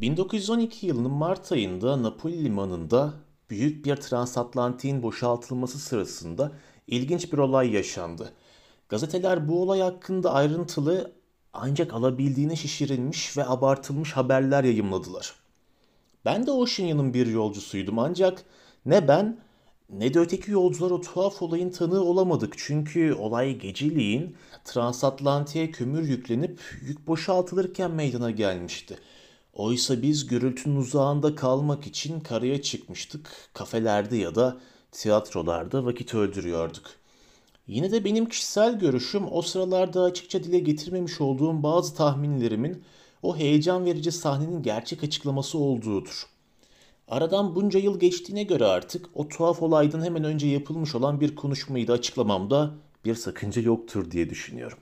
1912 yılının Mart ayında Napoli limanında büyük bir transatlantiğin boşaltılması sırasında ilginç bir olay yaşandı. Gazeteler bu olay hakkında ayrıntılı ancak alabildiğine şişirilmiş ve abartılmış haberler yayımladılar. Ben de Oceania'nın bir yolcusuydum ancak ne ben ne de öteki yolcular o tuhaf olayın tanığı olamadık. Çünkü olay geceliğin transatlantiğe kömür yüklenip yük boşaltılırken meydana gelmişti. Oysa biz gürültünün uzağında kalmak için karaya çıkmıştık. Kafelerde ya da tiyatrolarda vakit öldürüyorduk. Yine de benim kişisel görüşüm o sıralarda açıkça dile getirmemiş olduğum bazı tahminlerimin o heyecan verici sahnenin gerçek açıklaması olduğudur. Aradan bunca yıl geçtiğine göre artık o tuhaf olaydan hemen önce yapılmış olan bir konuşmayı da açıklamamda bir sakınca yoktur diye düşünüyorum.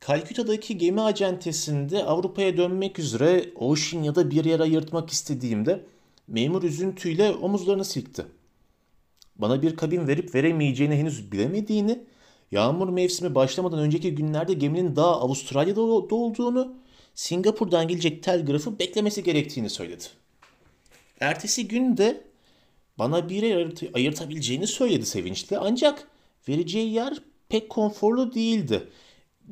Kalküta'daki gemi acentesinde Avrupa'ya dönmek üzere Ocean ya da bir yer ayırtmak istediğimde memur üzüntüyle omuzlarını silkti. Bana bir kabin verip veremeyeceğini henüz bilemediğini, yağmur mevsimi başlamadan önceki günlerde geminin daha Avustralya'da olduğunu, Singapur'dan gelecek telgrafı beklemesi gerektiğini söyledi. Ertesi gün de bana bir yer ayırtabileceğini söyledi sevinçle ancak vereceği yer pek konforlu değildi.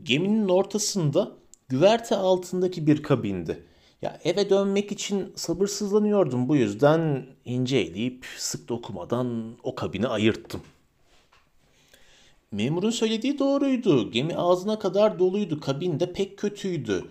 Geminin ortasında güverte altındaki bir kabindi. Ya eve dönmek için sabırsızlanıyordum bu yüzden ince eleyip sık dokumadan o kabini ayırttım. Memurun söylediği doğruydu. Gemi ağzına kadar doluydu. Kabin de pek kötüydü.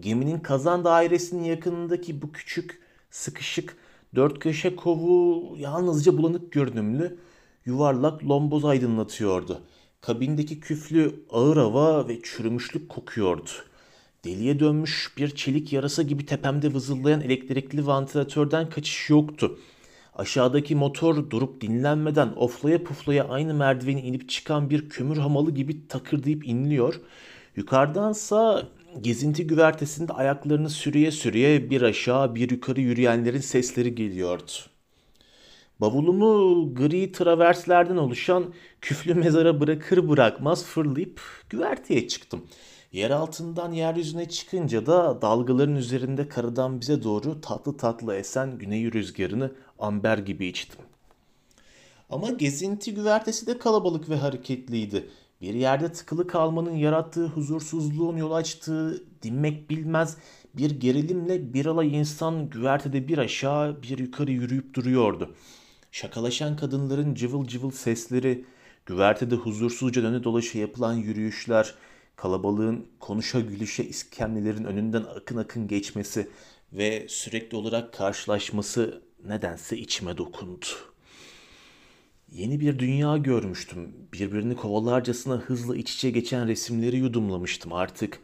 Geminin kazan dairesinin yakınındaki bu küçük, sıkışık, dört köşe kovu yalnızca bulanık görünümlü, yuvarlak lomboz aydınlatıyordu. Kabindeki küflü ağır hava ve çürümüşlük kokuyordu. Deliye dönmüş bir çelik yarasa gibi tepemde vızıldayan elektrikli vantilatörden kaçış yoktu. Aşağıdaki motor durup dinlenmeden oflaya puflaya aynı merdiveni inip çıkan bir kömür hamalı gibi takırdayıp inliyor. Yukarıdansa gezinti güvertesinde ayaklarını sürüye sürüye bir aşağı bir yukarı yürüyenlerin sesleri geliyordu. Bavulumu gri traverslerden oluşan küflü mezara bırakır bırakmaz fırlayıp güverteye çıktım. Yer altından yeryüzüne çıkınca da dalgaların üzerinde karadan bize doğru tatlı tatlı esen güney rüzgarını amber gibi içtim. Ama gezinti güvertesi de kalabalık ve hareketliydi. Bir yerde tıkılı kalmanın yarattığı huzursuzluğun yol açtığı dinmek bilmez bir gerilimle bir alay insan güvertede bir aşağı bir yukarı yürüyüp duruyordu. Şakalaşan kadınların cıvıl cıvıl sesleri, güvertede huzursuzca döne dolaşa yapılan yürüyüşler, kalabalığın konuşa gülüşe iskemlelerin önünden akın akın geçmesi ve sürekli olarak karşılaşması nedense içime dokundu. Yeni bir dünya görmüştüm. Birbirini kovalarcasına hızla iç içe geçen resimleri yudumlamıştım artık.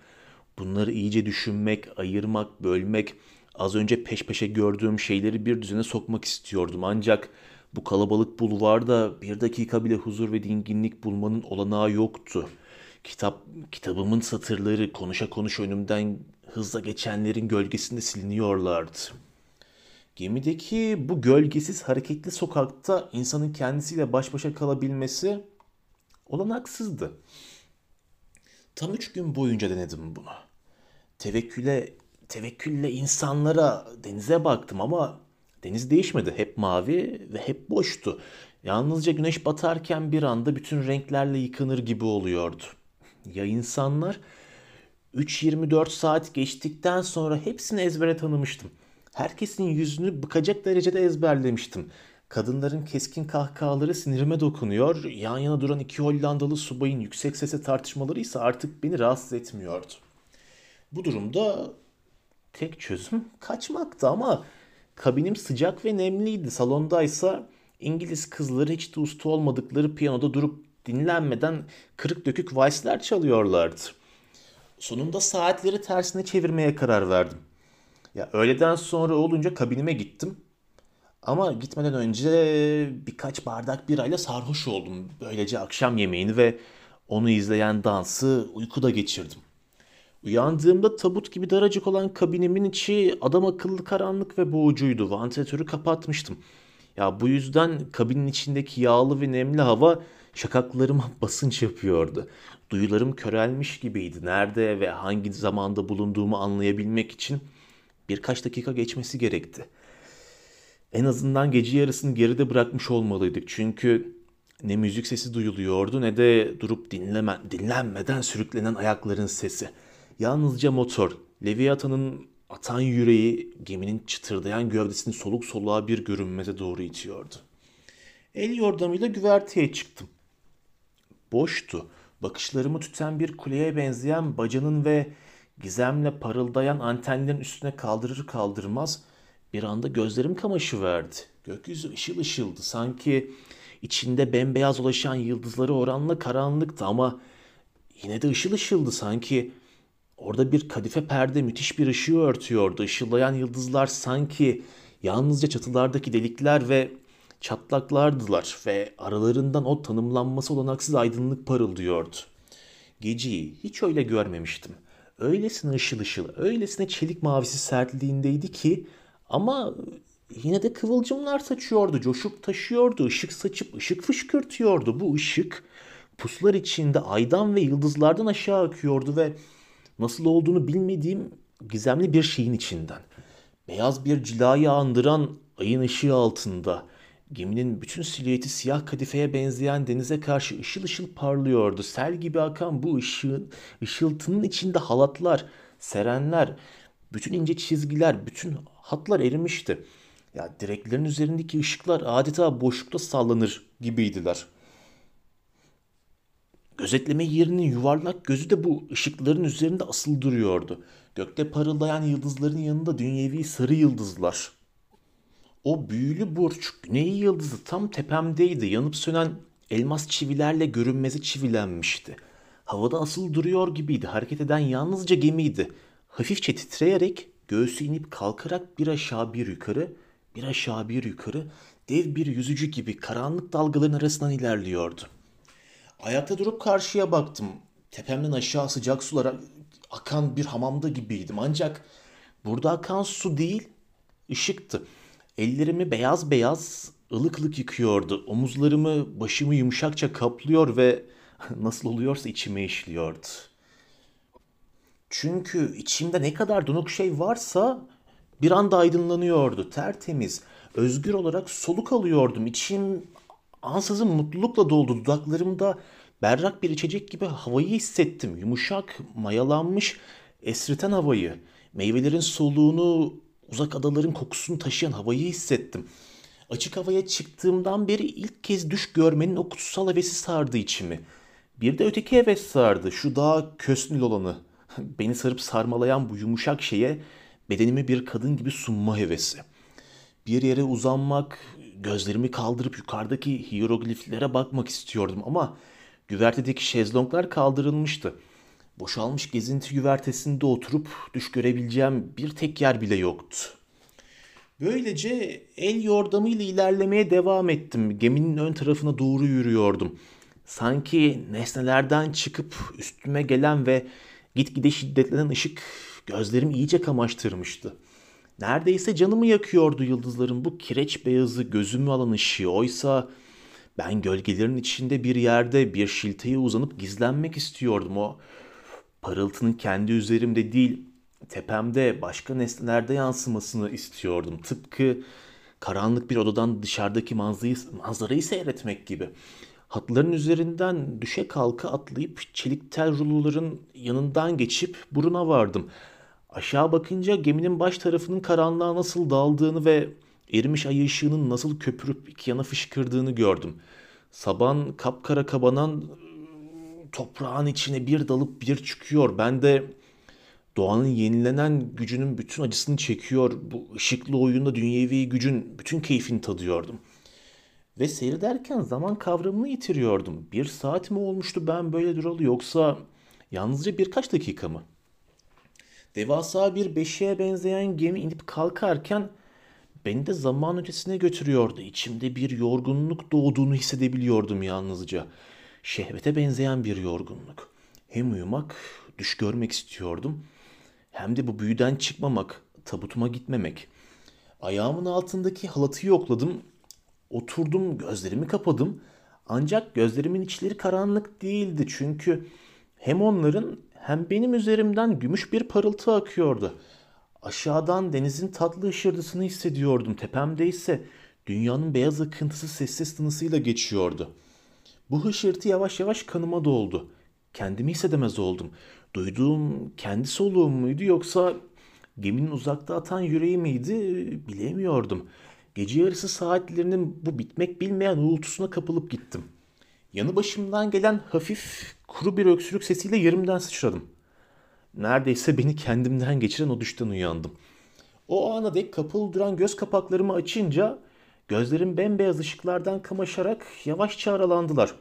Bunları iyice düşünmek, ayırmak, bölmek, az önce peş peşe gördüğüm şeyleri bir düzene sokmak istiyordum. Ancak bu kalabalık bulvarda bir dakika bile huzur ve dinginlik bulmanın olanağı yoktu. Kitap, kitabımın satırları konuşa konuş önümden hızla geçenlerin gölgesinde siliniyorlardı. Gemideki bu gölgesiz hareketli sokakta insanın kendisiyle baş başa kalabilmesi olanaksızdı. Tam üç gün boyunca denedim bunu. Tevekküle, tevekkülle insanlara, denize baktım ama deniz değişmedi. Hep mavi ve hep boştu. Yalnızca güneş batarken bir anda bütün renklerle yıkanır gibi oluyordu. Ya insanlar? 3-24 saat geçtikten sonra hepsini ezbere tanımıştım. Herkesin yüzünü bıkacak derecede ezberlemiştim. Kadınların keskin kahkahaları sinirime dokunuyor. Yan yana duran iki Hollandalı subayın yüksek sese tartışmaları ise artık beni rahatsız etmiyordu. Bu durumda tek çözüm kaçmaktı ama kabinim sıcak ve nemliydi. Salondaysa İngiliz kızları hiç de usta olmadıkları piyanoda durup dinlenmeden kırık dökük valsler çalıyorlardı. Sonunda saatleri tersine çevirmeye karar verdim. Ya öğleden sonra olunca kabinime gittim. Ama gitmeden önce birkaç bardak birayla sarhoş oldum. Böylece akşam yemeğini ve onu izleyen dansı uykuda geçirdim. Uyandığımda tabut gibi daracık olan kabinimin içi adam akıllı karanlık ve boğucuydu. Vantilatörü kapatmıştım. Ya bu yüzden kabinin içindeki yağlı ve nemli hava şakaklarıma basınç yapıyordu. Duyularım körelmiş gibiydi. Nerede ve hangi zamanda bulunduğumu anlayabilmek için Birkaç dakika geçmesi gerekti. En azından gece yarısını geride bırakmış olmalıydık. Çünkü ne müzik sesi duyuluyordu ne de durup dinleme, dinlenmeden sürüklenen ayakların sesi. Yalnızca motor, Leviathan'ın atan yüreği geminin çıtırdayan gövdesini soluk soluğa bir görünmeze doğru itiyordu. El yordamıyla güverteye çıktım. Boştu. Bakışlarımı tüten bir kuleye benzeyen bacanın ve gizemle parıldayan antenlerin üstüne kaldırır kaldırmaz bir anda gözlerim kamaşıverdi. Gökyüzü ışıl ışıldı. Sanki içinde bembeyaz ulaşan yıldızları oranla karanlıktı ama yine de ışıl ışıldı. Sanki orada bir kadife perde müthiş bir ışığı örtüyordu. Işıllayan yıldızlar sanki yalnızca çatılardaki delikler ve çatlaklardılar ve aralarından o tanımlanması olanaksız aydınlık parıldıyordu. Geceyi hiç öyle görmemiştim. Öylesine ışıl ışıl, öylesine çelik mavisi sertliğindeydi ki ama yine de kıvılcımlar saçıyordu, coşup taşıyordu, ışık saçıp ışık fışkırtıyordu. Bu ışık puslar içinde aydan ve yıldızlardan aşağı akıyordu ve nasıl olduğunu bilmediğim gizemli bir şeyin içinden. Beyaz bir cilayı andıran ayın ışığı altında geminin bütün silüeti siyah kadifeye benzeyen denize karşı ışıl ışıl parlıyordu. Sel gibi akan bu ışığın, ışıltının içinde halatlar, serenler, bütün ince çizgiler, bütün hatlar erimişti. Ya direklerin üzerindeki ışıklar adeta boşlukta sallanır gibiydiler. Gözetleme yerinin yuvarlak gözü de bu ışıkların üzerinde asıl duruyordu. Gökte parıldayan yıldızların yanında dünyevi sarı yıldızlar. O büyülü burç güney yıldızı tam tepemdeydi. Yanıp sönen elmas çivilerle görünmezi çivilenmişti. Havada asıl duruyor gibiydi. Hareket eden yalnızca gemiydi. Hafifçe titreyerek göğsü inip kalkarak bir aşağı bir yukarı, bir aşağı bir yukarı dev bir yüzücü gibi karanlık dalgaların arasından ilerliyordu. Ayakta durup karşıya baktım. Tepemden aşağı sıcak sulara akan bir hamamda gibiydim. Ancak burada akan su değil, ışıktı. Ellerimi beyaz beyaz ılık ılık yıkıyordu. Omuzlarımı, başımı yumuşakça kaplıyor ve nasıl oluyorsa içime işliyordu. Çünkü içimde ne kadar donuk şey varsa bir anda aydınlanıyordu. Tertemiz, özgür olarak soluk alıyordum. İçim ansızın mutlulukla doldu. Dudaklarımda berrak bir içecek gibi havayı hissettim. Yumuşak, mayalanmış, esriten havayı. Meyvelerin soluğunu, uzak adaların kokusunu taşıyan havayı hissettim. Açık havaya çıktığımdan beri ilk kez düş görmenin o kutsal hevesi sardı içimi. Bir de öteki heves sardı, şu daha kösnül olanı. Beni sarıp sarmalayan bu yumuşak şeye bedenimi bir kadın gibi sunma hevesi. Bir yere uzanmak, gözlerimi kaldırıp yukarıdaki hierogliflere bakmak istiyordum ama güvertedeki şezlonglar kaldırılmıştı. Boşalmış gezinti güvertesinde oturup düş görebileceğim bir tek yer bile yoktu. Böylece el yordamıyla ilerlemeye devam ettim. Geminin ön tarafına doğru yürüyordum. Sanki nesnelerden çıkıp üstüme gelen ve gitgide şiddetlenen ışık gözlerimi iyice kamaştırmıştı. Neredeyse canımı yakıyordu yıldızların bu kireç beyazı gözümü alan ışığı. Oysa ben gölgelerin içinde bir yerde bir şilteye uzanıp gizlenmek istiyordum. O parıltının kendi üzerimde değil tepemde başka nesnelerde yansımasını istiyordum. Tıpkı karanlık bir odadan dışarıdaki manzarayı, manzarayı seyretmek gibi. Hatların üzerinden düşe kalka atlayıp çelik tel ruloların yanından geçip buruna vardım. Aşağı bakınca geminin baş tarafının karanlığa nasıl daldığını ve erimiş ay ışığının nasıl köpürüp iki yana fışkırdığını gördüm. Saban kapkara kabanan toprağın içine bir dalıp bir çıkıyor. Ben de doğanın yenilenen gücünün bütün acısını çekiyor. Bu ışıklı oyunda dünyevi gücün bütün keyfini tadıyordum. Ve seyrederken zaman kavramını yitiriyordum. Bir saat mi olmuştu ben böyle duralı yoksa yalnızca birkaç dakika mı? Devasa bir beşiğe benzeyen gemi inip kalkarken beni de zaman ötesine götürüyordu. İçimde bir yorgunluk doğduğunu hissedebiliyordum yalnızca. Şehvete benzeyen bir yorgunluk. Hem uyumak, düş görmek istiyordum. Hem de bu büyüden çıkmamak, tabutuma gitmemek. Ayağımın altındaki halatı yokladım. Oturdum, gözlerimi kapadım. Ancak gözlerimin içleri karanlık değildi çünkü hem onların hem benim üzerimden gümüş bir parıltı akıyordu. Aşağıdan denizin tatlı ışırdısını hissediyordum. Tepemde ise dünyanın beyaz akıntısı sessiz tınısıyla geçiyordu. Bu hışırtı yavaş yavaş kanıma doldu. Kendimi hissedemez oldum. Duyduğum kendi soluğum muydu yoksa geminin uzakta atan yüreği miydi bilemiyordum. Gece yarısı saatlerinin bu bitmek bilmeyen uğultusuna kapılıp gittim. Yanı başımdan gelen hafif kuru bir öksürük sesiyle yerimden sıçradım. Neredeyse beni kendimden geçiren o düşten uyandım. O ana dek kapalı duran göz kapaklarımı açınca gözlerim bembeyaz ışıklardan kamaşarak yavaşça aralandılar.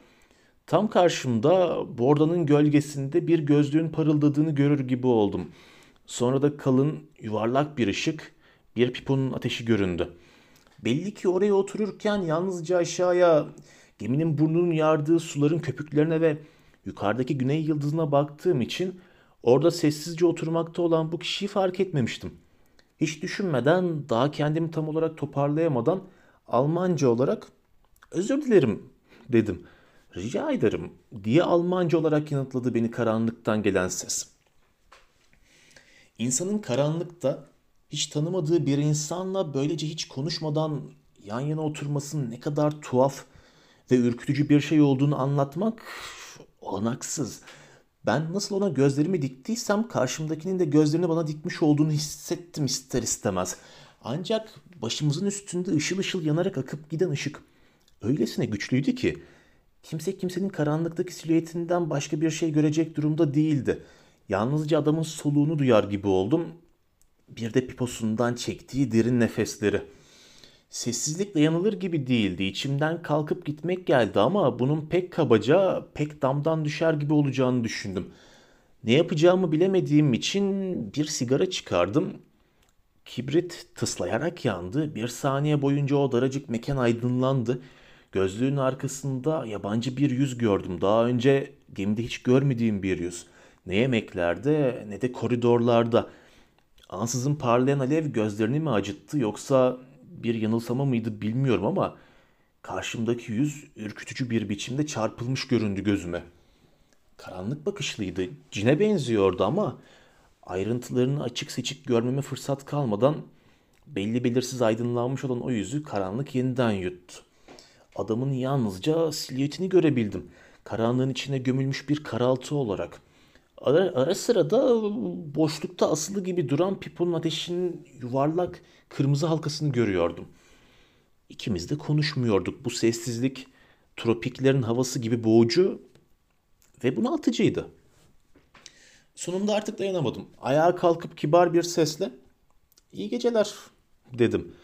Tam karşımda bordanın gölgesinde bir gözlüğün parıldadığını görür gibi oldum. Sonra da kalın, yuvarlak bir ışık, bir piponun ateşi göründü. Belli ki oraya otururken yalnızca aşağıya geminin burnunun yardığı suların köpüklerine ve yukarıdaki güney yıldızına baktığım için orada sessizce oturmakta olan bu kişiyi fark etmemiştim. Hiç düşünmeden daha kendimi tam olarak toparlayamadan Almanca olarak özür dilerim dedim. Rica ederim diye Almanca olarak yanıtladı beni karanlıktan gelen ses. İnsanın karanlıkta hiç tanımadığı bir insanla böylece hiç konuşmadan yan yana oturmasının ne kadar tuhaf ve ürkütücü bir şey olduğunu anlatmak olanaksız. Ben nasıl ona gözlerimi diktiysem karşımdakinin de gözlerini bana dikmiş olduğunu hissettim ister istemez. Ancak başımızın üstünde ışıl ışıl yanarak akıp giden ışık öylesine güçlüydü ki kimse kimsenin karanlıktaki silüetinden başka bir şey görecek durumda değildi. Yalnızca adamın soluğunu duyar gibi oldum. Bir de piposundan çektiği derin nefesleri. Sessizlik dayanılır gibi değildi. İçimden kalkıp gitmek geldi ama bunun pek kabaca, pek damdan düşer gibi olacağını düşündüm. Ne yapacağımı bilemediğim için bir sigara çıkardım. Kibrit tıslayarak yandı. Bir saniye boyunca o daracık mekan aydınlandı. Gözlüğün arkasında yabancı bir yüz gördüm. Daha önce gemide hiç görmediğim bir yüz. Ne yemeklerde ne de koridorlarda. Ansızın parlayan alev gözlerini mi acıttı yoksa bir yanılsama mıydı bilmiyorum ama karşımdaki yüz ürkütücü bir biçimde çarpılmış göründü gözüme. Karanlık bakışlıydı, cine benziyordu ama ayrıntılarını açık seçik görmeme fırsat kalmadan belli belirsiz aydınlanmış olan o yüzü karanlık yeniden yuttu. Adamın yalnızca silüetini görebildim. Karanlığın içine gömülmüş bir karaltı olarak. Ara, ara sıra da boşlukta asılı gibi duran piponun ateşinin yuvarlak kırmızı halkasını görüyordum. İkimiz de konuşmuyorduk. Bu sessizlik tropiklerin havası gibi boğucu ve bunaltıcıydı. Sonunda artık dayanamadım. Ayağa kalkıp kibar bir sesle "İyi geceler." dedim.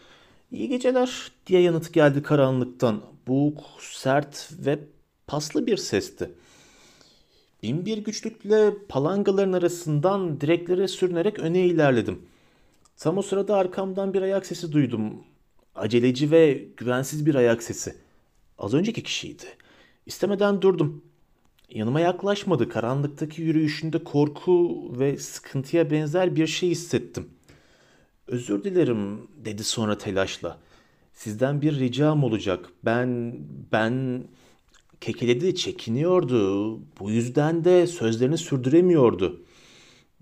"İyi geceler." diye yanıt geldi karanlıktan. Boğuk, sert ve paslı bir sesti. Bin bir güçlükle palangaların arasından direklere sürünerek öne ilerledim. Tam o sırada arkamdan bir ayak sesi duydum. Aceleci ve güvensiz bir ayak sesi. Az önceki kişiydi. İstemeden durdum. Yanıma yaklaşmadı. Karanlıktaki yürüyüşünde korku ve sıkıntıya benzer bir şey hissettim. Özür dilerim dedi sonra telaşla. Sizden bir ricam olacak. Ben, ben kekeledi, çekiniyordu. Bu yüzden de sözlerini sürdüremiyordu.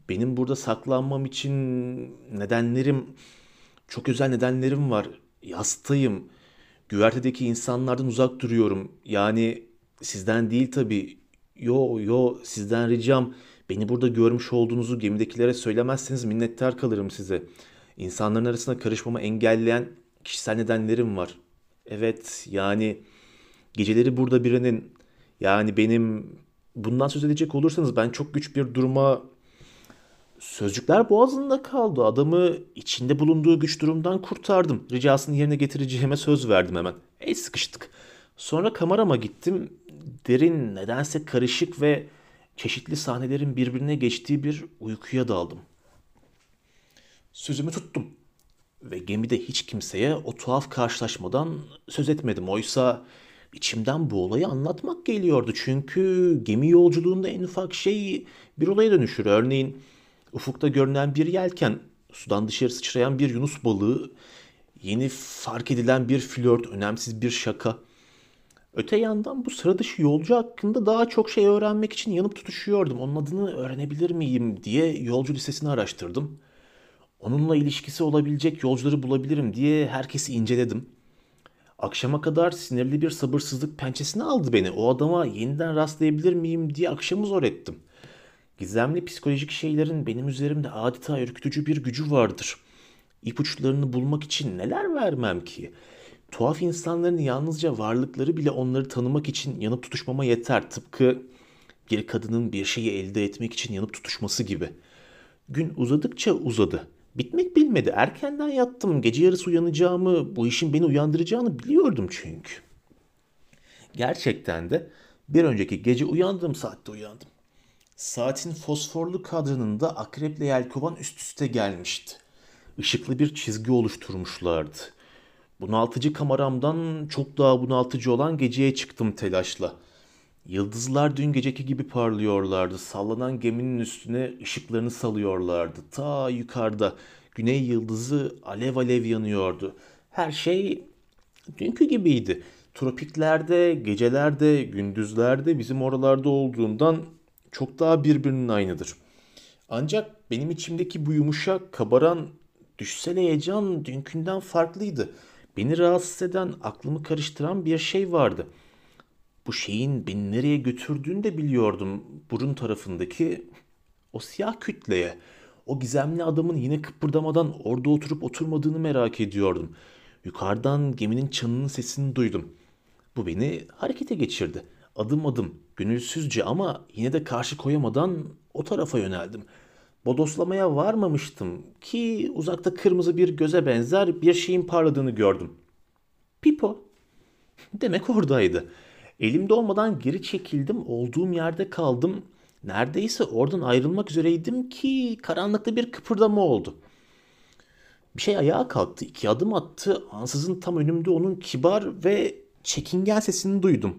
Benim burada saklanmam için nedenlerim, çok özel nedenlerim var. Yastayım. Güvertedeki insanlardan uzak duruyorum. Yani sizden değil tabii. Yo yo sizden ricam beni burada görmüş olduğunuzu gemidekilere söylemezseniz minnettar kalırım size. İnsanların arasına karışmamı engelleyen kişisel nedenlerim var. Evet yani geceleri burada birinin yani benim bundan söz edecek olursanız ben çok güç bir duruma sözcükler boğazında kaldı. Adamı içinde bulunduğu güç durumdan kurtardım. Ricasını yerine getireceğime söz verdim hemen. El sıkıştık. Sonra kamerama gittim. Derin, nedense karışık ve çeşitli sahnelerin birbirine geçtiği bir uykuya daldım. Sözümü tuttum ve gemide hiç kimseye o tuhaf karşılaşmadan söz etmedim. Oysa içimden bu olayı anlatmak geliyordu. Çünkü gemi yolculuğunda en ufak şey bir olaya dönüşür. Örneğin ufukta görünen bir yelken, sudan dışarı sıçrayan bir yunus balığı, yeni fark edilen bir flört, önemsiz bir şaka. Öte yandan bu sıra dışı yolcu hakkında daha çok şey öğrenmek için yanıp tutuşuyordum. Onun adını öğrenebilir miyim diye yolcu listesini araştırdım. Onunla ilişkisi olabilecek yolcuları bulabilirim diye herkesi inceledim. Akşama kadar sinirli bir sabırsızlık pençesine aldı beni. O adama yeniden rastlayabilir miyim diye akşamı zor ettim. Gizemli psikolojik şeylerin benim üzerimde adeta ürkütücü bir gücü vardır. İpuçlarını bulmak için neler vermem ki? Tuhaf insanların yalnızca varlıkları bile onları tanımak için yanıp tutuşmama yeter. Tıpkı bir kadının bir şeyi elde etmek için yanıp tutuşması gibi. Gün uzadıkça uzadı. Bitmek bilmedi. Erkenden yattım. Gece yarısı uyanacağımı, bu işin beni uyandıracağını biliyordum çünkü. Gerçekten de bir önceki gece uyandığım saatte uyandım. Saatin fosforlu kadranında akreple yelkovan üst üste gelmişti. Işıklı bir çizgi oluşturmuşlardı. Bunaltıcı kameramdan çok daha bunaltıcı olan geceye çıktım telaşla. Yıldızlar dün geceki gibi parlıyorlardı. Sallanan geminin üstüne ışıklarını salıyorlardı. Ta yukarıda güney yıldızı alev alev yanıyordu. Her şey dünkü gibiydi. Tropiklerde, gecelerde, gündüzlerde bizim oralarda olduğundan çok daha birbirinin aynıdır. Ancak benim içimdeki bu yumuşak, kabaran, düşsel heyecan dünkünden farklıydı. Beni rahatsız eden, aklımı karıştıran bir şey vardı.'' bu şeyin beni nereye götürdüğünü de biliyordum. Burun tarafındaki o siyah kütleye. O gizemli adamın yine kıpırdamadan orada oturup oturmadığını merak ediyordum. Yukarıdan geminin çanının sesini duydum. Bu beni harekete geçirdi. Adım adım, gönülsüzce ama yine de karşı koyamadan o tarafa yöneldim. Bodoslamaya varmamıştım ki uzakta kırmızı bir göze benzer bir şeyin parladığını gördüm. Pipo. Demek oradaydı. Elimde olmadan geri çekildim, olduğum yerde kaldım. Neredeyse oradan ayrılmak üzereydim ki karanlıkta bir kıpırdama oldu. Bir şey ayağa kalktı, iki adım attı. Ansızın tam önümde onun kibar ve çekingen sesini duydum.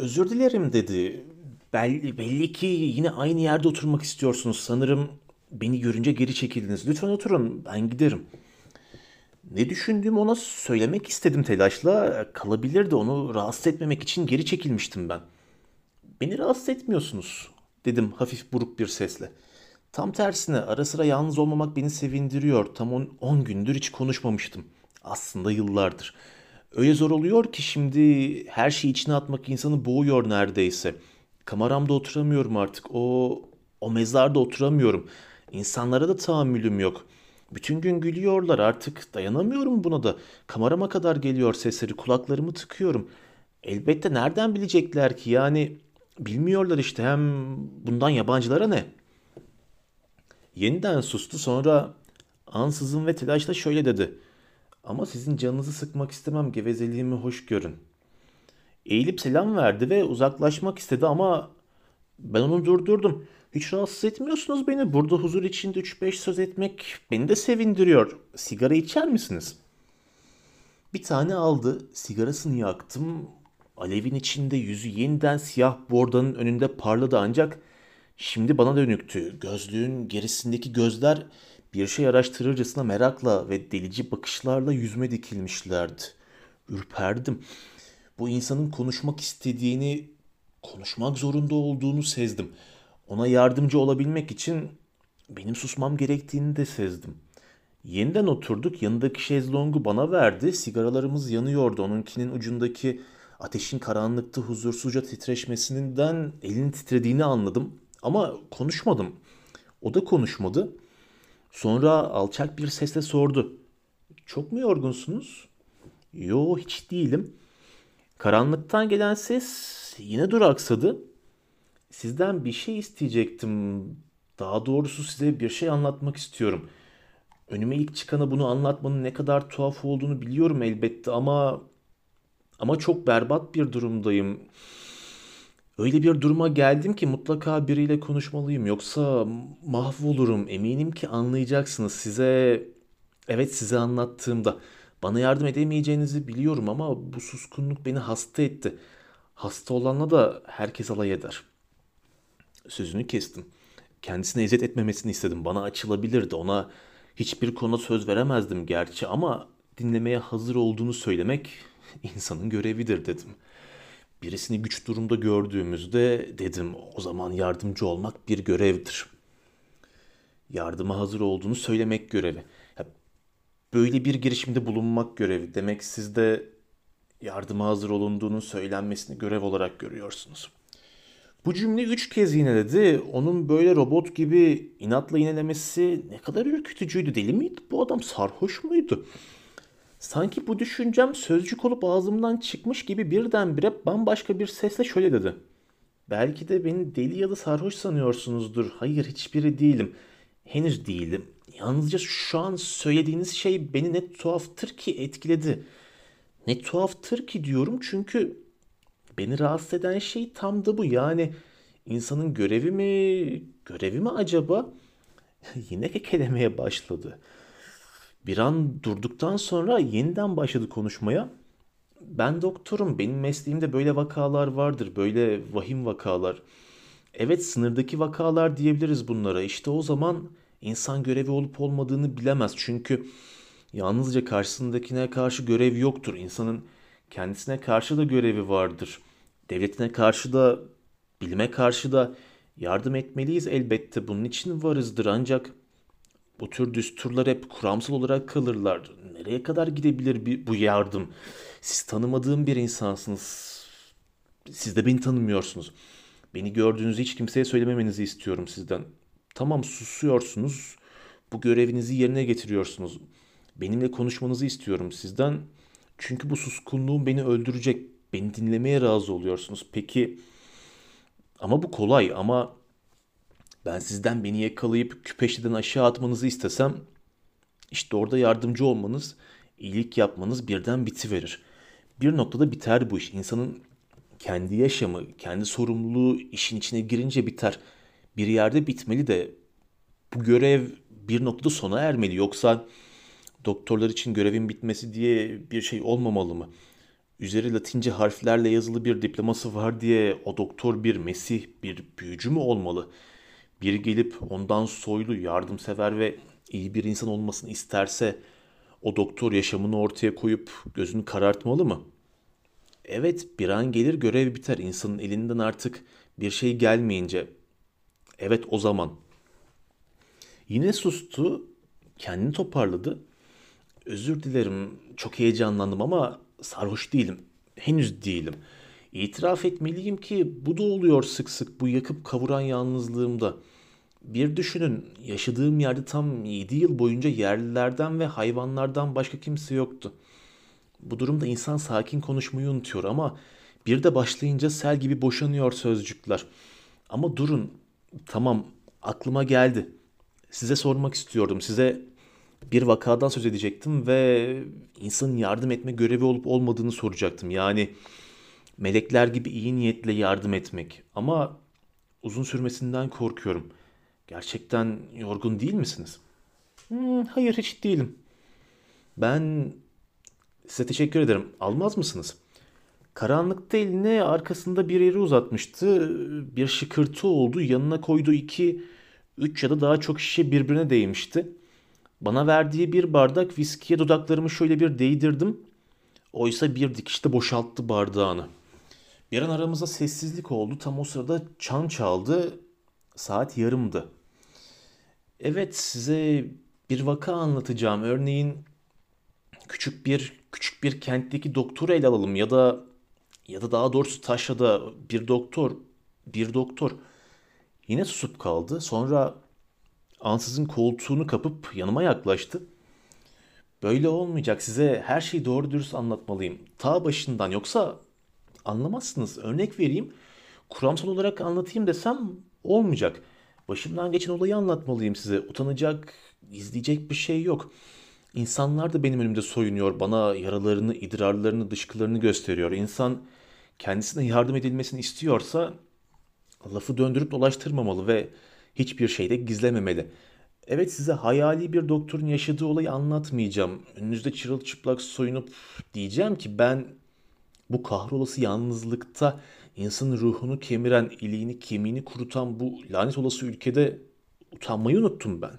Özür dilerim dedi. Belli, belli ki yine aynı yerde oturmak istiyorsunuz. Sanırım beni görünce geri çekildiniz. Lütfen oturun, ben giderim.'' Ne düşündüğümü ona söylemek istedim telaşla. Kalabilirdi onu rahatsız etmemek için geri çekilmiştim ben. Beni rahatsız etmiyorsunuz dedim hafif buruk bir sesle. Tam tersine ara sıra yalnız olmamak beni sevindiriyor. Tam 10 gündür hiç konuşmamıştım. Aslında yıllardır. Öyle zor oluyor ki şimdi her şeyi içine atmak insanı boğuyor neredeyse. Kameramda oturamıyorum artık. O o mezarda oturamıyorum. İnsanlara da tahammülüm yok.'' Bütün gün gülüyorlar artık dayanamıyorum buna da. Kamerama kadar geliyor sesleri kulaklarımı tıkıyorum. Elbette nereden bilecekler ki yani bilmiyorlar işte hem bundan yabancılara ne? Yeniden sustu sonra ansızın ve telaşla şöyle dedi. Ama sizin canınızı sıkmak istemem gevezeliğimi hoş görün. Eğilip selam verdi ve uzaklaşmak istedi ama ben onu durdurdum. Hiç rahatsız etmiyorsunuz beni. Burada huzur içinde 3-5 söz etmek beni de sevindiriyor. Sigara içer misiniz? Bir tane aldı. Sigarasını yaktım. Alevin içinde yüzü yeniden siyah bordanın önünde parladı ancak şimdi bana dönüktü. Gözlüğün gerisindeki gözler bir şey araştırırcasına merakla ve delici bakışlarla yüzüme dikilmişlerdi. Ürperdim. Bu insanın konuşmak istediğini, konuşmak zorunda olduğunu sezdim.'' Ona yardımcı olabilmek için benim susmam gerektiğini de sezdim. Yeniden oturduk. Yanındaki şezlongu bana verdi. Sigaralarımız yanıyordu. Onunkinin ucundaki ateşin karanlıkta huzursuzca titreşmesinden elini titrediğini anladım. Ama konuşmadım. O da konuşmadı. Sonra alçak bir sesle sordu. Çok mu yorgunsunuz? Yo hiç değilim. Karanlıktan gelen ses yine duraksadı. Sizden bir şey isteyecektim. Daha doğrusu size bir şey anlatmak istiyorum. Önüme ilk çıkana bunu anlatmanın ne kadar tuhaf olduğunu biliyorum elbette ama ama çok berbat bir durumdayım. Öyle bir duruma geldim ki mutlaka biriyle konuşmalıyım yoksa mahvolurum. Eminim ki anlayacaksınız. Size evet size anlattığımda bana yardım edemeyeceğinizi biliyorum ama bu suskunluk beni hasta etti. Hasta olanla da herkes alay eder sözünü kestim. Kendisine eziyet etmemesini istedim. Bana açılabilirdi. Ona hiçbir konuda söz veremezdim gerçi ama dinlemeye hazır olduğunu söylemek insanın görevidir dedim. Birisini güç durumda gördüğümüzde dedim o zaman yardımcı olmak bir görevdir. yardıma hazır olduğunu söylemek görevi. Böyle bir girişimde bulunmak görevi. Demek siz de yardıma hazır olunduğunun söylenmesini görev olarak görüyorsunuz. Bu cümle üç kez yineledi. Onun böyle robot gibi inatla yinelemesi ne kadar ürkütücüydü. Deli miydi? Bu adam sarhoş muydu? Sanki bu düşüncem sözcük olup ağzımdan çıkmış gibi birdenbire bambaşka bir sesle şöyle dedi. Belki de beni deli ya da sarhoş sanıyorsunuzdur. Hayır hiçbiri değilim. Henüz değilim. Yalnızca şu an söylediğiniz şey beni ne tuhaftır ki etkiledi. Ne tuhaftır ki diyorum çünkü beni rahatsız eden şey tam da bu. Yani insanın görevi mi, görevi mi acaba? Yine kekelemeye başladı. Bir an durduktan sonra yeniden başladı konuşmaya. Ben doktorum. Benim mesleğimde böyle vakalar vardır. Böyle vahim vakalar. Evet sınırdaki vakalar diyebiliriz bunlara. İşte o zaman insan görevi olup olmadığını bilemez. Çünkü yalnızca karşısındakine karşı görev yoktur. İnsanın kendisine karşı da görevi vardır. Devletine karşı da, bilime karşı da yardım etmeliyiz elbette. Bunun için varızdır ancak bu tür düsturlar hep kuramsal olarak kalırlar. Nereye kadar gidebilir bu yardım? Siz tanımadığım bir insansınız. Siz de beni tanımıyorsunuz. Beni gördüğünüzü hiç kimseye söylememenizi istiyorum sizden. Tamam susuyorsunuz. Bu görevinizi yerine getiriyorsunuz. Benimle konuşmanızı istiyorum sizden. Çünkü bu suskunluğum beni öldürecek. Beni dinlemeye razı oluyorsunuz. Peki ama bu kolay ama ben sizden beni yakalayıp küpeşteden aşağı atmanızı istesem işte orada yardımcı olmanız, iyilik yapmanız birden bitiverir. Bir noktada biter bu iş. İnsanın kendi yaşamı, kendi sorumluluğu işin içine girince biter. Bir yerde bitmeli de bu görev bir noktada sona ermeli. Yoksa doktorlar için görevin bitmesi diye bir şey olmamalı mı? Üzeri latince harflerle yazılı bir diploması var diye o doktor bir mesih, bir büyücü mü olmalı? Biri gelip ondan soylu, yardımsever ve iyi bir insan olmasını isterse o doktor yaşamını ortaya koyup gözünü karartmalı mı? Evet bir an gelir görev biter. İnsanın elinden artık bir şey gelmeyince. Evet o zaman. Yine sustu. Kendini toparladı. Özür dilerim. Çok heyecanlandım ama sarhoş değilim. Henüz değilim. İtiraf etmeliyim ki bu da oluyor sık sık bu yakıp kavuran yalnızlığımda. Bir düşünün yaşadığım yerde tam 7 yıl boyunca yerlilerden ve hayvanlardan başka kimse yoktu. Bu durumda insan sakin konuşmayı unutuyor ama bir de başlayınca sel gibi boşanıyor sözcükler. Ama durun tamam aklıma geldi. Size sormak istiyordum. Size bir vakadan söz edecektim ve insanın yardım etme görevi olup olmadığını soracaktım. Yani melekler gibi iyi niyetle yardım etmek. Ama uzun sürmesinden korkuyorum. Gerçekten yorgun değil misiniz? Hmm, hayır hiç değilim. Ben size teşekkür ederim. Almaz mısınız? Karanlıkta eline arkasında bir yeri uzatmıştı. Bir şıkırtı oldu. Yanına koyduğu iki, üç ya da daha çok şişe birbirine değmişti. Bana verdiği bir bardak viskiye dudaklarımı şöyle bir değdirdim. Oysa bir dikişte boşalttı bardağını. Bir an aramızda sessizlik oldu. Tam o sırada çan çaldı. Saat yarımdı. Evet size bir vaka anlatacağım. Örneğin küçük bir küçük bir kentteki doktoru ele alalım ya da ya da daha doğrusu Taşra'da bir doktor bir doktor yine susup kaldı. Sonra ansızın koltuğunu kapıp yanıma yaklaştı. Böyle olmayacak. Size her şeyi doğru dürüst anlatmalıyım. Ta başından yoksa anlamazsınız. Örnek vereyim. Kuramsal olarak anlatayım desem olmayacak. Başımdan geçen olayı anlatmalıyım size. Utanacak, izleyecek bir şey yok. İnsanlar da benim önümde soyunuyor. Bana yaralarını, idrarlarını, dışkılarını gösteriyor. İnsan kendisine yardım edilmesini istiyorsa lafı döndürüp dolaştırmamalı ve hiçbir şeyde gizlememeli. Evet size hayali bir doktorun yaşadığı olayı anlatmayacağım. Önünüzde çırılçıplak soyunup diyeceğim ki ben bu kahrolası yalnızlıkta insanın ruhunu kemiren, iliğini, kemiğini kurutan bu lanet olası ülkede utanmayı unuttum ben.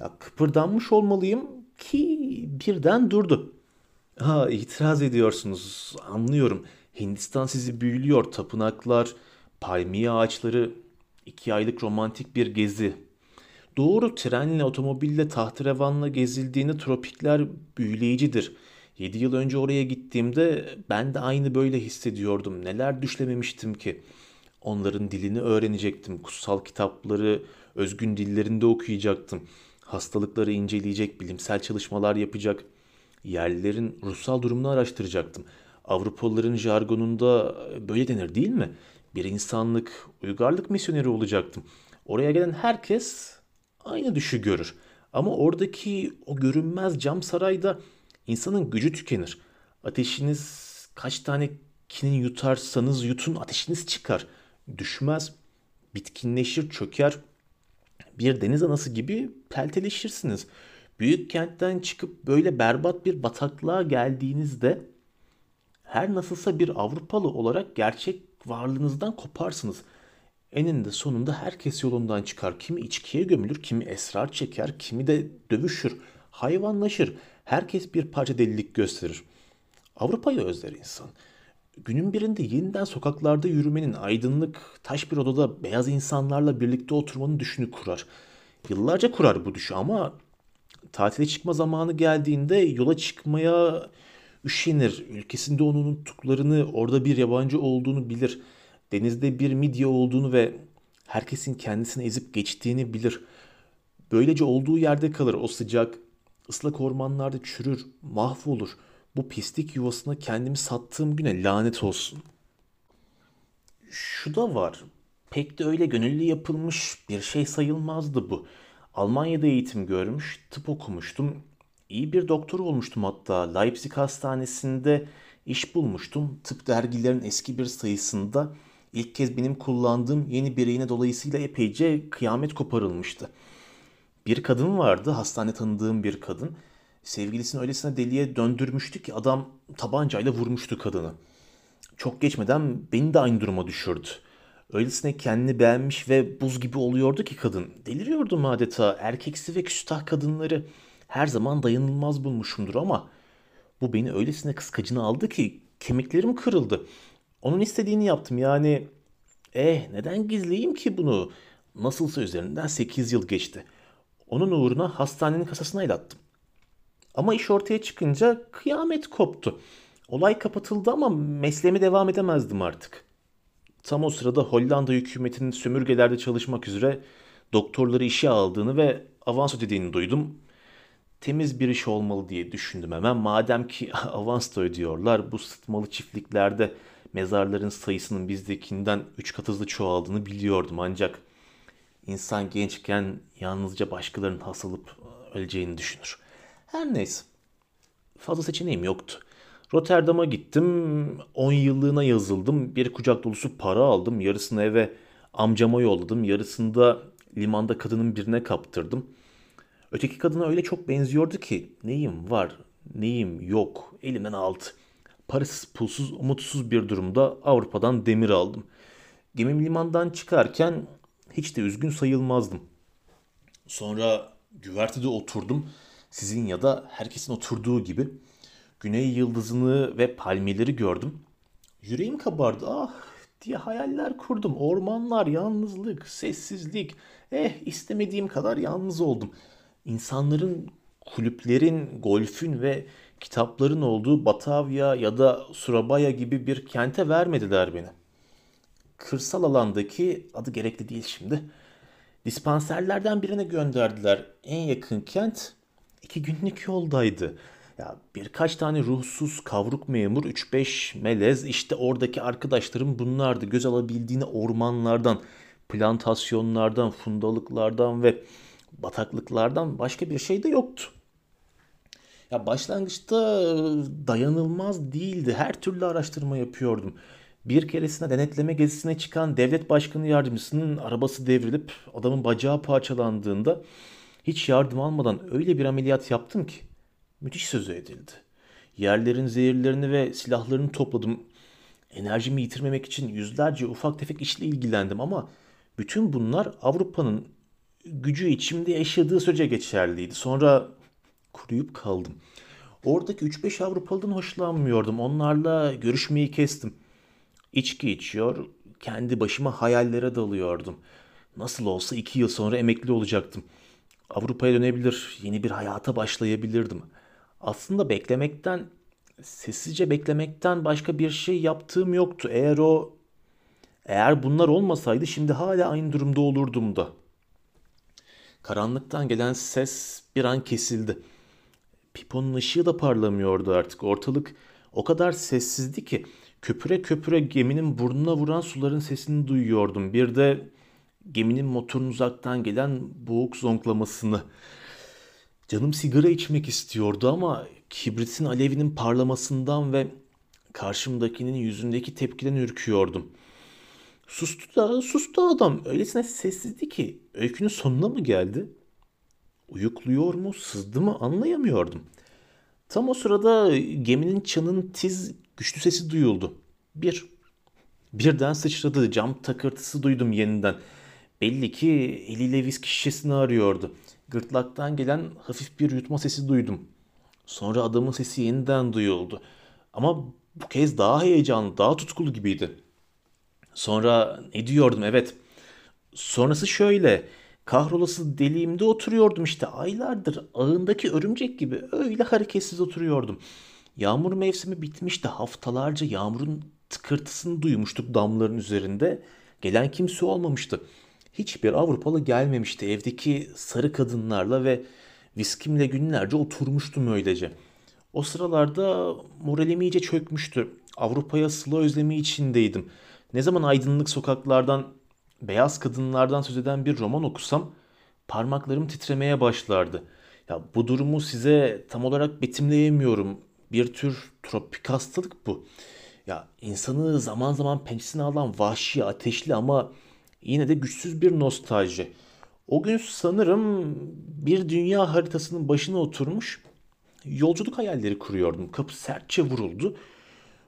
Ya kıpırdanmış olmalıyım ki birden durdu. Ha itiraz ediyorsunuz anlıyorum. Hindistan sizi büyülüyor. Tapınaklar, palmiye ağaçları, iki aylık romantik bir gezi. Doğru trenle, otomobille, tahterevanla gezildiğinde tropikler büyüleyicidir. 7 yıl önce oraya gittiğimde ben de aynı böyle hissediyordum. Neler düşlememiştim ki. Onların dilini öğrenecektim. Kutsal kitapları özgün dillerinde okuyacaktım. Hastalıkları inceleyecek, bilimsel çalışmalar yapacak. Yerlilerin ruhsal durumunu araştıracaktım. Avrupalıların jargonunda böyle denir değil mi? Bir insanlık, uygarlık misyoneri olacaktım. Oraya gelen herkes aynı düşü görür. Ama oradaki o görünmez cam sarayda insanın gücü tükenir. Ateşiniz kaç tane kinin yutarsanız yutun ateşiniz çıkar. Düşmez, bitkinleşir, çöker. Bir deniz anası gibi pelteleşirsiniz. Büyük kentten çıkıp böyle berbat bir bataklığa geldiğinizde her nasılsa bir Avrupalı olarak gerçek varlığınızdan koparsınız. Eninde sonunda herkes yolundan çıkar. Kimi içkiye gömülür, kimi esrar çeker, kimi de dövüşür, hayvanlaşır. Herkes bir parça delilik gösterir. Avrupa'yı özler insan. Günün birinde yeniden sokaklarda yürümenin, aydınlık, taş bir odada beyaz insanlarla birlikte oturmanın düşünü kurar. Yıllarca kurar bu düşü ama tatile çıkma zamanı geldiğinde yola çıkmaya üşenir. Ülkesinde onu unuttuklarını, orada bir yabancı olduğunu bilir. Denizde bir midye olduğunu ve herkesin kendisini ezip geçtiğini bilir. Böylece olduğu yerde kalır o sıcak, ıslak ormanlarda çürür, mahvolur. Bu pislik yuvasına kendimi sattığım güne lanet olsun. Şu da var. Pek de öyle gönüllü yapılmış bir şey sayılmazdı bu. Almanya'da eğitim görmüş, tıp okumuştum. İyi bir doktor olmuştum hatta. Leipzig Hastanesi'nde iş bulmuştum. Tıp dergilerin eski bir sayısında ilk kez benim kullandığım yeni bir iğne dolayısıyla epeyce kıyamet koparılmıştı. Bir kadın vardı, hastane tanıdığım bir kadın. Sevgilisini öylesine deliye döndürmüştü ki adam tabancayla vurmuştu kadını. Çok geçmeden beni de aynı duruma düşürdü. Öylesine kendini beğenmiş ve buz gibi oluyordu ki kadın. Deliriyordum adeta. Erkeksi ve küstah kadınları her zaman dayanılmaz bulmuşumdur ama bu beni öylesine kıskacına aldı ki kemiklerim kırıldı. Onun istediğini yaptım yani. Eh neden gizleyeyim ki bunu? Nasılsa üzerinden 8 yıl geçti. Onun uğruna hastanenin kasasına el attım. Ama iş ortaya çıkınca kıyamet koptu. Olay kapatıldı ama mesleğime devam edemezdim artık. Tam o sırada Hollanda hükümetinin sömürgelerde çalışmak üzere doktorları işe aldığını ve avans ödediğini duydum. Temiz bir iş olmalı diye düşündüm hemen. Madem ki avans da ödüyorlar bu sıtmalı çiftliklerde mezarların sayısının bizdekinden 3 kat hızlı çoğaldığını biliyordum ancak insan gençken yalnızca başkalarının hasılıp öleceğini düşünür. Her neyse. Fazla seçeneğim yoktu. Rotterdam'a gittim. 10 yıllığına yazıldım. Bir kucak dolusu para aldım. Yarısını eve amcama yolladım. Yarısını da limanda kadının birine kaptırdım. Öteki kadına öyle çok benziyordu ki neyim var, neyim yok elimden aldı. Parasız, pulsuz, umutsuz bir durumda Avrupa'dan demir aldım. Gemim limandan çıkarken hiç de üzgün sayılmazdım. Sonra güvertede oturdum. Sizin ya da herkesin oturduğu gibi. Güney yıldızını ve palmiyeleri gördüm. Yüreğim kabardı. Ah diye hayaller kurdum. Ormanlar, yalnızlık, sessizlik. Eh istemediğim kadar yalnız oldum. İnsanların, kulüplerin, golfün ve kitapların olduğu Batavia ya da Surabaya gibi bir kente vermediler beni. Kırsal alandaki adı gerekli değil şimdi. Dispanserlerden birine gönderdiler. En yakın kent iki günlük yoldaydı. Ya birkaç tane ruhsuz kavruk memur 3-5 melez işte oradaki arkadaşlarım bunlardı. Göz alabildiğini ormanlardan, plantasyonlardan, fundalıklardan ve bataklıklardan başka bir şey de yoktu. Ya başlangıçta dayanılmaz değildi. Her türlü araştırma yapıyordum. Bir keresinde denetleme gezisine çıkan devlet başkanı yardımcısının arabası devrilip adamın bacağı parçalandığında hiç yardım almadan öyle bir ameliyat yaptım ki müthiş sözü edildi. Yerlerin zehirlerini ve silahlarını topladım. Enerjimi yitirmemek için yüzlerce ufak tefek işle ilgilendim ama bütün bunlar Avrupa'nın gücü içimde yaşadığı sürece geçerliydi. Sonra kuruyup kaldım. Oradaki 3-5 Avrupalı'dan hoşlanmıyordum. Onlarla görüşmeyi kestim. İçki içiyor, kendi başıma hayallere dalıyordum. Nasıl olsa iki yıl sonra emekli olacaktım. Avrupa'ya dönebilir, yeni bir hayata başlayabilirdim. Aslında beklemekten, sessizce beklemekten başka bir şey yaptığım yoktu. Eğer o, eğer bunlar olmasaydı şimdi hala aynı durumda olurdum da. Karanlıktan gelen ses bir an kesildi. Piponun ışığı da parlamıyordu artık. Ortalık o kadar sessizdi ki köpüre köpüre geminin burnuna vuran suların sesini duyuyordum. Bir de geminin motorun uzaktan gelen boğuk zonklamasını. Canım sigara içmek istiyordu ama kibritin alevinin parlamasından ve karşımdakinin yüzündeki tepkiden ürküyordum. Sustu da sustu adam. Öylesine sessizdi ki öykünün sonuna mı geldi? Uyukluyor mu, sızdı mı anlayamıyordum. Tam o sırada geminin çanın tiz, güçlü sesi duyuldu. Bir. Birden sıçradı. Cam takırtısı duydum yeniden. Belli ki eliyle viski şişesini arıyordu. Gırtlaktan gelen hafif bir yutma sesi duydum. Sonra adamın sesi yeniden duyuldu. Ama bu kez daha heyecanlı, daha tutkulu gibiydi. Sonra ne diyordum evet. Sonrası şöyle. Kahrolası deliğimde oturuyordum işte aylardır ağındaki örümcek gibi öyle hareketsiz oturuyordum. Yağmur mevsimi bitmişti haftalarca yağmurun tıkırtısını duymuştuk damların üzerinde. Gelen kimse olmamıştı. Hiçbir Avrupalı gelmemişti evdeki sarı kadınlarla ve viskimle günlerce oturmuştum öylece. O sıralarda moralim iyice çökmüştü. Avrupa'ya sıla özlemi içindeydim. Ne zaman aydınlık sokaklardan beyaz kadınlardan söz eden bir roman okusam parmaklarım titremeye başlardı. Ya bu durumu size tam olarak betimleyemiyorum. Bir tür tropik hastalık bu. Ya insanı zaman zaman pençesine alan vahşi, ateşli ama yine de güçsüz bir nostalji. O gün sanırım bir dünya haritasının başına oturmuş yolculuk hayalleri kuruyordum. Kapı sertçe vuruldu.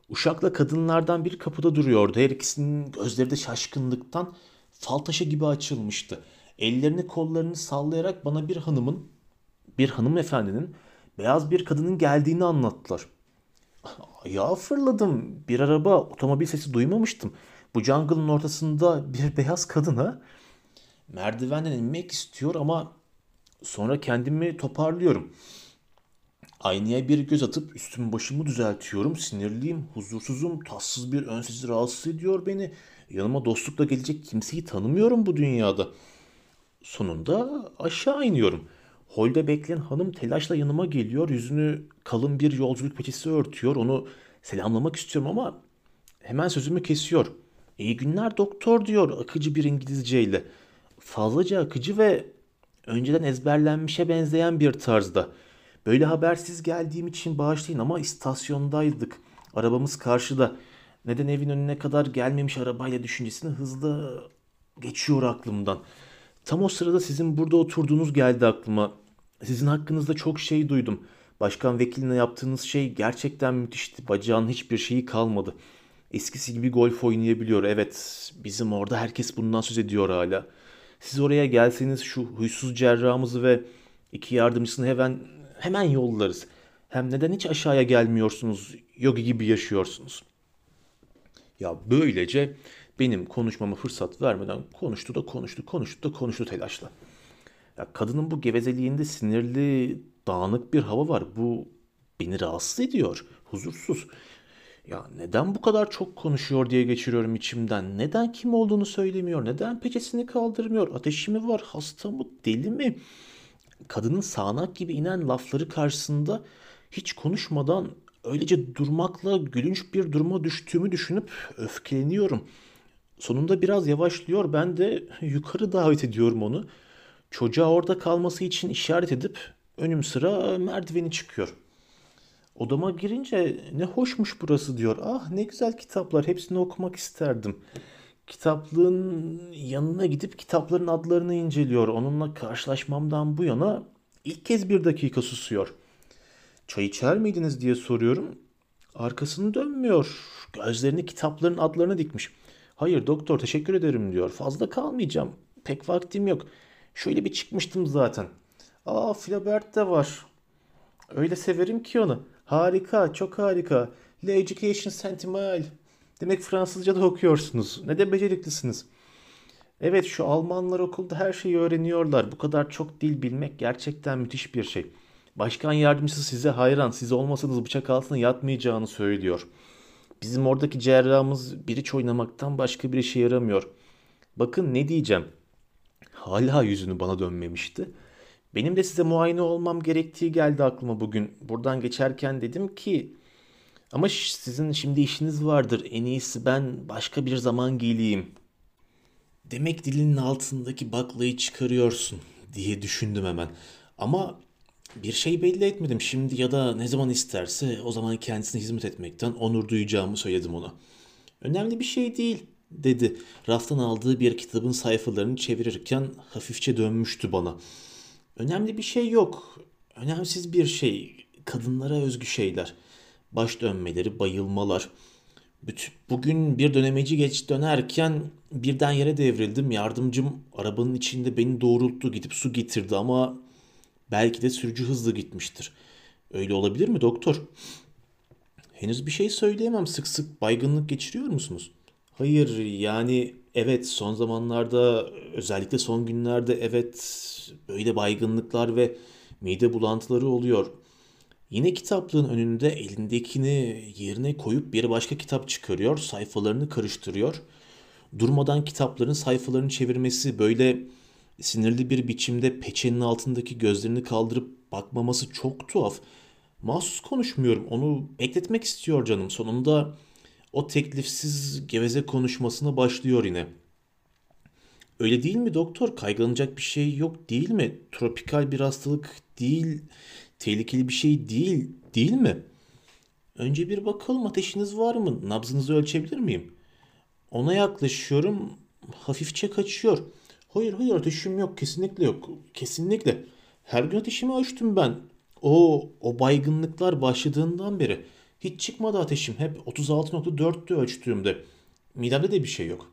Uşakla kadınlardan biri kapıda duruyordu. Her ikisinin gözleri de şaşkınlıktan fal taşı gibi açılmıştı. Ellerini kollarını sallayarak bana bir hanımın, bir hanımefendinin beyaz bir kadının geldiğini anlattılar. Ya fırladım. Bir araba, otomobil sesi duymamıştım. Bu jungle'ın ortasında bir beyaz kadın ha. Merdivenden inmek istiyor ama sonra kendimi toparlıyorum. Aynaya bir göz atıp üstüm başımı düzeltiyorum. Sinirliyim, huzursuzum, tatsız bir ön sesi rahatsız ediyor beni. Yanıma dostlukla gelecek kimseyi tanımıyorum bu dünyada. Sonunda aşağı iniyorum. Holde bekleyen hanım telaşla yanıma geliyor. Yüzünü kalın bir yolculuk peçesi örtüyor. Onu selamlamak istiyorum ama hemen sözümü kesiyor. İyi günler doktor diyor akıcı bir İngilizceyle. Fazlaca akıcı ve önceden ezberlenmişe benzeyen bir tarzda. Böyle habersiz geldiğim için bağışlayın ama istasyondaydık. Arabamız karşıda. Neden evin önüne kadar gelmemiş arabayla düşüncesini hızla geçiyor aklımdan. Tam o sırada sizin burada oturduğunuz geldi aklıma. Sizin hakkınızda çok şey duydum. Başkan vekiline yaptığınız şey gerçekten müthişti. Bacağın hiçbir şeyi kalmadı. Eskisi gibi golf oynayabiliyor. Evet, bizim orada herkes bundan söz ediyor hala. Siz oraya gelseniz şu huysuz cerrahımızı ve iki yardımcısını hemen hemen yollarız. Hem neden hiç aşağıya gelmiyorsunuz? Yogi gibi yaşıyorsunuz. Ya böylece benim konuşmama fırsat vermeden konuştu da konuştu, konuştu da konuştu telaşla. Ya kadının bu gevezeliğinde sinirli, dağınık bir hava var. Bu beni rahatsız ediyor. Huzursuz. Ya neden bu kadar çok konuşuyor diye geçiriyorum içimden. Neden kim olduğunu söylemiyor. Neden peçesini kaldırmıyor. Ateşi mi var? Hasta mı? Deli mi? Kadının sağanak gibi inen lafları karşısında hiç konuşmadan öylece durmakla gülünç bir duruma düştüğümü düşünüp öfkeleniyorum. Sonunda biraz yavaşlıyor. Ben de yukarı davet ediyorum onu. Çocuğa orada kalması için işaret edip önüm sıra merdiveni çıkıyor. Odama girince ne hoşmuş burası diyor. Ah ne güzel kitaplar hepsini okumak isterdim. Kitaplığın yanına gidip kitapların adlarını inceliyor. Onunla karşılaşmamdan bu yana ilk kez bir dakika susuyor. Çay içer miydiniz diye soruyorum. Arkasını dönmüyor. Gözlerini kitapların adlarına dikmiş. Hayır doktor teşekkür ederim diyor. Fazla kalmayacağım. Pek vaktim yok. Şöyle bir çıkmıştım zaten. Aa Flaubert de var. Öyle severim ki onu. Harika, çok harika. Le Education Sentimental. Demek Fransızca da okuyorsunuz. Ne de beceriklisiniz. Evet şu Almanlar okulda her şeyi öğreniyorlar. Bu kadar çok dil bilmek gerçekten müthiş bir şey. Başkan yardımcısı size hayran. Siz olmasanız bıçak altına yatmayacağını söylüyor. Bizim oradaki cerrahımız biriç oynamaktan başka bir işe yaramıyor. Bakın ne diyeceğim. Hala yüzünü bana dönmemişti. Benim de size muayene olmam gerektiği geldi aklıma bugün. Buradan geçerken dedim ki ama sizin şimdi işiniz vardır. En iyisi ben başka bir zaman geleyim. Demek dilinin altındaki baklayı çıkarıyorsun diye düşündüm hemen. Ama bir şey belli etmedim şimdi ya da ne zaman isterse o zaman kendisine hizmet etmekten onur duyacağımı söyledim ona. Önemli bir şey değil dedi. Raftan aldığı bir kitabın sayfalarını çevirirken hafifçe dönmüştü bana. Önemli bir şey yok. Önemsiz bir şey. Kadınlara özgü şeyler. Baş dönmeleri, bayılmalar. Bugün bir dönemeci geç dönerken birden yere devrildim. Yardımcım arabanın içinde beni doğrulttu gidip su getirdi ama belki de sürücü hızlı gitmiştir. Öyle olabilir mi doktor? Henüz bir şey söyleyemem. Sık sık baygınlık geçiriyor musunuz? Hayır yani evet son zamanlarda özellikle son günlerde evet böyle baygınlıklar ve mide bulantıları oluyor. Yine kitaplığın önünde elindekini yerine koyup bir başka kitap çıkarıyor, sayfalarını karıştırıyor. Durmadan kitapların sayfalarını çevirmesi böyle sinirli bir biçimde peçenin altındaki gözlerini kaldırıp bakmaması çok tuhaf. Mahsus konuşmuyorum. Onu bekletmek istiyor canım. Sonunda o teklifsiz geveze konuşmasına başlıyor yine. Öyle değil mi doktor? Kaygılanacak bir şey yok değil mi? Tropikal bir hastalık değil, tehlikeli bir şey değil, değil mi? Önce bir bakalım ateşiniz var mı? Nabzınızı ölçebilir miyim? Ona yaklaşıyorum. Hafifçe kaçıyor. Hayır hayır ateşim yok. Kesinlikle yok. Kesinlikle. Her gün ateşimi ölçtüm ben. O, o baygınlıklar başladığından beri. Hiç çıkmadı ateşim. Hep 36.4'tü ölçtüğümde. Midemde de bir şey yok.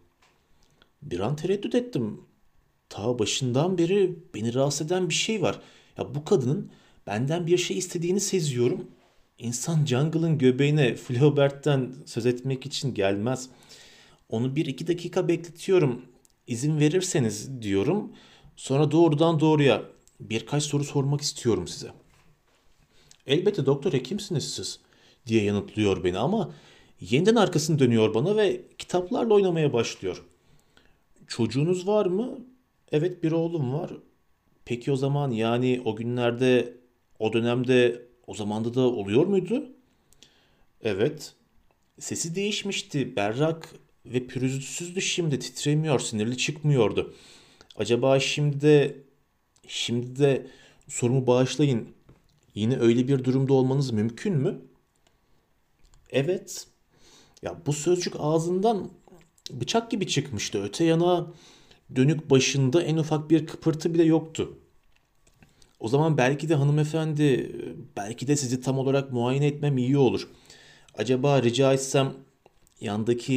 Bir an tereddüt ettim. Ta başından beri beni rahatsız eden bir şey var. Ya bu kadının benden bir şey istediğini seziyorum. İnsan jungle'ın göbeğine Flaubert'ten söz etmek için gelmez. Onu bir iki dakika bekletiyorum. İzin verirseniz diyorum. Sonra doğrudan doğruya birkaç soru sormak istiyorum size. Elbette doktor hekimsiniz siz diye yanıtlıyor beni ama yeniden arkasını dönüyor bana ve kitaplarla oynamaya başlıyor. Çocuğunuz var mı? Evet bir oğlum var. Peki o zaman yani o günlerde, o dönemde, o zamanda da oluyor muydu? Evet. Sesi değişmişti. Berrak ve pürüzsüzdü şimdi. Titremiyor, sinirli çıkmıyordu. Acaba şimdi de şimdi de sorumu bağışlayın. Yine öyle bir durumda olmanız mümkün mü? Evet. Ya bu sözcük ağzından bıçak gibi çıkmıştı. Öte yana dönük başında en ufak bir kıpırtı bile yoktu. O zaman belki de hanımefendi, belki de sizi tam olarak muayene etmem iyi olur. Acaba rica etsem yandaki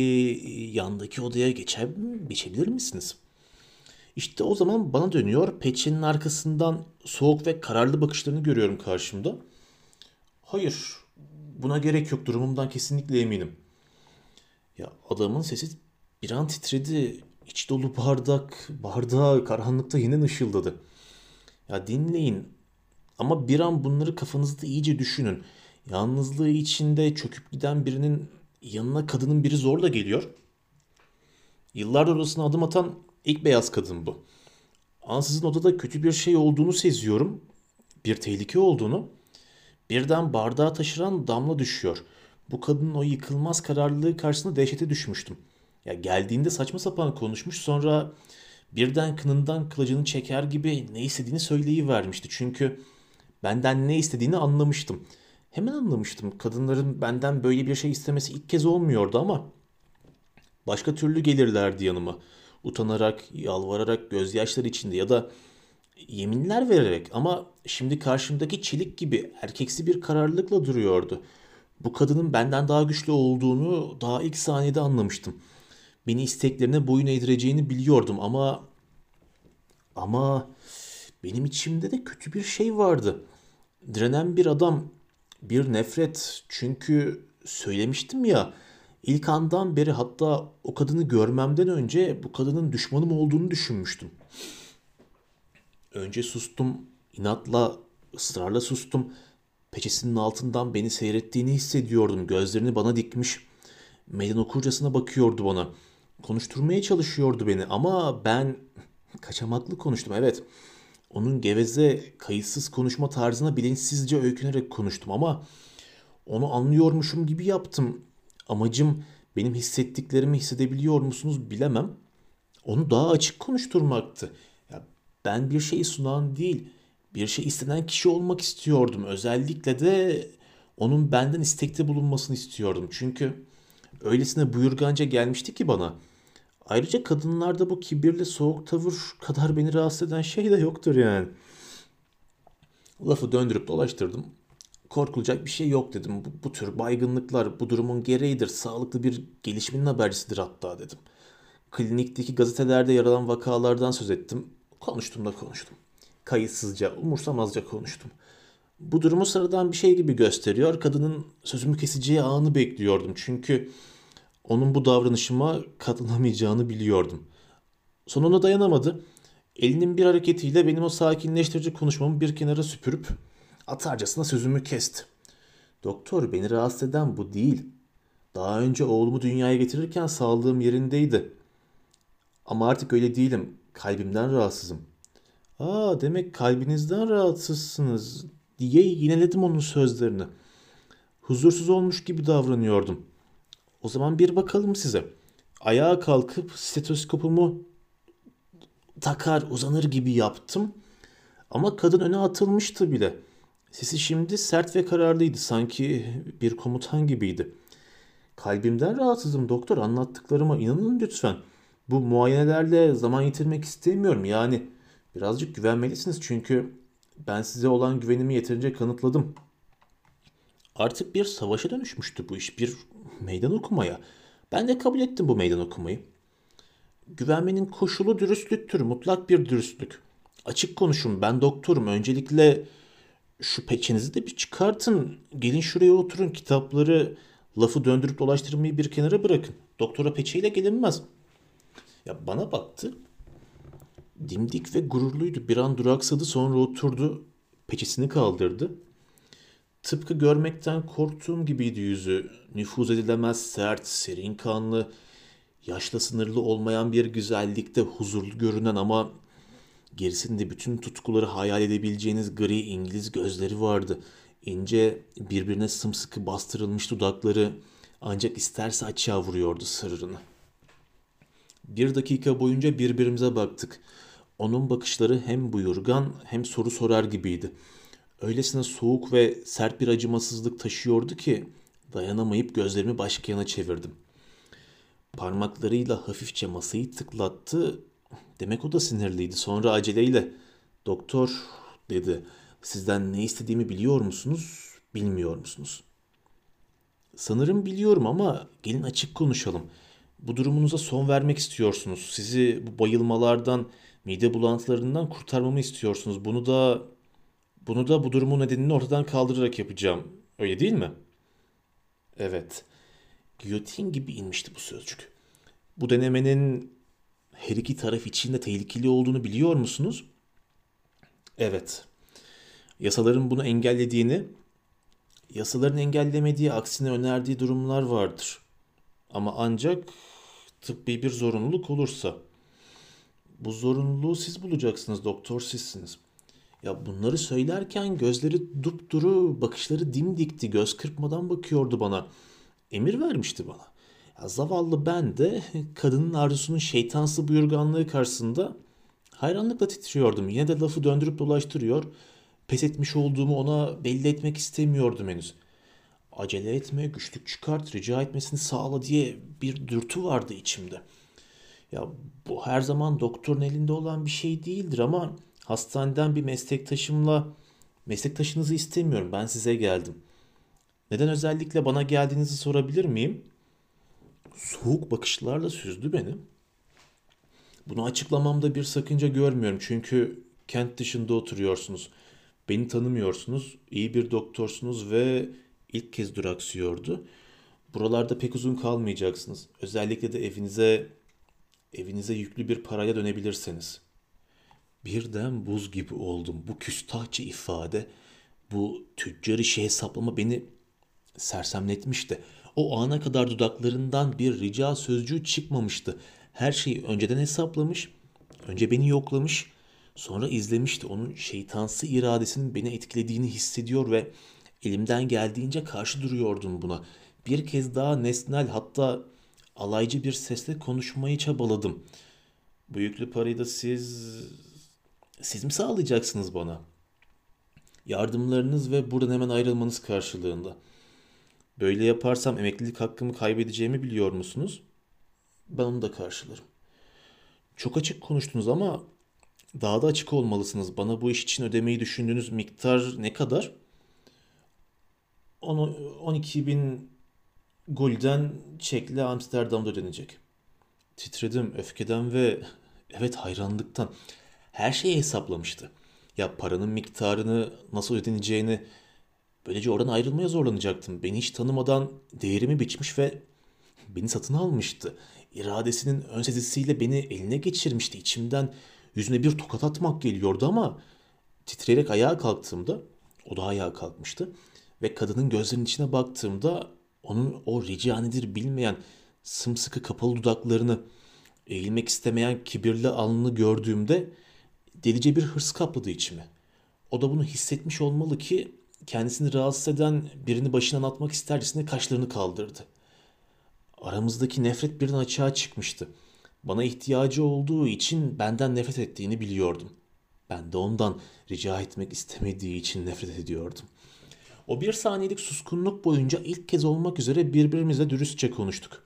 yandaki odaya geçer, geçebilir misiniz? İşte o zaman bana dönüyor. Peçenin arkasından soğuk ve kararlı bakışlarını görüyorum karşımda. Hayır, buna gerek yok. Durumumdan kesinlikle eminim. Ya adamın sesi bir an titredi. İç dolu bardak, bardağı karanlıkta yine ışıldadı. Ya dinleyin. Ama bir an bunları kafanızda iyice düşünün. Yalnızlığı içinde çöküp giden birinin yanına kadının biri zorla geliyor. Yıllardır odasına adım atan ilk beyaz kadın bu. Ansızın odada kötü bir şey olduğunu seziyorum. Bir tehlike olduğunu. Birden bardağı taşıran damla düşüyor. Bu kadının o yıkılmaz kararlılığı karşısında dehşete düşmüştüm. Ya geldiğinde saçma sapan konuşmuş sonra birden kınından kılıcını çeker gibi ne istediğini söyleyivermişti. Çünkü benden ne istediğini anlamıştım. Hemen anlamıştım. Kadınların benden böyle bir şey istemesi ilk kez olmuyordu ama başka türlü gelirlerdi yanıma. Utanarak, yalvararak, gözyaşları içinde ya da yeminler vererek ama şimdi karşımdaki çelik gibi erkeksi bir kararlılıkla duruyordu. Bu kadının benden daha güçlü olduğunu daha ilk saniyede anlamıştım. Beni isteklerine boyun eğdireceğini biliyordum ama ama benim içimde de kötü bir şey vardı. Direnen bir adam, bir nefret. Çünkü söylemiştim ya, İlk andan beri hatta o kadını görmemden önce bu kadının düşmanım olduğunu düşünmüştüm. Önce sustum, inatla, ısrarla sustum. Peçesinin altından beni seyrettiğini hissediyordum. Gözlerini bana dikmiş. Meydan okurcasına bakıyordu bana. Konuşturmaya çalışıyordu beni ama ben kaçamaklı konuştum evet. Onun geveze, kayıtsız konuşma tarzına bilinçsizce öykünerek konuştum ama onu anlıyormuşum gibi yaptım. Amacım benim hissettiklerimi hissedebiliyor musunuz bilemem. Onu daha açık konuşturmaktı. Ben bir şey sunan değil, bir şey istenen kişi olmak istiyordum. Özellikle de onun benden istekte bulunmasını istiyordum. Çünkü öylesine buyurganca gelmişti ki bana. Ayrıca kadınlarda bu kibirli soğuk tavır kadar beni rahatsız eden şey de yoktur yani. Lafı döndürüp dolaştırdım. Korkulacak bir şey yok dedim. Bu, bu tür baygınlıklar bu durumun gereğidir. Sağlıklı bir gelişmenin habercisidir hatta dedim. Klinikteki gazetelerde yer alan vakalardan söz ettim. Konuştum da konuştum. Kayıtsızca, umursamazca konuştum. Bu durumu sıradan bir şey gibi gösteriyor. Kadının sözümü keseceği anı bekliyordum. Çünkü onun bu davranışıma katılamayacağını biliyordum. Sonuna dayanamadı. Elinin bir hareketiyle benim o sakinleştirici konuşmamı bir kenara süpürüp atarcasına sözümü kesti. Doktor beni rahatsız eden bu değil. Daha önce oğlumu dünyaya getirirken sağlığım yerindeydi. Ama artık öyle değilim. Kalbimden rahatsızım. Aa demek kalbinizden rahatsızsınız diye yineledim onun sözlerini. Huzursuz olmuş gibi davranıyordum. O zaman bir bakalım size. Ayağa kalkıp stetoskopumu takar uzanır gibi yaptım. Ama kadın öne atılmıştı bile. Sesi şimdi sert ve kararlıydı. Sanki bir komutan gibiydi. Kalbimden rahatsızım doktor. Anlattıklarıma inanın lütfen. Bu muayenelerle zaman yitirmek istemiyorum. Yani birazcık güvenmelisiniz çünkü ben size olan güvenimi yeterince kanıtladım. Artık bir savaşa dönüşmüştü bu iş. Bir meydan okumaya. Ben de kabul ettim bu meydan okumayı. Güvenmenin koşulu dürüstlüktür. Mutlak bir dürüstlük. Açık konuşun. Ben doktorum. Öncelikle şu peçenizi de bir çıkartın. Gelin şuraya oturun. Kitapları lafı döndürüp dolaştırmayı bir kenara bırakın. Doktora peçeyle gelinmez. Ya bana baktı. Dimdik ve gururluydu. Bir an duraksadı sonra oturdu. Peçesini kaldırdı. Tıpkı görmekten korktuğum gibiydi yüzü. Nüfuz edilemez, sert, serin kanlı, yaşla sınırlı olmayan bir güzellikte huzurlu görünen ama gerisinde bütün tutkuları hayal edebileceğiniz gri İngiliz gözleri vardı. İnce, birbirine sımsıkı bastırılmış dudakları ancak isterse açığa vuruyordu sırrını. Bir dakika boyunca birbirimize baktık. Onun bakışları hem buyurgan hem soru sorar gibiydi.'' öylesine soğuk ve sert bir acımasızlık taşıyordu ki dayanamayıp gözlerimi başka yana çevirdim. Parmaklarıyla hafifçe masayı tıklattı. Demek o da sinirliydi. Sonra aceleyle "Doktor," dedi. "Sizden ne istediğimi biliyor musunuz, bilmiyor musunuz?" "Sanırım biliyorum ama gelin açık konuşalım. Bu durumunuza son vermek istiyorsunuz. Sizi bu bayılmalardan, mide bulantılarından kurtarmamı istiyorsunuz. Bunu da bunu da bu durumun nedenini ortadan kaldırarak yapacağım. Öyle değil mi? Evet. Giyotin gibi inmişti bu sözcük. Bu denemenin her iki taraf için de tehlikeli olduğunu biliyor musunuz? Evet. Yasaların bunu engellediğini, yasaların engellemediği aksine önerdiği durumlar vardır. Ama ancak tıbbi bir zorunluluk olursa. Bu zorunluluğu siz bulacaksınız doktor sizsiniz. Ya bunları söylerken gözleri dupduru, bakışları dimdikti, göz kırpmadan bakıyordu bana. Emir vermişti bana. Ya zavallı ben de kadının arzusunun şeytansı buyurganlığı karşısında hayranlıkla titriyordum. Yine de lafı döndürüp dolaştırıyor. Pes etmiş olduğumu ona belli etmek istemiyordum henüz. Acele etme, güçlük çıkart, rica etmesini sağla diye bir dürtü vardı içimde. Ya bu her zaman doktorun elinde olan bir şey değildir ama hastaneden bir meslektaşımla meslektaşınızı istemiyorum. Ben size geldim. Neden özellikle bana geldiğinizi sorabilir miyim? Soğuk bakışlarla süzdü beni. Bunu açıklamamda bir sakınca görmüyorum çünkü kent dışında oturuyorsunuz. Beni tanımıyorsunuz, iyi bir doktorsunuz ve ilk kez duraksıyordu. Buralarda pek uzun kalmayacaksınız. Özellikle de evinize evinize yüklü bir paraya dönebilirseniz. Birden buz gibi oldum. Bu küstahçı ifade, bu tüccar işi hesaplama beni sersemletmişti. O ana kadar dudaklarından bir rica sözcüğü çıkmamıştı. Her şeyi önceden hesaplamış, önce beni yoklamış, sonra izlemişti. Onun şeytansı iradesinin beni etkilediğini hissediyor ve elimden geldiğince karşı duruyordum buna. Bir kez daha nesnel hatta alaycı bir sesle konuşmayı çabaladım. Bu yüklü parayı da siz siz mi sağlayacaksınız bana? Yardımlarınız ve buradan hemen ayrılmanız karşılığında. Böyle yaparsam emeklilik hakkımı kaybedeceğimi biliyor musunuz? Ben onu da karşılarım. Çok açık konuştunuz ama daha da açık olmalısınız. Bana bu iş için ödemeyi düşündüğünüz miktar ne kadar? 12 bin gulden çekle Amsterdam'da ödenecek. Titredim öfkeden ve evet hayranlıktan. Her şeyi hesaplamıştı. Ya paranın miktarını nasıl ödeneceğini böylece oradan ayrılmaya zorlanacaktım. Beni hiç tanımadan değerimi biçmiş ve beni satın almıştı. İradesinin ön sezisiyle beni eline geçirmişti. İçimden yüzüne bir tokat atmak geliyordu ama titreyerek ayağa kalktığımda o da ayağa kalkmıştı. Ve kadının gözlerinin içine baktığımda onun o rica bilmeyen sımsıkı kapalı dudaklarını eğilmek istemeyen kibirli alnını gördüğümde delice bir hırs kapladı içimi. O da bunu hissetmiş olmalı ki kendisini rahatsız eden birini başından atmak istercesine kaşlarını kaldırdı. Aramızdaki nefret birden açığa çıkmıştı. Bana ihtiyacı olduğu için benden nefret ettiğini biliyordum. Ben de ondan rica etmek istemediği için nefret ediyordum. O bir saniyelik suskunluk boyunca ilk kez olmak üzere birbirimizle dürüstçe konuştuk.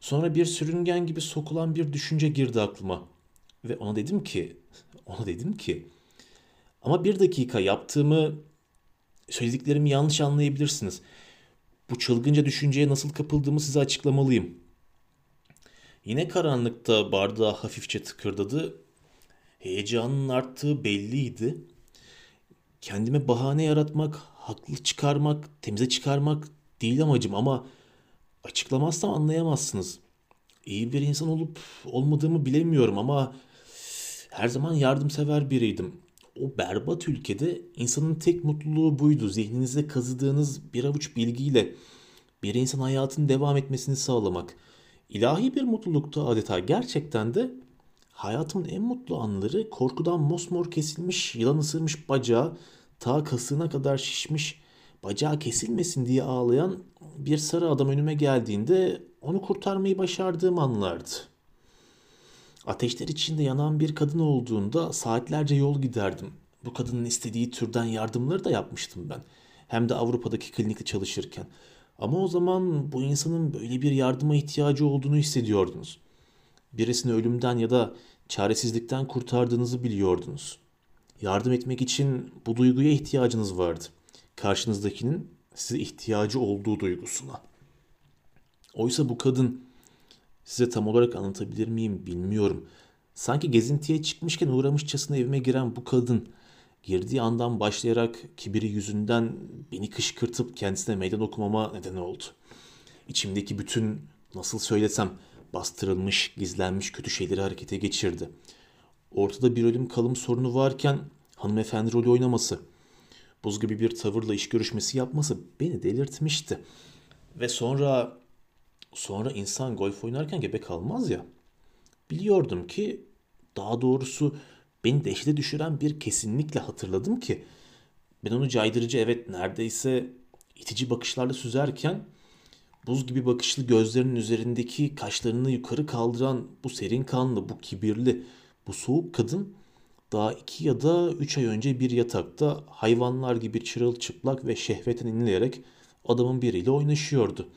Sonra bir sürüngen gibi sokulan bir düşünce girdi aklıma. Ve ona dedim ki, ona dedim ki, ama bir dakika yaptığımı, söylediklerimi yanlış anlayabilirsiniz. Bu çılgınca düşünceye nasıl kapıldığımı size açıklamalıyım. Yine karanlıkta bardağı hafifçe tıkırdadı. Heyecanın arttığı belliydi. Kendime bahane yaratmak, haklı çıkarmak, temize çıkarmak değil amacım ama açıklamazsam anlayamazsınız. İyi bir insan olup olmadığımı bilemiyorum ama her zaman yardımsever biriydim. O berbat ülkede insanın tek mutluluğu buydu. Zihninizde kazıdığınız bir avuç bilgiyle bir insan hayatın devam etmesini sağlamak. İlahi bir mutluluktu adeta. Gerçekten de hayatımın en mutlu anları korkudan mosmor kesilmiş, yılan ısırmış bacağı, ta kasığına kadar şişmiş, bacağı kesilmesin diye ağlayan bir sarı adam önüme geldiğinde onu kurtarmayı başardığım anlardı. Ateşler içinde yanan bir kadın olduğunda saatlerce yol giderdim. Bu kadının istediği türden yardımları da yapmıştım ben. Hem de Avrupa'daki klinikte çalışırken. Ama o zaman bu insanın böyle bir yardıma ihtiyacı olduğunu hissediyordunuz. Birisini ölümden ya da çaresizlikten kurtardığınızı biliyordunuz. Yardım etmek için bu duyguya ihtiyacınız vardı. Karşınızdakinin size ihtiyacı olduğu duygusuna. Oysa bu kadın size tam olarak anlatabilir miyim bilmiyorum. Sanki gezintiye çıkmışken uğramışçasına evime giren bu kadın girdiği andan başlayarak kibiri yüzünden beni kışkırtıp kendisine meydan okumama neden oldu. İçimdeki bütün nasıl söylesem bastırılmış, gizlenmiş kötü şeyleri harekete geçirdi. Ortada bir ölüm kalım sorunu varken hanımefendi rolü oynaması, buz gibi bir tavırla iş görüşmesi yapması beni delirtmişti. Ve sonra sonra insan golf oynarken gebe kalmaz ya. Biliyordum ki daha doğrusu beni dehşete düşüren bir kesinlikle hatırladım ki ben onu caydırıcı evet neredeyse itici bakışlarla süzerken buz gibi bakışlı gözlerinin üzerindeki kaşlarını yukarı kaldıran bu serin kanlı, bu kibirli, bu soğuk kadın daha iki ya da üç ay önce bir yatakta hayvanlar gibi çırılçıplak ve şehvetten inleyerek adamın biriyle oynaşıyordu.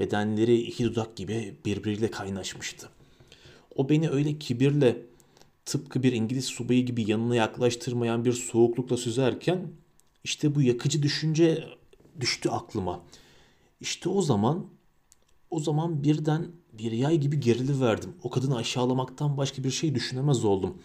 Bedenleri iki dudak gibi birbiriyle kaynaşmıştı. O beni öyle kibirle tıpkı bir İngiliz subayı gibi yanına yaklaştırmayan bir soğuklukla süzerken işte bu yakıcı düşünce düştü aklıma. İşte o zaman o zaman birden bir yay gibi gerili verdim. O kadını aşağılamaktan başka bir şey düşünemez oldum.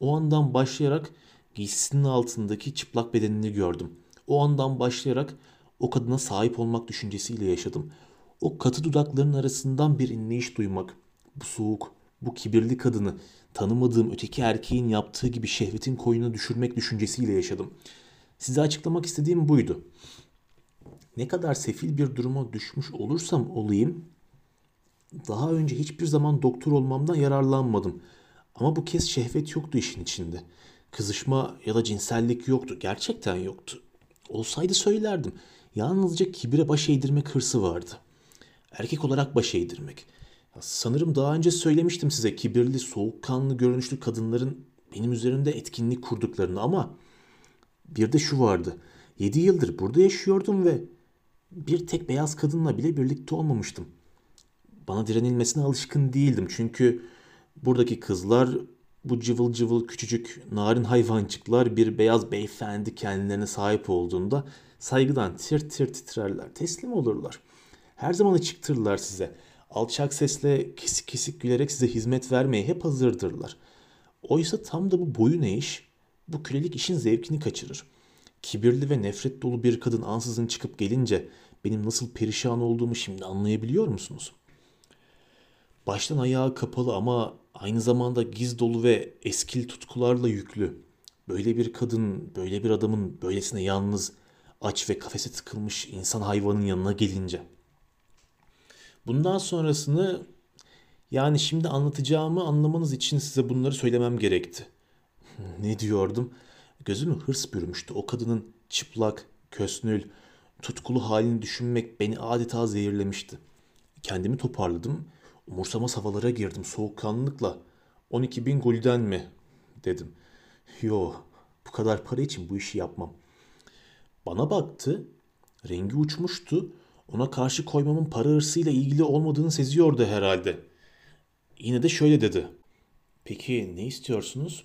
O andan başlayarak giysisinin altındaki çıplak bedenini gördüm. O andan başlayarak o kadına sahip olmak düşüncesiyle yaşadım. O katı dudakların arasından bir inleyiş duymak, bu soğuk, bu kibirli kadını tanımadığım öteki erkeğin yaptığı gibi şehvetin koyuna düşürmek düşüncesiyle yaşadım. Size açıklamak istediğim buydu. Ne kadar sefil bir duruma düşmüş olursam olayım, daha önce hiçbir zaman doktor olmamdan yararlanmadım. Ama bu kez şehvet yoktu işin içinde. Kızışma ya da cinsellik yoktu. Gerçekten yoktu. Olsaydı söylerdim. Yalnızca kibire baş eğdirmek hırsı vardı. Erkek olarak baş eğdirmek. Sanırım daha önce söylemiştim size kibirli, soğukkanlı görünüşlü kadınların benim üzerinde etkinlik kurduklarını ama bir de şu vardı. Yedi yıldır burada yaşıyordum ve bir tek beyaz kadınla bile birlikte olmamıştım. Bana direnilmesine alışkın değildim çünkü buradaki kızlar bu cıvıl cıvıl küçücük narin hayvancıklar bir beyaz beyefendi kendilerine sahip olduğunda saygıdan tir tir titrerler, teslim olurlar. Her zaman açıktırlar size. Alçak sesle kesik kesik gülerek size hizmet vermeye hep hazırdırlar. Oysa tam da bu boyun eğiş, bu kölelik işin zevkini kaçırır. Kibirli ve nefret dolu bir kadın ansızın çıkıp gelince benim nasıl perişan olduğumu şimdi anlayabiliyor musunuz? Baştan ayağı kapalı ama aynı zamanda giz dolu ve eskil tutkularla yüklü. Böyle bir kadın, böyle bir adamın böylesine yalnız, aç ve kafese tıkılmış insan hayvanın yanına gelince. Bundan sonrasını yani şimdi anlatacağımı anlamanız için size bunları söylemem gerekti. ne diyordum? Gözümü hırs bürümüştü. O kadının çıplak, kösnül, tutkulu halini düşünmek beni adeta zehirlemişti. Kendimi toparladım. Umursamaz havalara girdim soğukkanlılıkla. 12 bin gulden mi? dedim. Yo, bu kadar para için bu işi yapmam. Bana baktı. Rengi uçmuştu. Ona karşı koymamın para hırsıyla ilgili olmadığını seziyordu herhalde. Yine de şöyle dedi. Peki ne istiyorsunuz?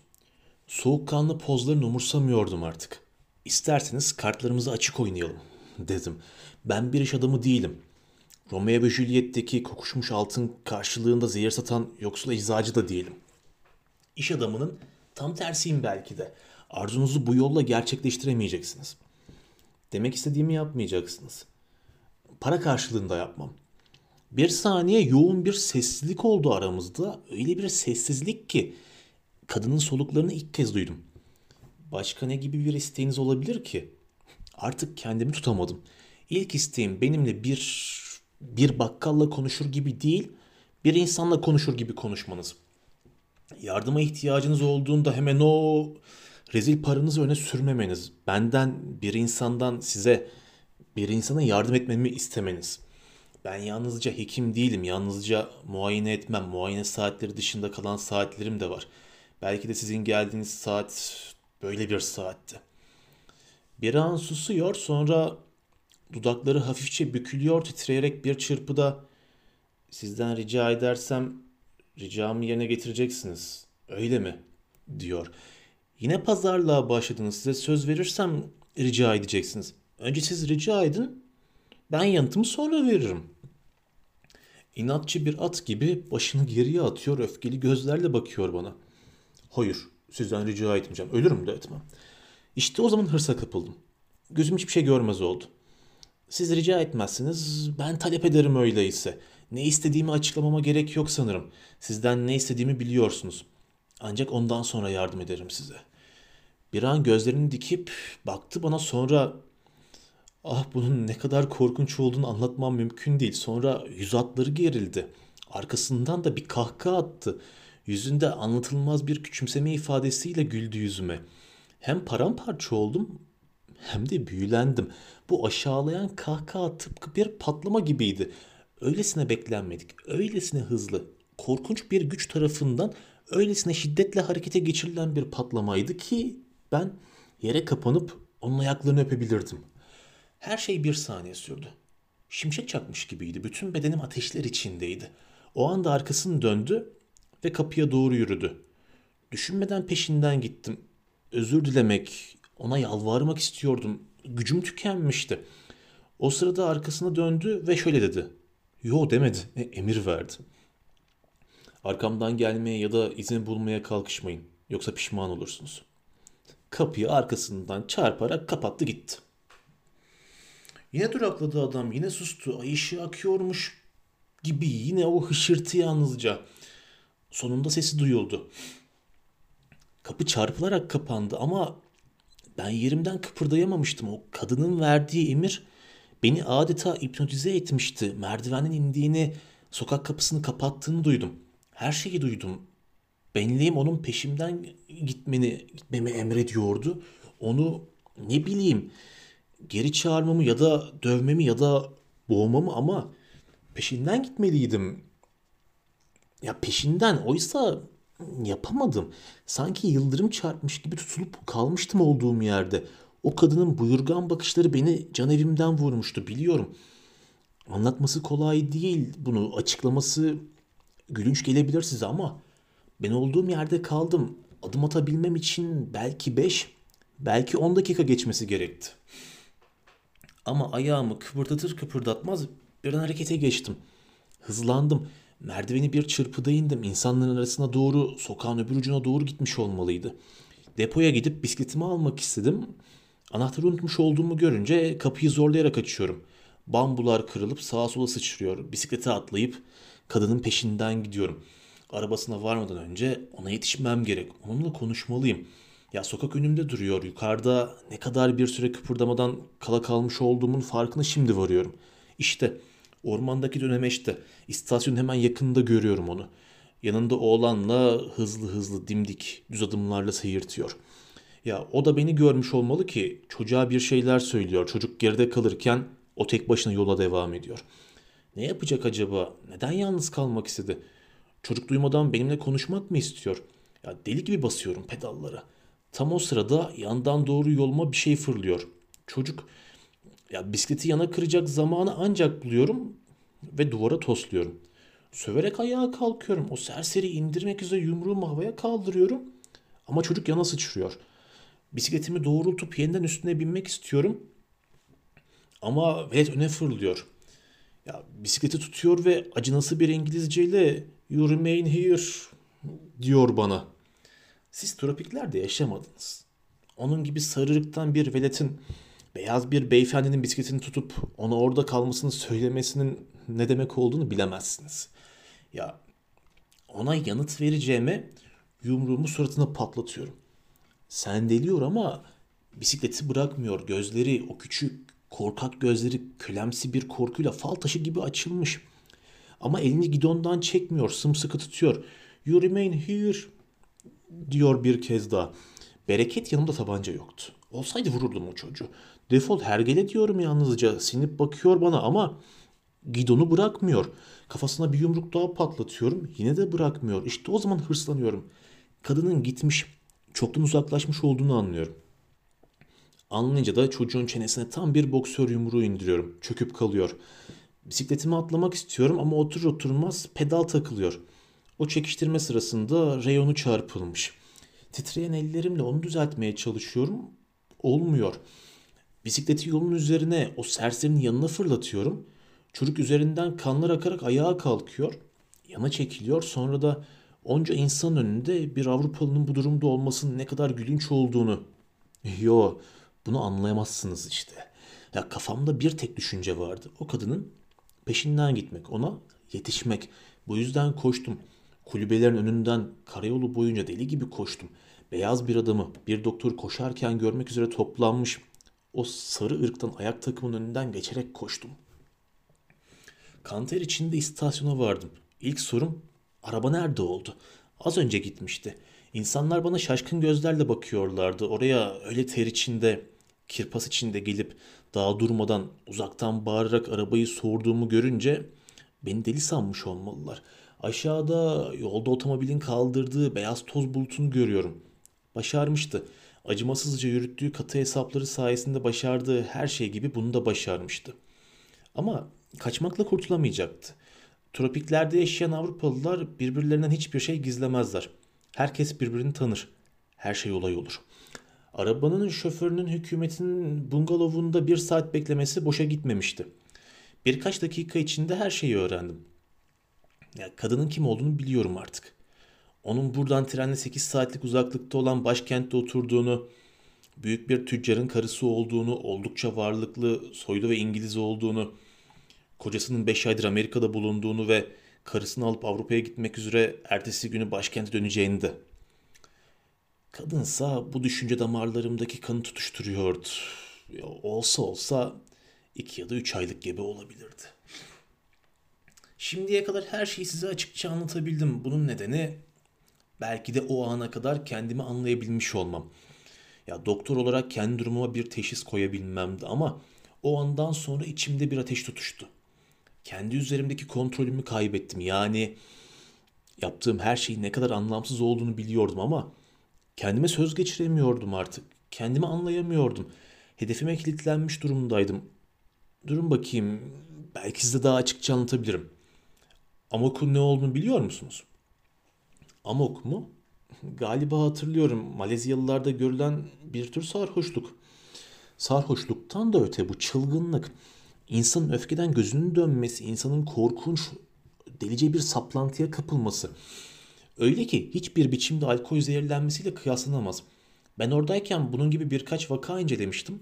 Soğukkanlı pozlarını umursamıyordum artık. İsterseniz kartlarımızı açık oynayalım dedim. Ben bir iş adamı değilim. Romeo ve Juliet'teki kokuşmuş altın karşılığında zehir satan yoksul eczacı da değilim. İş adamının tam tersiyim belki de. Arzunuzu bu yolla gerçekleştiremeyeceksiniz. Demek istediğimi yapmayacaksınız. Para karşılığında yapmam. Bir saniye yoğun bir sessizlik oldu aramızda. Öyle bir sessizlik ki kadının soluklarını ilk kez duydum. Başka ne gibi bir isteğiniz olabilir ki? Artık kendimi tutamadım. İlk isteğim benimle bir bir bakkalla konuşur gibi değil, bir insanla konuşur gibi konuşmanız. Yardıma ihtiyacınız olduğunda hemen o rezil paranızı öne sürmemeniz. Benden bir insandan size bir insana yardım etmemi istemeniz. Ben yalnızca hekim değilim. Yalnızca muayene etmem. Muayene saatleri dışında kalan saatlerim de var. Belki de sizin geldiğiniz saat böyle bir saatti. Bir an susuyor sonra dudakları hafifçe bükülüyor titreyerek bir çırpıda sizden rica edersem ricamı yerine getireceksiniz. Öyle mi? diyor. Yine pazarlığa başladınız. Size söz verirsem rica edeceksiniz. Önce siz rica edin. Ben yanıtımı sonra veririm. İnatçı bir at gibi başını geriye atıyor, öfkeli gözlerle bakıyor bana. Hayır, sizden rica etmeyeceğim. Ölürüm de etmem. İşte o zaman hırsa kapıldım. Gözüm hiçbir şey görmez oldu. Siz rica etmezsiniz, ben talep ederim öyleyse. Ne istediğimi açıklamama gerek yok sanırım. Sizden ne istediğimi biliyorsunuz. Ancak ondan sonra yardım ederim size. Bir an gözlerini dikip baktı bana sonra Ah bunun ne kadar korkunç olduğunu anlatmam mümkün değil. Sonra yüz atları gerildi. Arkasından da bir kahkaha attı. Yüzünde anlatılmaz bir küçümseme ifadesiyle güldü yüzüme. Hem paramparça oldum hem de büyülendim. Bu aşağılayan kahkaha tıpkı bir patlama gibiydi. Öylesine beklenmedik, öylesine hızlı, korkunç bir güç tarafından öylesine şiddetle harekete geçirilen bir patlamaydı ki ben yere kapanıp onun ayaklarını öpebilirdim. Her şey bir saniye sürdü. Şimşek çakmış gibiydi. Bütün bedenim ateşler içindeydi. O anda arkasını döndü ve kapıya doğru yürüdü. Düşünmeden peşinden gittim. Özür dilemek, ona yalvarmak istiyordum. Gücüm tükenmişti. O sırada arkasına döndü ve şöyle dedi. Yo demedi, e, emir verdi. Arkamdan gelmeye ya da izin bulmaya kalkışmayın. Yoksa pişman olursunuz. Kapıyı arkasından çarparak kapattı gitti. Yine durakladı adam yine sustu. Ay ışığı akıyormuş gibi yine o hışırtı yalnızca. Sonunda sesi duyuldu. Kapı çarpılarak kapandı ama ben yerimden kıpırdayamamıştım. O kadının verdiği emir beni adeta hipnotize etmişti. Merdivenden indiğini, sokak kapısını kapattığını duydum. Her şeyi duydum. Benliğim onun peşimden gitmeni, gitmemi emrediyordu. Onu ne bileyim geri çağırmamı ya da dövmemi ya da boğmamı ama peşinden gitmeliydim. Ya peşinden oysa yapamadım. Sanki yıldırım çarpmış gibi tutulup kalmıştım olduğum yerde. O kadının buyurgan bakışları beni can evimden vurmuştu biliyorum. Anlatması kolay değil bunu açıklaması gülünç gelebilir size ama ben olduğum yerde kaldım. Adım atabilmem için belki 5, belki 10 dakika geçmesi gerekti. Ama ayağımı kıpırdatır kıpırdatmaz birden harekete geçtim. Hızlandım. Merdiveni bir çırpıda indim. İnsanların arasına doğru, sokağın öbür ucuna doğru gitmiş olmalıydı. Depoya gidip bisikletimi almak istedim. Anahtarı unutmuş olduğumu görünce kapıyı zorlayarak açıyorum. Bambular kırılıp sağa sola sıçrıyor. Bisiklete atlayıp kadının peşinden gidiyorum. Arabasına varmadan önce ona yetişmem gerek. Onunla konuşmalıyım. Ya sokak önümde duruyor. Yukarıda ne kadar bir süre kıpırdamadan kala kalmış olduğumun farkına şimdi varıyorum. İşte ormandaki dönemeçte istasyonun hemen yakında görüyorum onu. Yanında oğlanla hızlı hızlı dimdik düz adımlarla seyirtiyor. Ya o da beni görmüş olmalı ki çocuğa bir şeyler söylüyor. Çocuk geride kalırken o tek başına yola devam ediyor. Ne yapacak acaba? Neden yalnız kalmak istedi? Çocuk duymadan benimle konuşmak mı istiyor? Ya deli gibi basıyorum pedallara. Tam o sırada yandan doğru yoluma bir şey fırlıyor. Çocuk ya bisikleti yana kıracak zamanı ancak buluyorum ve duvara tosluyorum. Söverek ayağa kalkıyorum. O serseri indirmek üzere yumruğumu havaya kaldırıyorum. Ama çocuk yana sıçrıyor. Bisikletimi doğrultup yeniden üstüne binmek istiyorum. Ama velet öne fırlıyor. Ya bisikleti tutuyor ve acınası bir İngilizceyle You remain here diyor bana. Siz tropiklerde yaşamadınız. Onun gibi sarırıktan bir veletin beyaz bir beyefendinin bisikletini tutup ona orada kalmasını söylemesinin ne demek olduğunu bilemezsiniz. Ya ona yanıt vereceğime yumruğumu suratına patlatıyorum. Sen deliyor ama bisikleti bırakmıyor. Gözleri o küçük korkak gözleri kölemsi bir korkuyla fal taşı gibi açılmış. Ama elini gidondan çekmiyor, sımsıkı tutuyor. You remain here diyor bir kez daha. Bereket yanımda tabanca yoktu. Olsaydı vururdum o çocuğu. Defol hergele diyorum yalnızca. Sinip bakıyor bana ama gidonu bırakmıyor. Kafasına bir yumruk daha patlatıyorum. Yine de bırakmıyor. İşte o zaman hırslanıyorum. Kadının gitmiş, çoktan uzaklaşmış olduğunu anlıyorum. Anlayınca da çocuğun çenesine tam bir boksör yumruğu indiriyorum. Çöküp kalıyor. Bisikletimi atlamak istiyorum ama otur oturmaz pedal takılıyor. O çekiştirme sırasında reyonu çarpılmış. Titreyen ellerimle onu düzeltmeye çalışıyorum. Olmuyor. Bisikleti yolun üzerine o serserinin yanına fırlatıyorum. Çocuk üzerinden kanlar akarak ayağa kalkıyor. Yana çekiliyor. Sonra da onca insan önünde bir Avrupalının bu durumda olmasının ne kadar gülünç olduğunu. Yo bunu anlayamazsınız işte. Ya kafamda bir tek düşünce vardı. O kadının peşinden gitmek, ona yetişmek. Bu yüzden koştum. Kulübelerin önünden karayolu boyunca deli gibi koştum. Beyaz bir adamı bir doktor koşarken görmek üzere toplanmış. O sarı ırktan ayak takımının önünden geçerek koştum. Kanter içinde istasyona vardım. İlk sorum araba nerede oldu? Az önce gitmişti. İnsanlar bana şaşkın gözlerle bakıyorlardı. Oraya öyle ter içinde, kirpas içinde gelip daha durmadan uzaktan bağırarak arabayı sorduğumu görünce beni deli sanmış olmalılar. Aşağıda yolda otomobilin kaldırdığı beyaz toz bulutunu görüyorum. Başarmıştı. Acımasızca yürüttüğü katı hesapları sayesinde başardığı her şey gibi bunu da başarmıştı. Ama kaçmakla kurtulamayacaktı. Tropiklerde yaşayan Avrupalılar birbirlerinden hiçbir şey gizlemezler. Herkes birbirini tanır. Her şey olay olur. Arabanın şoförünün hükümetin bungalovunda bir saat beklemesi boşa gitmemişti. Birkaç dakika içinde her şeyi öğrendim. Ya, kadının kim olduğunu biliyorum artık. Onun buradan trenle 8 saatlik uzaklıkta olan başkentte oturduğunu, büyük bir tüccarın karısı olduğunu, oldukça varlıklı, soylu ve İngiliz olduğunu, kocasının 5 aydır Amerika'da bulunduğunu ve karısını alıp Avrupa'ya gitmek üzere ertesi günü başkente döneceğini de. Kadınsa bu düşünce damarlarımdaki kanı tutuşturuyordu. Olsa olsa iki ya da üç aylık gebe olabilirdi. Şimdiye kadar her şeyi size açıkça anlatabildim. Bunun nedeni belki de o ana kadar kendimi anlayabilmiş olmam. Ya doktor olarak kendi durumuma bir teşhis koyabilmemdi ama o andan sonra içimde bir ateş tutuştu. Kendi üzerimdeki kontrolümü kaybettim. Yani yaptığım her şeyin ne kadar anlamsız olduğunu biliyordum ama kendime söz geçiremiyordum artık. Kendimi anlayamıyordum. Hedefime kilitlenmiş durumdaydım. Durun bakayım. Belki size daha açıkça anlatabilirim. Amok'un ne olduğunu biliyor musunuz? Amok mu? Galiba hatırlıyorum. Malezyalılarda görülen bir tür sarhoşluk. Sarhoşluktan da öte bu çılgınlık. İnsanın öfkeden gözünün dönmesi, insanın korkunç, delice bir saplantıya kapılması. Öyle ki hiçbir biçimde alkol zehirlenmesiyle kıyaslanamaz. Ben oradayken bunun gibi birkaç vaka incelemiştim.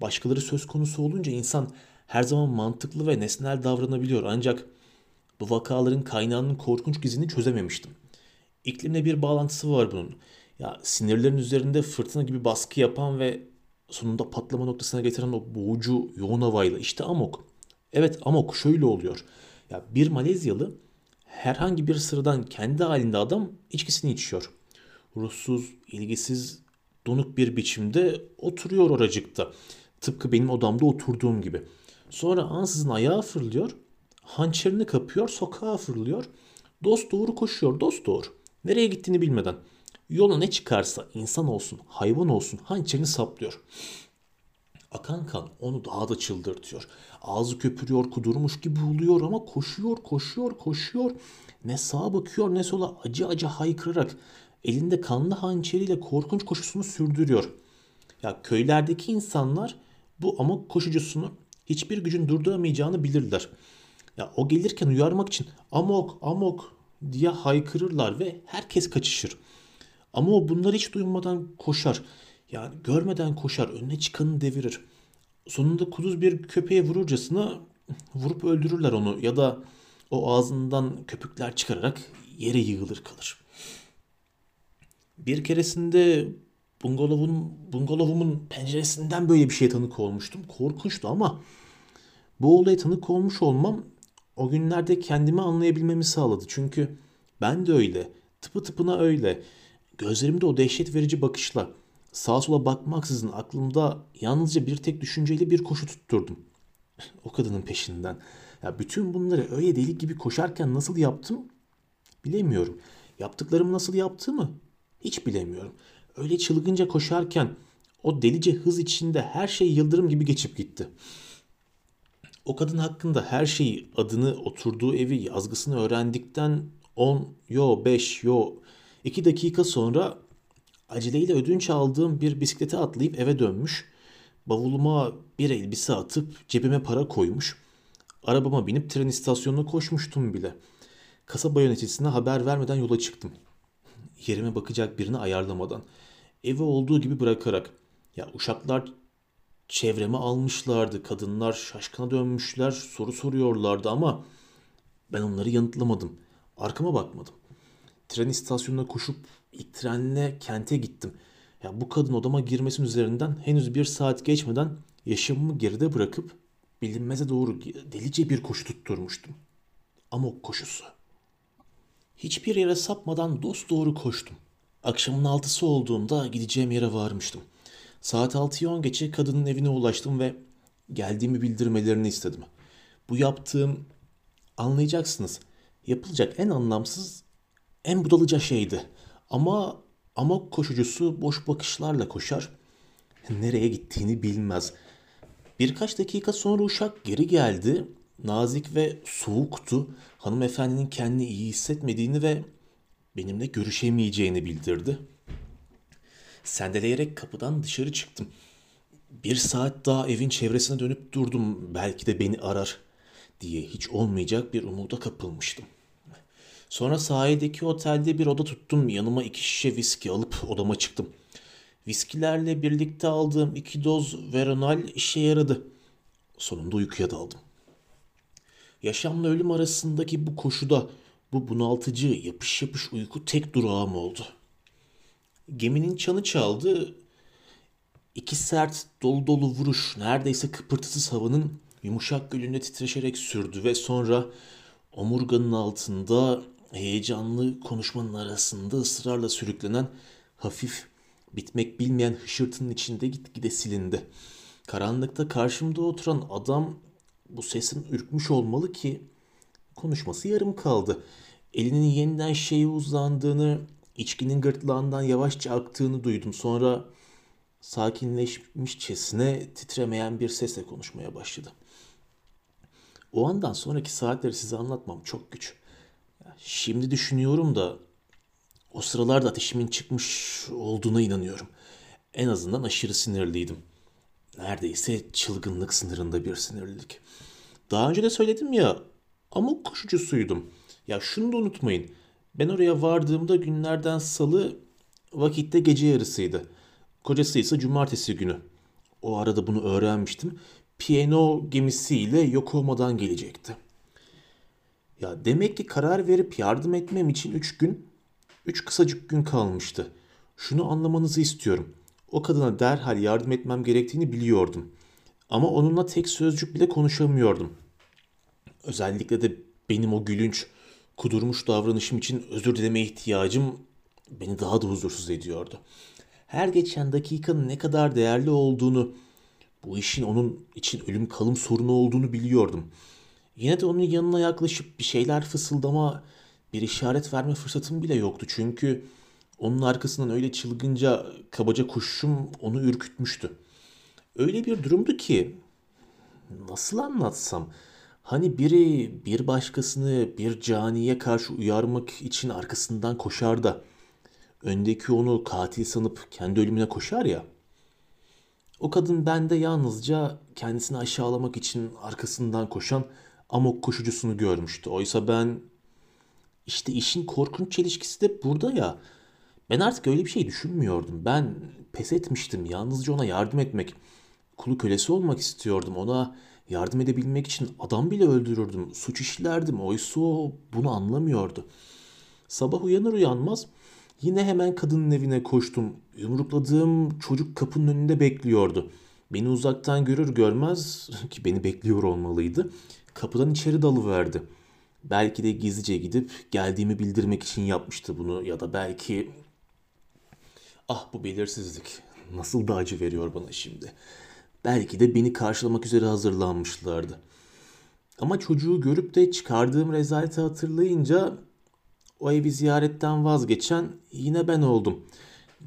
Başkaları söz konusu olunca insan her zaman mantıklı ve nesnel davranabiliyor ancak bu vakaların kaynağının korkunç gizini çözememiştim. İklimle bir bağlantısı var bunun. Ya sinirlerin üzerinde fırtına gibi baskı yapan ve sonunda patlama noktasına getiren o boğucu yoğun havayla işte amok. Evet amok şöyle oluyor. Ya bir Malezyalı herhangi bir sıradan kendi halinde adam içkisini içiyor. Ruhsuz, ilgisiz, donuk bir biçimde oturuyor oracıkta. Tıpkı benim odamda oturduğum gibi. Sonra ansızın ayağa fırlıyor, hançerini kapıyor, sokağa fırlıyor. Dost doğru koşuyor, dost doğru. Nereye gittiğini bilmeden. Yola ne çıkarsa insan olsun, hayvan olsun hançerini saplıyor. Akan kan onu daha da çıldırtıyor. Ağzı köpürüyor, kudurmuş gibi oluyor ama koşuyor, koşuyor, koşuyor. Ne sağa bakıyor ne sola acı acı haykırarak elinde kanlı hançeriyle korkunç koşusunu sürdürüyor. Ya köylerdeki insanlar bu amok koşucusunu hiçbir gücün durduramayacağını bilirler. Ya o gelirken uyarmak için amok amok diye haykırırlar ve herkes kaçışır. Ama o bunları hiç duymadan koşar. Yani görmeden koşar, önüne çıkanı devirir. Sonunda kuduz bir köpeğe vururcasına vurup öldürürler onu ya da o ağzından köpükler çıkararak yere yığılır kalır. Bir keresinde bungalovun, bungalovumun penceresinden böyle bir şey tanık olmuştum. Korkunçtu ama bu olaya tanık olmuş olmam o günlerde kendimi anlayabilmemi sağladı. Çünkü ben de öyle, tıpı tıpına öyle. Gözlerimde o dehşet verici bakışla sağa sola bakmaksızın aklımda yalnızca bir tek düşünceyle bir koşu tutturdum. o kadının peşinden. Ya bütün bunları öyle delik gibi koşarken nasıl yaptım bilemiyorum. Yaptıklarımı nasıl yaptığımı hiç bilemiyorum. Öyle çılgınca koşarken o delice hız içinde her şey yıldırım gibi geçip gitti. O kadın hakkında her şeyi, adını, oturduğu evi, yazgısını öğrendikten 10, yo 5, yo 2 dakika sonra aceleyle ödünç aldığım bir bisiklete atlayıp eve dönmüş. Bavuluma bir elbise atıp cebime para koymuş. Arabama binip tren istasyonuna koşmuştum bile. Kasaba yöneticisine haber vermeden yola çıktım. Yerime bakacak birini ayarlamadan. Evi olduğu gibi bırakarak. Ya uşaklar çevreme almışlardı. Kadınlar şaşkına dönmüşler, soru soruyorlardı ama ben onları yanıtlamadım. Arkama bakmadım. Tren istasyonuna koşup ilk trenle kente gittim. Ya bu kadın odama girmesin üzerinden henüz bir saat geçmeden yaşamımı geride bırakıp bilinmeze doğru delice bir koşu tutturmuştum. Amok koşusu. Hiçbir yere sapmadan dost doğru koştum. Akşamın altısı olduğunda gideceğim yere varmıştım. Saat 6'yı 10 geçe kadının evine ulaştım ve geldiğimi bildirmelerini istedim. Bu yaptığım anlayacaksınız yapılacak en anlamsız, en budalıca şeydi. Ama amok koşucusu boş bakışlarla koşar. Nereye gittiğini bilmez. Birkaç dakika sonra uşak geri geldi. Nazik ve soğuktu. Hanımefendinin kendini iyi hissetmediğini ve benimle görüşemeyeceğini bildirdi. Sendeleyerek kapıdan dışarı çıktım. Bir saat daha evin çevresine dönüp durdum. Belki de beni arar diye hiç olmayacak bir umuda kapılmıştım. Sonra sahildeki otelde bir oda tuttum. Yanıma iki şişe viski alıp odama çıktım. Viskilerle birlikte aldığım iki doz Veronal işe yaradı. Sonunda uykuya daldım. Yaşamla ölüm arasındaki bu koşuda bu bunaltıcı yapış yapış uyku tek durağım oldu. Geminin çanı çaldı. İki sert dolu dolu vuruş neredeyse kıpırtısız havanın yumuşak gölünde titreşerek sürdü ve sonra omurganın altında heyecanlı konuşmanın arasında ısrarla sürüklenen hafif bitmek bilmeyen hışırtının içinde gitgide silindi. Karanlıkta karşımda oturan adam bu sesin ürkmüş olmalı ki konuşması yarım kaldı. Elinin yeniden şeye uzandığını, içkinin gırtlağından yavaşça aktığını duydum. Sonra sakinleşmişçesine titremeyen bir sesle konuşmaya başladı. O andan sonraki saatleri size anlatmam çok güç. Şimdi düşünüyorum da o sıralarda ateşimin çıkmış olduğuna inanıyorum. En azından aşırı sinirliydim. Neredeyse çılgınlık sınırında bir sinirlilik. Daha önce de söyledim ya amok koşucusuydum. Ya şunu da unutmayın. Ben oraya vardığımda günlerden salı vakitte gece yarısıydı. Kocası ise cumartesi günü. O arada bunu öğrenmiştim. Piano gemisiyle yok olmadan gelecekti. Ya demek ki karar verip yardım etmem için üç gün, üç kısacık gün kalmıştı. Şunu anlamanızı istiyorum. O kadına derhal yardım etmem gerektiğini biliyordum. Ama onunla tek sözcük bile konuşamıyordum. Özellikle de benim o gülünç, kudurmuş davranışım için özür dileme ihtiyacım beni daha da huzursuz ediyordu. Her geçen dakikanın ne kadar değerli olduğunu, bu işin onun için ölüm kalım sorunu olduğunu biliyordum. Yine de onun yanına yaklaşıp bir şeyler fısıldama, bir işaret verme fırsatım bile yoktu. Çünkü onun arkasından öyle çılgınca kabaca koşuşum onu ürkütmüştü. Öyle bir durumdu ki nasıl anlatsam hani biri bir başkasını bir caniye karşı uyarmak için arkasından koşar da öndeki onu katil sanıp kendi ölümüne koşar ya. O kadın bende yalnızca kendisini aşağılamak için arkasından koşan amok koşucusunu görmüştü. Oysa ben işte işin korkunç çelişkisi de burada ya. Ben artık öyle bir şey düşünmüyordum. Ben pes etmiştim. Yalnızca ona yardım etmek, kulu kölesi olmak istiyordum. Ona yardım edebilmek için adam bile öldürürdüm. Suç işlerdim. Oysa o bunu anlamıyordu. Sabah uyanır uyanmaz yine hemen kadının evine koştum. Yumrukladığım çocuk kapının önünde bekliyordu. Beni uzaktan görür görmez ki beni bekliyor olmalıydı. Kapıdan içeri dalıverdi. Belki de gizlice gidip geldiğimi bildirmek için yapmıştı bunu ya da belki Ah bu belirsizlik nasıl da acı veriyor bana şimdi. Belki de beni karşılamak üzere hazırlanmışlardı. Ama çocuğu görüp de çıkardığım rezaleti hatırlayınca o evi ziyaretten vazgeçen yine ben oldum.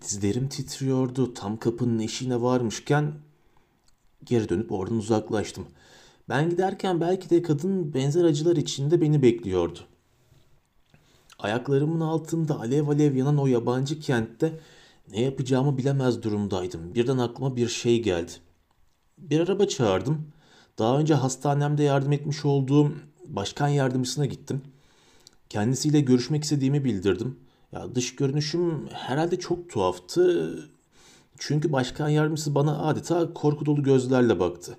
Dizlerim titriyordu. Tam kapının eşiğine varmışken geri dönüp oradan uzaklaştım. Ben giderken belki de kadın benzer acılar içinde beni bekliyordu. Ayaklarımın altında alev alev yanan o yabancı kentte ne yapacağımı bilemez durumdaydım. Birden aklıma bir şey geldi. Bir araba çağırdım. Daha önce hastanemde yardım etmiş olduğum başkan yardımcısına gittim. Kendisiyle görüşmek istediğimi bildirdim. Ya dış görünüşüm herhalde çok tuhaftı. Çünkü başkan yardımcısı bana adeta korku dolu gözlerle baktı.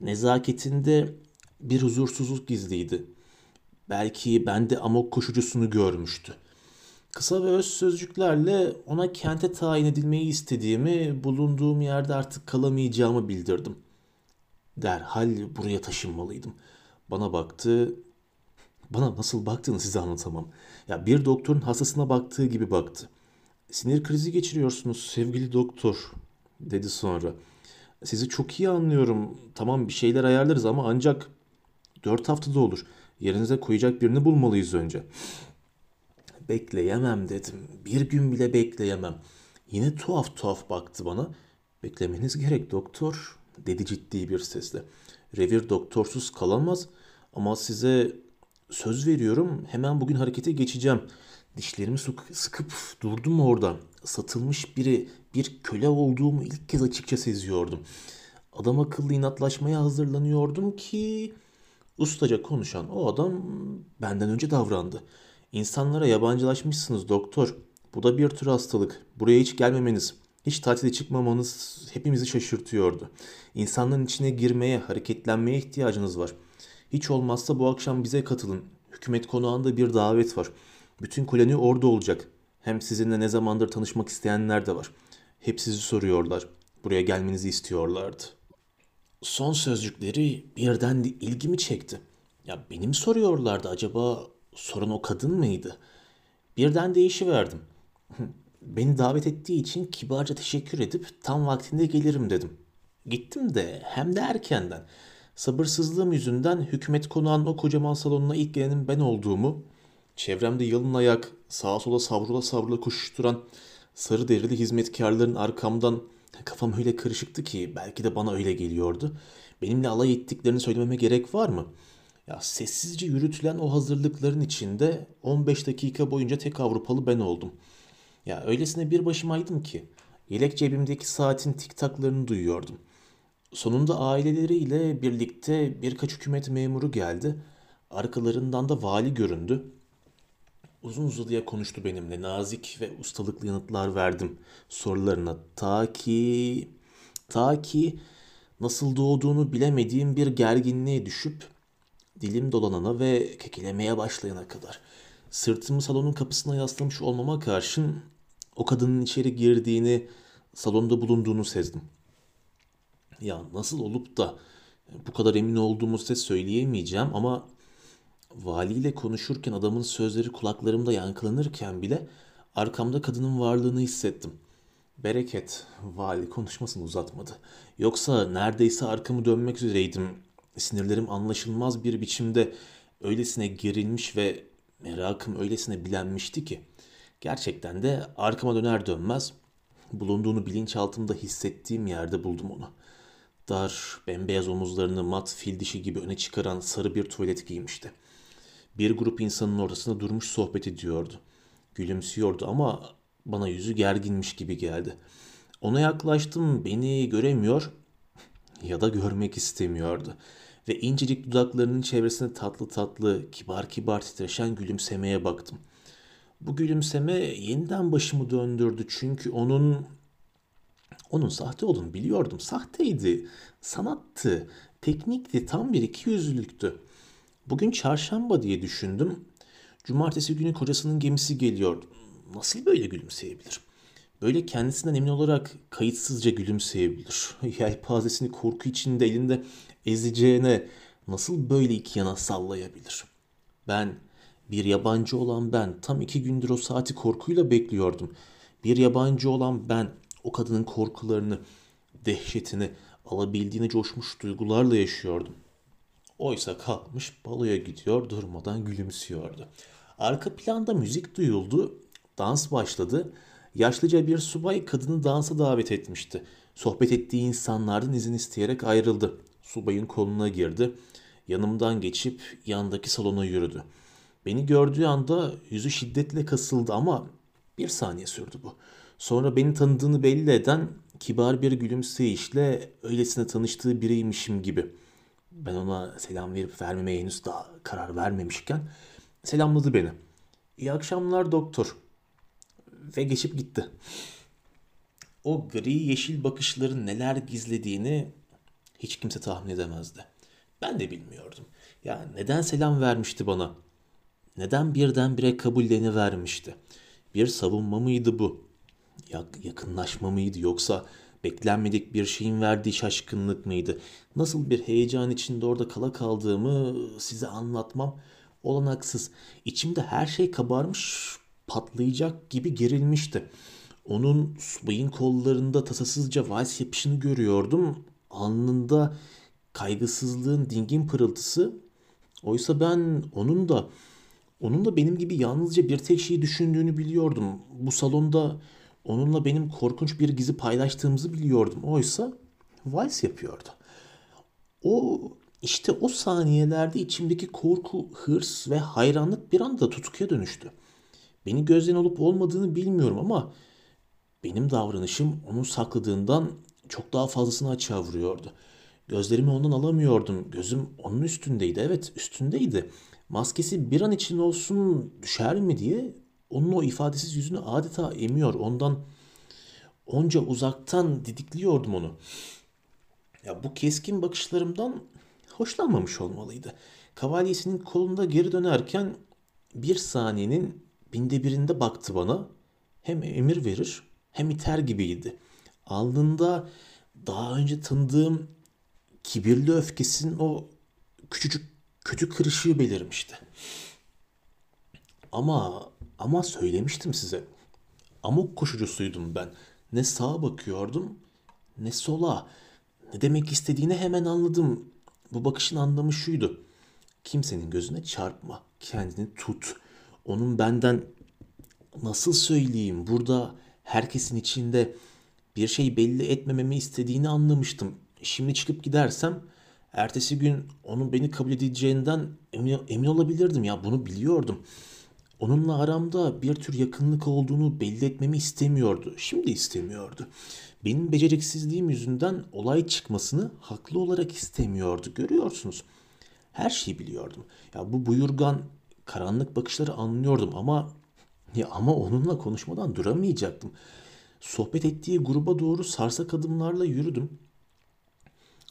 Nezaketinde bir huzursuzluk gizliydi. Belki ben de amok koşucusunu görmüştü. Kısa ve öz sözcüklerle ona kente tayin edilmeyi istediğimi, bulunduğum yerde artık kalamayacağımı bildirdim. Derhal buraya taşınmalıydım. Bana baktı. Bana nasıl baktığını size anlatamam. Ya bir doktorun hastasına baktığı gibi baktı. Sinir krizi geçiriyorsunuz sevgili doktor dedi sonra. Sizi çok iyi anlıyorum. Tamam bir şeyler ayarlarız ama ancak dört haftada olur. Yerinize koyacak birini bulmalıyız önce. Bekleyemem dedim. Bir gün bile bekleyemem. Yine tuhaf tuhaf baktı bana. Beklemeniz gerek doktor dedi ciddi bir sesle. Revir doktorsuz kalamaz ama size söz veriyorum hemen bugün harekete geçeceğim. Dişlerimi sıkıp durdum orada. Satılmış biri, bir köle olduğumu ilk kez açıkça seziyordum. Adam akıllı inatlaşmaya hazırlanıyordum ki ustaca konuşan o adam benden önce davrandı. İnsanlara yabancılaşmışsınız doktor. Bu da bir tür hastalık. Buraya hiç gelmemeniz, Hiç tatile çıkmamanız hepimizi şaşırtıyordu. İnsanların içine girmeye, hareketlenmeye ihtiyacınız var. Hiç olmazsa bu akşam bize katılın. Hükümet konağında bir davet var. Bütün koloni orada olacak. Hem sizinle ne zamandır tanışmak isteyenler de var. Hep sizi soruyorlar. Buraya gelmenizi istiyorlardı. Son sözcükleri birden de ilgimi çekti. Ya benim soruyorlardı acaba sorun o kadın mıydı? Birden değişiverdim. Beni davet ettiği için kibarca teşekkür edip tam vaktinde gelirim dedim. Gittim de hem de erkenden. Sabırsızlığım yüzünden hükümet konağının o kocaman salonuna ilk gelenin ben olduğumu, çevremde yalın ayak, sağa sola savrula savrula koşuşturan sarı derili hizmetkarların arkamdan kafam öyle karışıktı ki belki de bana öyle geliyordu. Benimle alay ettiklerini söylememe gerek var mı? Ya sessizce yürütülen o hazırlıkların içinde 15 dakika boyunca tek Avrupalı ben oldum. Ya öylesine bir başımaydım ki yelek cebimdeki saatin tiktaklarını duyuyordum. Sonunda aileleriyle birlikte birkaç hükümet memuru geldi. Arkalarından da vali göründü. Uzun uzadıya konuştu benimle. Nazik ve ustalıklı yanıtlar verdim sorularına. Ta ki... Ta ki nasıl doğduğunu bilemediğim bir gerginliğe düşüp dilim dolanana ve kekelemeye başlayana kadar. Sırtımı salonun kapısına yaslamış olmama karşın o kadının içeri girdiğini, salonda bulunduğunu sezdim. Ya nasıl olup da bu kadar emin olduğumu size söyleyemeyeceğim ama valiyle konuşurken adamın sözleri kulaklarımda yankılanırken bile arkamda kadının varlığını hissettim. Bereket, vali konuşmasını uzatmadı. Yoksa neredeyse arkamı dönmek üzereydim. Sinirlerim anlaşılmaz bir biçimde öylesine gerilmiş ve merakım öylesine bilenmişti ki. Gerçekten de arkama döner dönmez bulunduğunu bilinçaltımda hissettiğim yerde buldum onu. Dar, bembeyaz omuzlarını mat fil dişi gibi öne çıkaran sarı bir tuvalet giymişti. Bir grup insanın ortasında durmuş sohbet ediyordu. Gülümsüyordu ama bana yüzü gerginmiş gibi geldi. Ona yaklaştım, beni göremiyor ya da görmek istemiyordu. Ve incecik dudaklarının çevresine tatlı tatlı, kibar kibar titreşen gülümsemeye baktım. Bu gülümseme yeniden başımı döndürdü çünkü onun onun sahte olduğunu biliyordum. Sahteydi, sanattı, teknikti, tam bir iki yüzlülüktü. Bugün çarşamba diye düşündüm. Cumartesi günü kocasının gemisi geliyor. Nasıl böyle gülümseyebilir? Böyle kendisinden emin olarak kayıtsızca gülümseyebilir. Yelpazesini korku içinde elinde ezeceğine nasıl böyle iki yana sallayabilir? Ben, bir yabancı olan ben tam iki gündür o saati korkuyla bekliyordum. Bir yabancı olan ben o kadının korkularını, dehşetini, alabildiğine coşmuş duygularla yaşıyordum. Oysa kalkmış baloya gidiyor durmadan gülümsüyordu. Arka planda müzik duyuldu, dans başladı. Yaşlıca bir subay kadını dansa davet etmişti. Sohbet ettiği insanlardan izin isteyerek ayrıldı. Subayın koluna girdi. Yanımdan geçip yandaki salona yürüdü. Beni gördüğü anda yüzü şiddetle kasıldı ama bir saniye sürdü bu. Sonra beni tanıdığını belli eden kibar bir gülümseyişle öylesine tanıştığı biriymişim gibi. Ben ona selam verip vermemeye henüz daha karar vermemişken selamladı beni. İyi akşamlar doktor. Ve geçip gitti. O gri yeşil bakışların neler gizlediğini hiç kimse tahmin edemezdi. Ben de bilmiyordum. Ya neden selam vermişti bana? Neden birdenbire kabulleni vermişti? Bir savunma mıydı bu? Yak, yakınlaşma mıydı yoksa beklenmedik bir şeyin verdiği şaşkınlık mıydı? Nasıl bir heyecan içinde orada kala kaldığımı size anlatmam olanaksız. İçimde her şey kabarmış, patlayacak gibi gerilmişti. Onun subayın kollarında tasasızca vals yapışını görüyordum. Alnında kaygısızlığın dingin pırıltısı. Oysa ben onun da onun da benim gibi yalnızca bir tek şeyi düşündüğünü biliyordum. Bu salonda onunla benim korkunç bir gizi paylaştığımızı biliyordum. Oysa vals yapıyordu. O işte o saniyelerde içimdeki korku, hırs ve hayranlık bir anda tutkuya dönüştü. Beni gözden olup olmadığını bilmiyorum ama benim davranışım onun sakladığından çok daha fazlasını açığa vuruyordu. Gözlerimi ondan alamıyordum. Gözüm onun üstündeydi. Evet üstündeydi maskesi bir an için olsun düşer mi diye onun o ifadesiz yüzünü adeta emiyor. Ondan Onca uzaktan didikliyordum onu. Ya bu keskin bakışlarımdan hoşlanmamış olmalıydı. Kavalyesinin kolunda geri dönerken bir saniyenin binde birinde baktı bana. Hem emir verir hem iter gibiydi. Alnında daha önce tanıdığım kibirli öfkesinin o küçücük kötü kırışığı belirmişti. Ama ama söylemiştim size. Amok koşucusuydum ben. Ne sağa bakıyordum ne sola. Ne demek istediğini hemen anladım. Bu bakışın anlamı şuydu. Kimsenin gözüne çarpma. Kendini tut. Onun benden nasıl söyleyeyim burada herkesin içinde bir şey belli etmememi istediğini anlamıştım. Şimdi çıkıp gidersem ertesi gün onun beni kabul edeceğinden emin, emin olabilirdim ya bunu biliyordum. Onunla aramda bir tür yakınlık olduğunu belli etmemi istemiyordu. Şimdi istemiyordu. Benim beceriksizliğim yüzünden olay çıkmasını haklı olarak istemiyordu. Görüyorsunuz. Her şeyi biliyordum. Ya bu buyurgan karanlık bakışları anlıyordum ama ya ama onunla konuşmadan duramayacaktım. Sohbet ettiği gruba doğru sarsak adımlarla yürüdüm.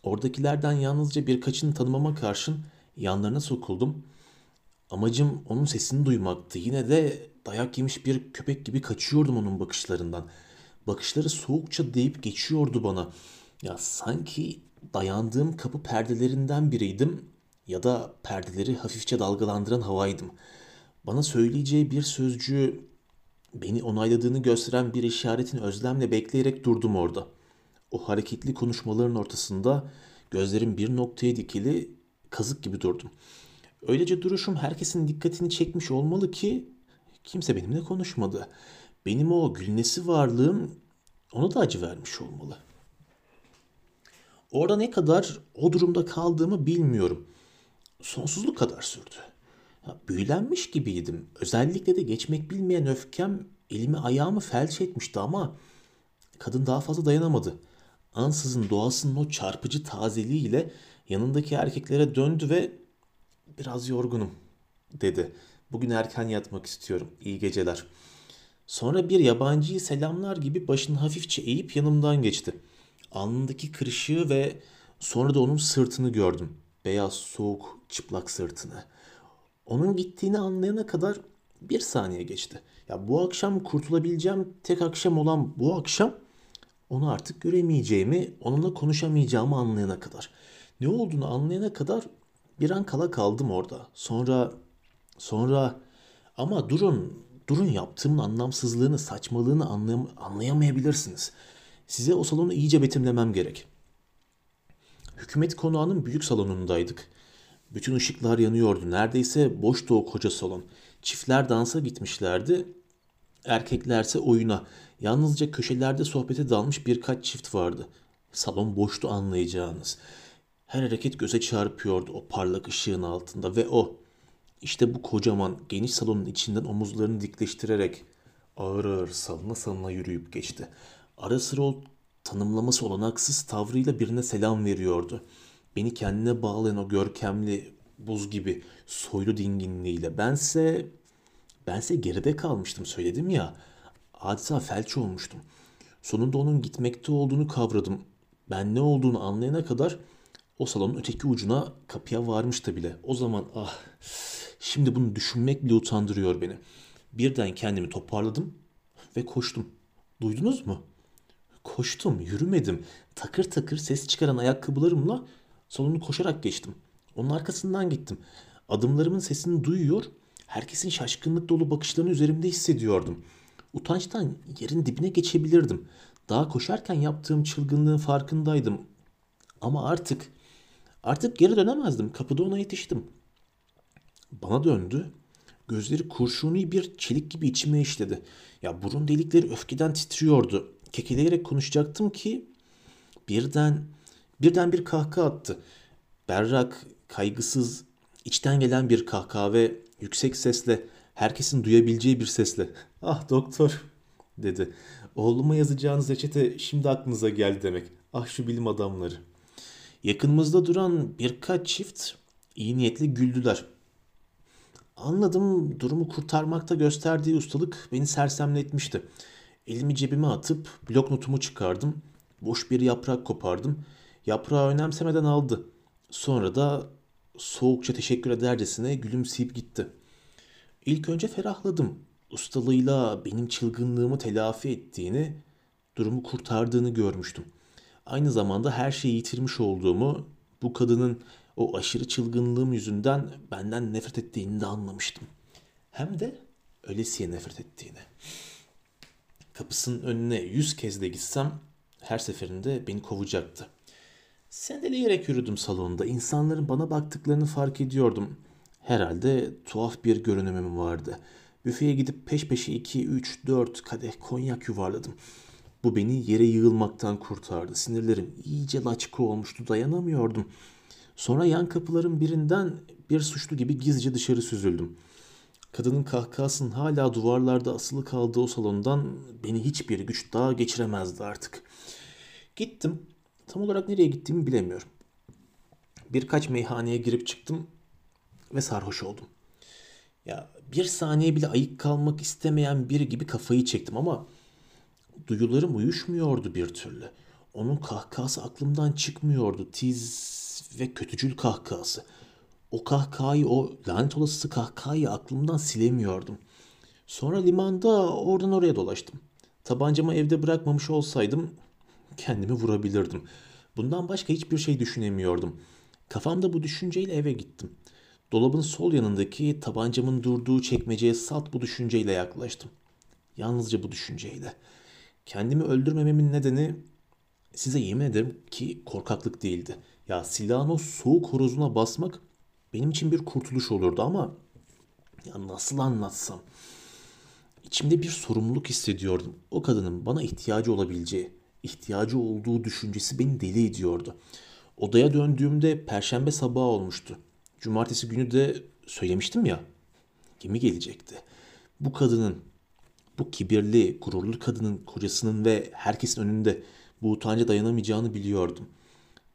Oradakilerden yalnızca birkaçını tanımama karşın yanlarına sokuldum. Amacım onun sesini duymaktı. Yine de dayak yemiş bir köpek gibi kaçıyordum onun bakışlarından. Bakışları soğukça deyip geçiyordu bana. Ya sanki dayandığım kapı perdelerinden biriydim ya da perdeleri hafifçe dalgalandıran havaydım. Bana söyleyeceği bir sözcüğü beni onayladığını gösteren bir işaretin özlemle bekleyerek durdum orada. O hareketli konuşmaların ortasında gözlerim bir noktaya dikili kazık gibi durdum. Öylece duruşum herkesin dikkatini çekmiş olmalı ki kimse benimle konuşmadı. Benim o gülnesi varlığım ona da acı vermiş olmalı. Orada ne kadar o durumda kaldığımı bilmiyorum. Sonsuzluk kadar sürdü. Ya, büyülenmiş gibiydim. Özellikle de geçmek bilmeyen öfkem elimi ayağımı felç etmişti ama kadın daha fazla dayanamadı. Ansızın doğasının o çarpıcı tazeliğiyle yanındaki erkeklere döndü ve biraz yorgunum dedi. Bugün erken yatmak istiyorum. İyi geceler. Sonra bir yabancıyı selamlar gibi başını hafifçe eğip yanımdan geçti. Alnındaki kırışığı ve sonra da onun sırtını gördüm. Beyaz, soğuk, çıplak sırtını. Onun gittiğini anlayana kadar bir saniye geçti. Ya bu akşam kurtulabileceğim tek akşam olan bu akşam onu artık göremeyeceğimi, onunla konuşamayacağımı anlayana kadar. Ne olduğunu anlayana kadar bir an kala kaldım orada. Sonra sonra ama durun durun yaptığımın anlamsızlığını, saçmalığını anlayam anlayamayabilirsiniz. Size o salonu iyice betimlemem gerek. Hükümet konağının büyük salonundaydık. Bütün ışıklar yanıyordu. Neredeyse boştu o koca salon. Çiftler dansa gitmişlerdi. Erkeklerse oyuna. Yalnızca köşelerde sohbete dalmış birkaç çift vardı. Salon boştu anlayacağınız. Her hareket göze çarpıyordu o parlak ışığın altında ve o işte bu kocaman geniş salonun içinden omuzlarını dikleştirerek ağır ağır salına salına yürüyüp geçti. Ara sıra o tanımlaması olanaksız tavrıyla birine selam veriyordu. Beni kendine bağlayan o görkemli buz gibi soylu dinginliğiyle. Bense bense geride kalmıştım söyledim ya. Adeta felç olmuştum. Sonunda onun gitmekte olduğunu kavradım. Ben ne olduğunu anlayana kadar o salonun öteki ucuna kapıya varmıştı bile. O zaman ah şimdi bunu düşünmek bile utandırıyor beni. Birden kendimi toparladım ve koştum. Duydunuz mu? Koştum, yürümedim. Takır takır ses çıkaran ayakkabılarımla salonu koşarak geçtim. Onun arkasından gittim. Adımlarımın sesini duyuyor, herkesin şaşkınlık dolu bakışlarını üzerimde hissediyordum. Utançtan yerin dibine geçebilirdim. Daha koşarken yaptığım çılgınlığın farkındaydım. Ama artık Artık geri dönemezdim. Kapıda ona yetiştim. Bana döndü. Gözleri kurşuni bir çelik gibi içime işledi. Ya burun delikleri öfkeden titriyordu. Kekeleyerek konuşacaktım ki birden birden bir kahkaha attı. Berrak, kaygısız, içten gelen bir kahkaha ve yüksek sesle, herkesin duyabileceği bir sesle. Ah doktor dedi. Oğluma yazacağınız reçete şimdi aklınıza geldi demek. Ah şu bilim adamları. Yakınımızda duran birkaç çift iyi niyetli güldüler. Anladım durumu kurtarmakta gösterdiği ustalık beni sersemletmişti. Elimi cebime atıp blok notumu çıkardım. Boş bir yaprak kopardım. Yaprağı önemsemeden aldı. Sonra da soğukça teşekkür edercesine gülümseyip gitti. İlk önce ferahladım. Ustalığıyla benim çılgınlığımı telafi ettiğini, durumu kurtardığını görmüştüm. Aynı zamanda her şeyi yitirmiş olduğumu, bu kadının o aşırı çılgınlığım yüzünden benden nefret ettiğini de anlamıştım. Hem de ölesiye nefret ettiğini. Kapısının önüne yüz kez de gitsem her seferinde beni kovacaktı. Sendeleyerek yürüdüm salonda. İnsanların bana baktıklarını fark ediyordum. Herhalde tuhaf bir görünümüm vardı. Büfeye gidip peş peşe 2, 3, 4 kadeh konyak yuvarladım. Bu beni yere yığılmaktan kurtardı. Sinirlerim iyice laçka olmuştu. Dayanamıyordum. Sonra yan kapıların birinden bir suçlu gibi gizlice dışarı süzüldüm. Kadının kahkahasının hala duvarlarda asılı kaldığı o salondan beni hiçbir güç daha geçiremezdi artık. Gittim. Tam olarak nereye gittiğimi bilemiyorum. Birkaç meyhaneye girip çıktım ve sarhoş oldum. Ya bir saniye bile ayık kalmak istemeyen biri gibi kafayı çektim ama duyularım uyuşmuyordu bir türlü. Onun kahkahası aklımdan çıkmıyordu. Tiz ve kötücül kahkahası. O kahkahayı, o lanet olası kahkahayı aklımdan silemiyordum. Sonra limanda oradan oraya dolaştım. Tabancamı evde bırakmamış olsaydım kendimi vurabilirdim. Bundan başka hiçbir şey düşünemiyordum. Kafamda bu düşünceyle eve gittim. Dolabın sol yanındaki tabancamın durduğu çekmeceye salt bu düşünceyle yaklaştım. Yalnızca bu düşünceyle. Kendimi öldürmememin nedeni size yemin ederim ki korkaklık değildi. Ya silahın o soğuk horozuna basmak benim için bir kurtuluş olurdu ama ya nasıl anlatsam? İçimde bir sorumluluk hissediyordum. O kadının bana ihtiyacı olabileceği, ihtiyacı olduğu düşüncesi beni deli ediyordu. Odaya döndüğümde perşembe sabahı olmuştu. Cumartesi günü de söylemiştim ya. Gemi gelecekti. Bu kadının, bu kibirli, gururlu kadının kocasının ve herkesin önünde bu utanca dayanamayacağını biliyordum.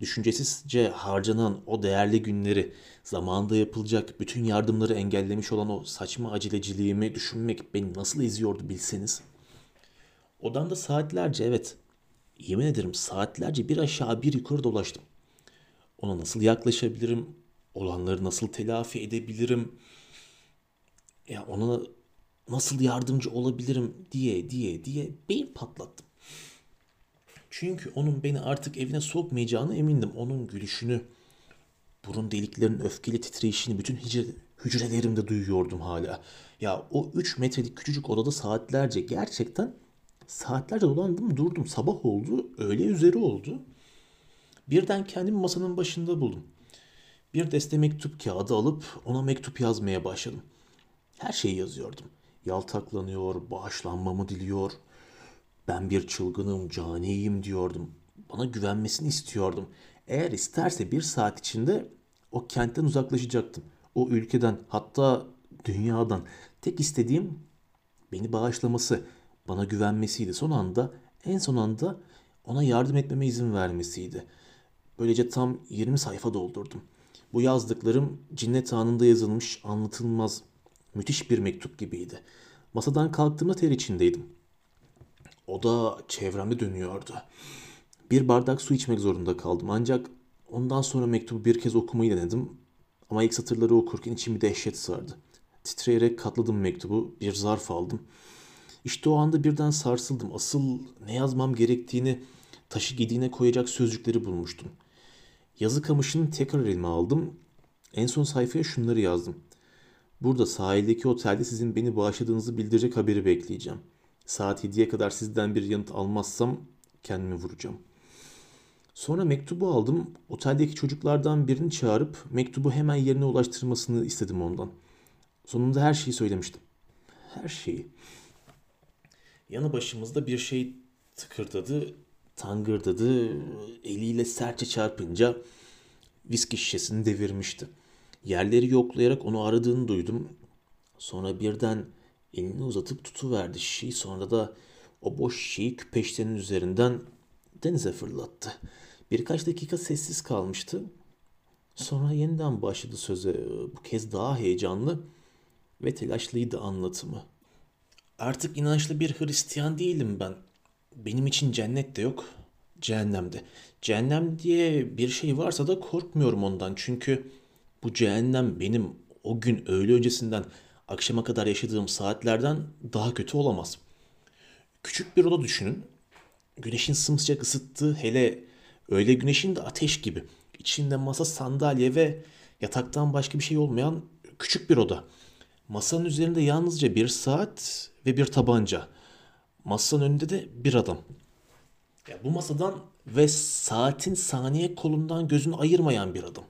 Düşüncesizce harcanan o değerli günleri, zamanında yapılacak bütün yardımları engellemiş olan o saçma aceleciliğimi düşünmek beni nasıl eziyordu bilseniz. Odamda saatlerce evet, yemin ederim saatlerce bir aşağı bir yukarı dolaştım. Ona nasıl yaklaşabilirim, olanları nasıl telafi edebilirim, ya ona nasıl yardımcı olabilirim diye diye diye beyin patlattım. Çünkü onun beni artık evine sokmayacağını emindim. Onun gülüşünü, burun deliklerinin öfkeli titreyişini bütün hücre, hücrelerimde duyuyordum hala. Ya o 3 metrelik küçücük odada saatlerce gerçekten saatlerce dolandım durdum. Sabah oldu, öğle üzeri oldu. Birden kendimi masanın başında buldum. Bir deste mektup kağıdı alıp ona mektup yazmaya başladım. Her şeyi yazıyordum. Yaltaklanıyor, bağışlanmamı diliyor, ben bir çılgınım, caniyim diyordum. Bana güvenmesini istiyordum. Eğer isterse bir saat içinde o kentten uzaklaşacaktım. O ülkeden hatta dünyadan. Tek istediğim beni bağışlaması, bana güvenmesiydi. Son anda, en son anda ona yardım etmeme izin vermesiydi. Böylece tam 20 sayfa doldurdum. Bu yazdıklarım cinnet anında yazılmış, anlatılmaz, müthiş bir mektup gibiydi. Masadan kalktığımda ter içindeydim. O da çevremde dönüyordu. Bir bardak su içmek zorunda kaldım. Ancak ondan sonra mektubu bir kez okumayı denedim. Ama ilk satırları okurken içimi dehşet sardı. Titreyerek katladım mektubu, bir zarf aldım. İşte o anda birden sarsıldım. Asıl ne yazmam gerektiğini taşı gediğine koyacak sözcükleri bulmuştum. Yazı kamışını tekrar elime aldım. En son sayfaya şunları yazdım. Burada sahildeki otelde sizin beni bağışladığınızı bildirecek haberi bekleyeceğim. Saat 7'ye kadar sizden bir yanıt almazsam kendimi vuracağım. Sonra mektubu aldım. Oteldeki çocuklardan birini çağırıp mektubu hemen yerine ulaştırmasını istedim ondan. Sonunda her şeyi söylemiştim. Her şeyi. Yanı başımızda bir şey tıkırdadı, tangırdadı. Eliyle sertçe çarpınca viski şişesini devirmişti. Yerleri yoklayarak onu aradığını duydum. Sonra birden Elini uzatıp tutuverdi şişeyi sonra da o boş şişeyi küpeştenin üzerinden denize fırlattı. Birkaç dakika sessiz kalmıştı. Sonra yeniden başladı söze. Bu kez daha heyecanlı ve telaşlıydı anlatımı. Artık inançlı bir Hristiyan değilim ben. Benim için cennet de yok, cehennem de. Cehennem diye bir şey varsa da korkmuyorum ondan. Çünkü bu cehennem benim o gün öğle öncesinden akşama kadar yaşadığım saatlerden daha kötü olamaz. Küçük bir oda düşünün. Güneşin sımsıcak ısıttığı hele öğle güneşin de ateş gibi. İçinde masa, sandalye ve yataktan başka bir şey olmayan küçük bir oda. Masanın üzerinde yalnızca bir saat ve bir tabanca. Masanın önünde de bir adam. Ya bu masadan ve saatin saniye kolundan gözünü ayırmayan bir adam.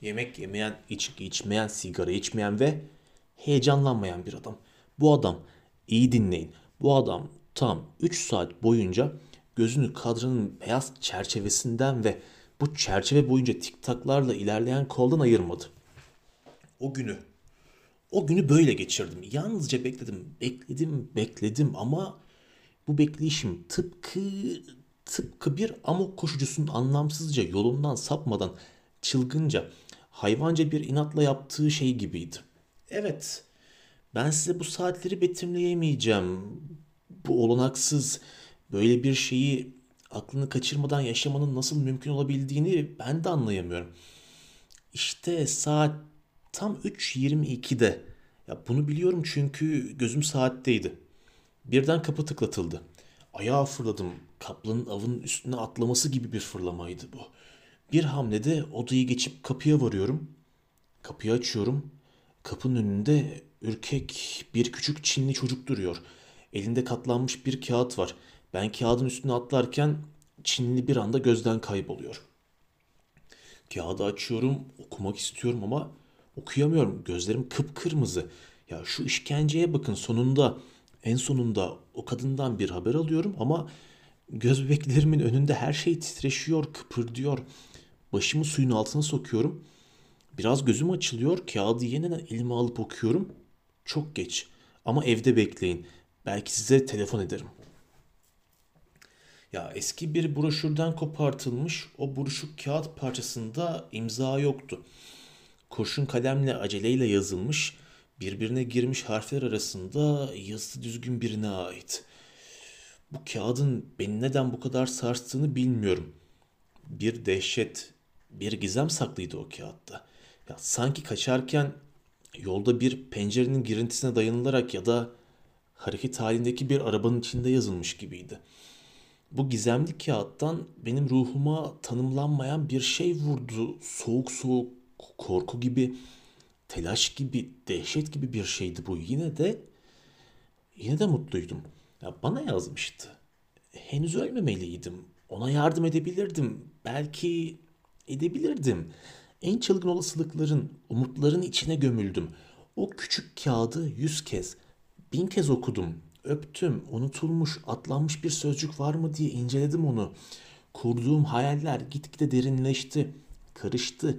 Yemek yemeyen, içki içmeyen, sigara içmeyen ve heyecanlanmayan bir adam. Bu adam, iyi dinleyin. Bu adam tam 3 saat boyunca gözünü kadranın beyaz çerçevesinden ve bu çerçeve boyunca tiktaklarla ilerleyen koldan ayırmadı. O günü, o günü böyle geçirdim. Yalnızca bekledim, bekledim, bekledim ama bu bekleyişim tıpkı tıpkı bir amok koşucusunun anlamsızca yolundan sapmadan çılgınca, hayvanca bir inatla yaptığı şey gibiydi. Evet, ben size bu saatleri betimleyemeyeceğim. Bu olanaksız, böyle bir şeyi aklını kaçırmadan yaşamanın nasıl mümkün olabildiğini ben de anlayamıyorum. İşte saat tam 3.22'de. Ya bunu biliyorum çünkü gözüm saatteydi. Birden kapı tıklatıldı. Ayağa fırladım. Kaplanın avının üstüne atlaması gibi bir fırlamaydı bu. Bir hamlede odayı geçip kapıya varıyorum. Kapıyı açıyorum. Kapının önünde ürkek bir küçük Çinli çocuk duruyor. Elinde katlanmış bir kağıt var. Ben kağıdın üstüne atlarken Çinli bir anda gözden kayboluyor. Kağıdı açıyorum, okumak istiyorum ama okuyamıyorum. Gözlerim kıpkırmızı. Ya şu işkenceye bakın sonunda, en sonunda o kadından bir haber alıyorum ama göz bebeklerimin önünde her şey titreşiyor, kıpırdıyor. Başımı suyun altına sokuyorum. Biraz gözüm açılıyor. Kağıdı yeniden elime alıp okuyorum. Çok geç. Ama evde bekleyin. Belki size telefon ederim. Ya eski bir broşürden kopartılmış o buruşuk kağıt parçasında imza yoktu. Kurşun kalemle aceleyle yazılmış, birbirine girmiş harfler arasında yazısı düzgün birine ait. Bu kağıdın beni neden bu kadar sarstığını bilmiyorum. Bir dehşet, bir gizem saklıydı o kağıtta. Ya sanki kaçarken yolda bir pencerenin girintisine dayanılarak ya da hareket halindeki bir arabanın içinde yazılmış gibiydi. Bu gizemli kağıttan benim ruhuma tanımlanmayan bir şey vurdu. Soğuk soğuk, korku gibi, telaş gibi, dehşet gibi bir şeydi bu. Yine de yine de mutluydum. Ya bana yazmıştı. Henüz ölmemeliydim. Ona yardım edebilirdim. Belki edebilirdim. En çılgın olasılıkların, umutların içine gömüldüm. O küçük kağıdı yüz kez, bin kez okudum. Öptüm, unutulmuş, atlanmış bir sözcük var mı diye inceledim onu. Kurduğum hayaller gitgide derinleşti, karıştı.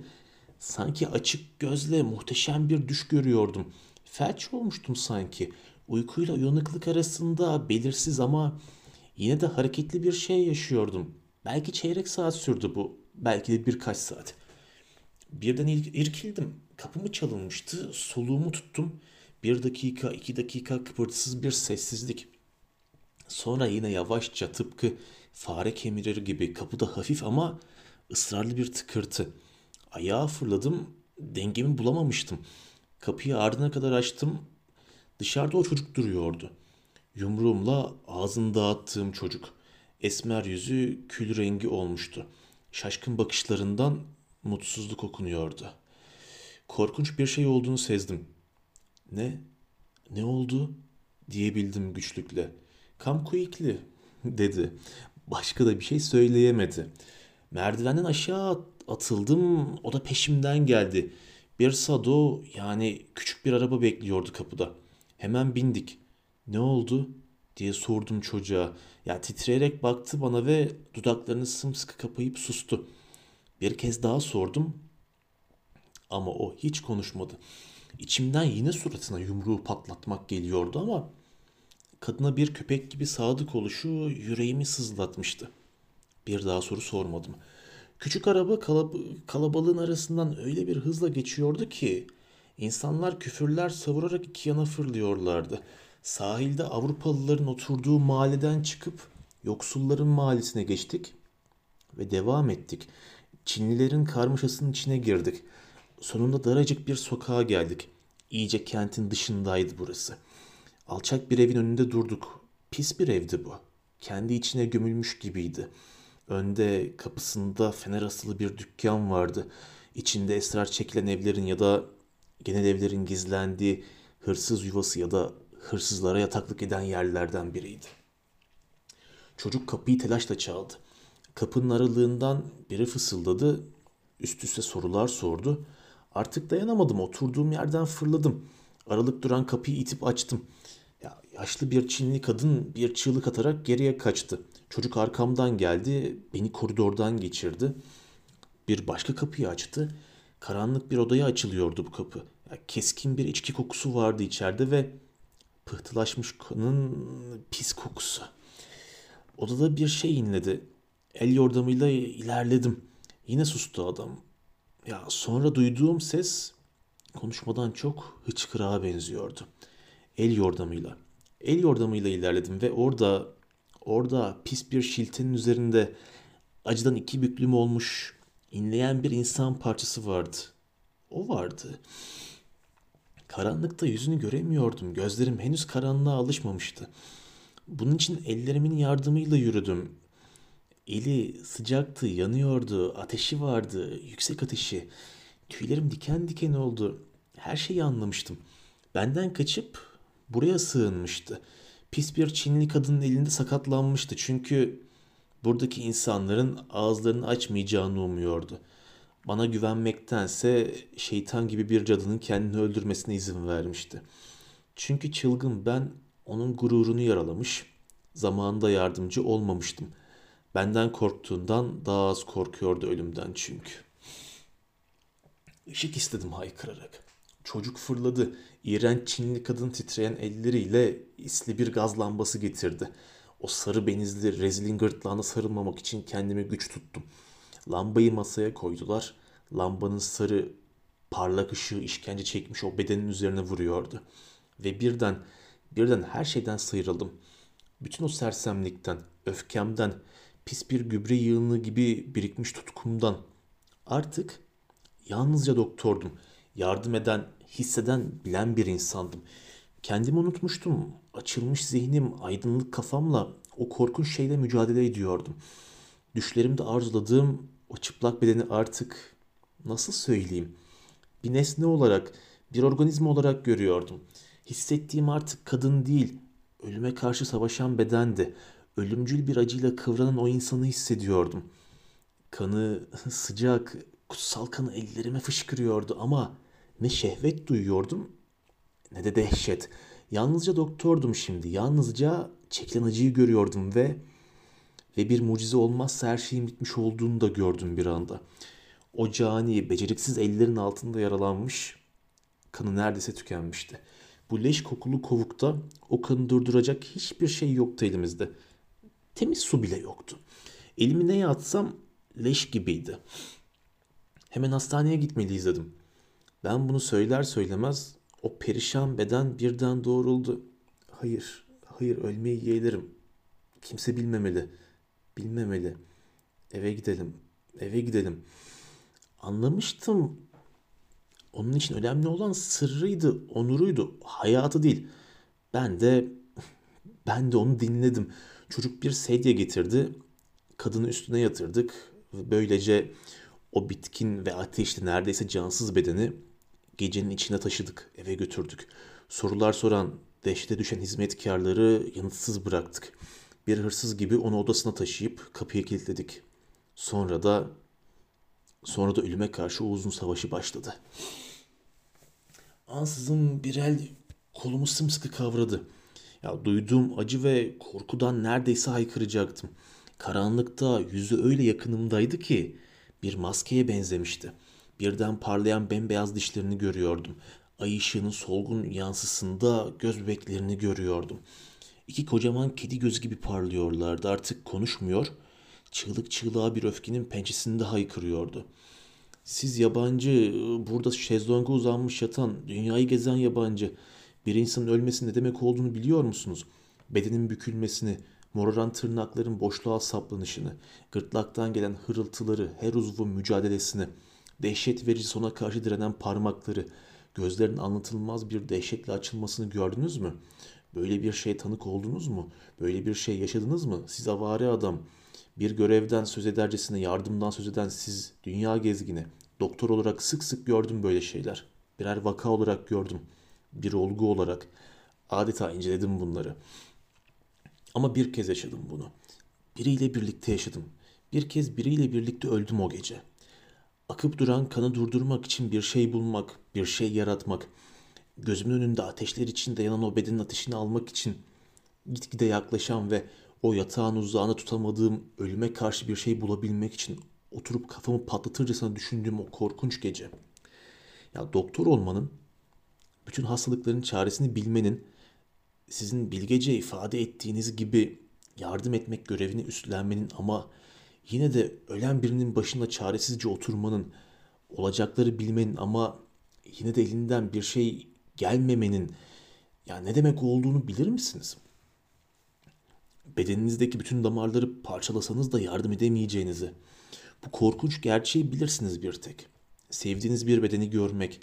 Sanki açık gözle muhteşem bir düş görüyordum. Felç olmuştum sanki. Uykuyla uyanıklık arasında belirsiz ama yine de hareketli bir şey yaşıyordum. Belki çeyrek saat sürdü bu. Belki de birkaç saat. Birden ir- irkildim. Kapımı çalınmıştı. Soluğumu tuttum. Bir dakika, iki dakika kıpırtısız bir sessizlik. Sonra yine yavaşça tıpkı fare kemirir gibi kapıda hafif ama ısrarlı bir tıkırtı. Ayağa fırladım. Dengemi bulamamıştım. Kapıyı ardına kadar açtım. Dışarıda o çocuk duruyordu. Yumruğumla ağzını dağıttığım çocuk. Esmer yüzü kül rengi olmuştu. Şaşkın bakışlarından mutsuzluk okunuyordu. Korkunç bir şey olduğunu sezdim. Ne? Ne oldu? diyebildim güçlükle. Kam kuyukli dedi. Başka da bir şey söyleyemedi. Merdivenden aşağı atıldım. O da peşimden geldi. Bir sado yani küçük bir araba bekliyordu kapıda. Hemen bindik. Ne oldu? diye sordum çocuğa. Ya titreyerek baktı bana ve dudaklarını sımsıkı kapayıp sustu. Bir kez daha sordum ama o hiç konuşmadı. İçimden yine suratına yumruğu patlatmak geliyordu ama kadına bir köpek gibi sadık oluşu yüreğimi sızlatmıştı. Bir daha soru sormadım. Küçük araba kalab- kalabalığın arasından öyle bir hızla geçiyordu ki insanlar küfürler savurarak iki yana fırlıyorlardı. Sahilde Avrupalıların oturduğu mahalleden çıkıp yoksulların mahallesine geçtik ve devam ettik. Çinlilerin karmaşasının içine girdik. Sonunda daracık bir sokağa geldik. İyice kentin dışındaydı burası. Alçak bir evin önünde durduk. Pis bir evdi bu. Kendi içine gömülmüş gibiydi. Önde kapısında fener asılı bir dükkan vardı. İçinde esrar çekilen evlerin ya da genel evlerin gizlendiği hırsız yuvası ya da hırsızlara yataklık eden yerlerden biriydi. Çocuk kapıyı telaşla çaldı. Kapının aralığından biri fısıldadı. Üst üste sorular sordu. Artık dayanamadım. Oturduğum yerden fırladım. Aralık duran kapıyı itip açtım. Ya, yaşlı bir Çinli kadın bir çığlık atarak geriye kaçtı. Çocuk arkamdan geldi. Beni koridordan geçirdi. Bir başka kapıyı açtı. Karanlık bir odaya açılıyordu bu kapı. Keskin bir içki kokusu vardı içeride ve pıhtılaşmış kanın pis kokusu. Odada bir şey inledi. El yordamıyla ilerledim. Yine sustu adam. Ya sonra duyduğum ses konuşmadan çok hıçkırığa benziyordu. El yordamıyla. El yordamıyla ilerledim ve orada orada pis bir şiltenin üzerinde acıdan iki büklüm olmuş inleyen bir insan parçası vardı. O vardı. Karanlıkta yüzünü göremiyordum. Gözlerim henüz karanlığa alışmamıştı. Bunun için ellerimin yardımıyla yürüdüm. Eli sıcaktı, yanıyordu, ateşi vardı, yüksek ateşi. Tüylerim diken diken oldu. Her şeyi anlamıştım. Benden kaçıp buraya sığınmıştı. Pis bir Çinli kadının elinde sakatlanmıştı çünkü buradaki insanların ağızlarını açmayacağını umuyordu. Bana güvenmektense şeytan gibi bir cadının kendini öldürmesine izin vermişti. Çünkü çılgın ben onun gururunu yaralamış, zamanında yardımcı olmamıştım. Benden korktuğundan daha az korkuyordu ölümden çünkü. Işık istedim haykırarak. Çocuk fırladı. İğrenç Çinli kadın titreyen elleriyle isli bir gaz lambası getirdi. O sarı benizli rezilin gırtlağına sarılmamak için kendimi güç tuttum. Lambayı masaya koydular. Lambanın sarı parlak ışığı işkence çekmiş o bedenin üzerine vuruyordu. Ve birden, birden her şeyden sıyrıldım. Bütün o sersemlikten, öfkemden, pis bir gübre yığını gibi birikmiş tutkumdan. Artık yalnızca doktordum. Yardım eden, hisseden, bilen bir insandım. Kendimi unutmuştum. Açılmış zihnim, aydınlık kafamla o korkunç şeyle mücadele ediyordum. Düşlerimde arzuladığım o çıplak bedeni artık nasıl söyleyeyim? Bir nesne olarak, bir organizma olarak görüyordum. Hissettiğim artık kadın değil, ölüme karşı savaşan bedendi. Ölümcül bir acıyla kıvranan o insanı hissediyordum. Kanı sıcak, kutsal kanı ellerime fışkırıyordu ama ne şehvet duyuyordum ne de dehşet. Yalnızca doktordum şimdi. Yalnızca çekilen acıyı görüyordum ve ve bir mucize olmazsa her şeyin bitmiş olduğunu da gördüm bir anda. O cani, beceriksiz ellerin altında yaralanmış, kanı neredeyse tükenmişti. Bu leş kokulu kovukta o kanı durduracak hiçbir şey yoktu elimizde. Temiz su bile yoktu. Elimi neye atsam leş gibiydi. Hemen hastaneye gitmeliyiz dedim. Ben bunu söyler söylemez o perişan beden birden doğruldu. Hayır, hayır ölmeyi yeğlerim. Kimse bilmemeli. Bilmemeli. Eve gidelim. Eve gidelim. Anlamıştım. Onun için önemli olan sırrıydı, onuruydu, hayatı değil. Ben de ben de onu dinledim. Çocuk bir sedye getirdi. Kadını üstüne yatırdık. Böylece o bitkin ve ateşli neredeyse cansız bedeni gecenin içine taşıdık, eve götürdük. Sorular soran, dehşete düşen hizmetkarları yanıtsız bıraktık. Bir hırsız gibi onu odasına taşıyıp kapıyı kilitledik. Sonra da sonra da ölüme karşı uzun savaşı başladı. Ansızın bir el kolumu sımsıkı kavradı. Ya duyduğum acı ve korkudan neredeyse haykıracaktım. Karanlıkta yüzü öyle yakınımdaydı ki bir maskeye benzemişti. Birden parlayan bembeyaz dişlerini görüyordum. Ay ışığının solgun yansısında göz bebeklerini görüyordum. İki kocaman kedi göz gibi parlıyorlardı. Artık konuşmuyor. Çığlık çığlığa bir öfkenin pençesinde haykırıyordu. Siz yabancı, burada şezlonga uzanmış yatan, dünyayı gezen yabancı. Bir insanın ölmesinin ne demek olduğunu biliyor musunuz? Bedenin bükülmesini, moraran tırnakların boşluğa saplanışını, gırtlaktan gelen hırıltıları, her uzvun mücadelesini, dehşet verici sona karşı direnen parmakları, gözlerin anlatılmaz bir dehşetle açılmasını gördünüz mü? Böyle bir şey tanık oldunuz mu? Böyle bir şey yaşadınız mı? Siz avari adam, bir görevden söz edercesine yardımdan söz eden siz dünya gezgini, doktor olarak sık sık gördüm böyle şeyler. Birer vaka olarak gördüm. Bir olgu olarak. Adeta inceledim bunları. Ama bir kez yaşadım bunu. Biriyle birlikte yaşadım. Bir kez biriyle birlikte öldüm o gece. Akıp duran kanı durdurmak için bir şey bulmak, bir şey yaratmak, gözümün önünde ateşler içinde yanan o bedenin ateşini almak için gitgide yaklaşan ve o yatağın uzağına tutamadığım ölüme karşı bir şey bulabilmek için oturup kafamı patlatırcasına düşündüğüm o korkunç gece. Ya doktor olmanın, bütün hastalıkların çaresini bilmenin, sizin bilgece ifade ettiğiniz gibi yardım etmek görevini üstlenmenin ama yine de ölen birinin başında çaresizce oturmanın, olacakları bilmenin ama yine de elinden bir şey gelmemenin ya ne demek olduğunu bilir misiniz? Bedeninizdeki bütün damarları parçalasanız da yardım edemeyeceğinizi, bu korkunç gerçeği bilirsiniz bir tek. Sevdiğiniz bir bedeni görmek,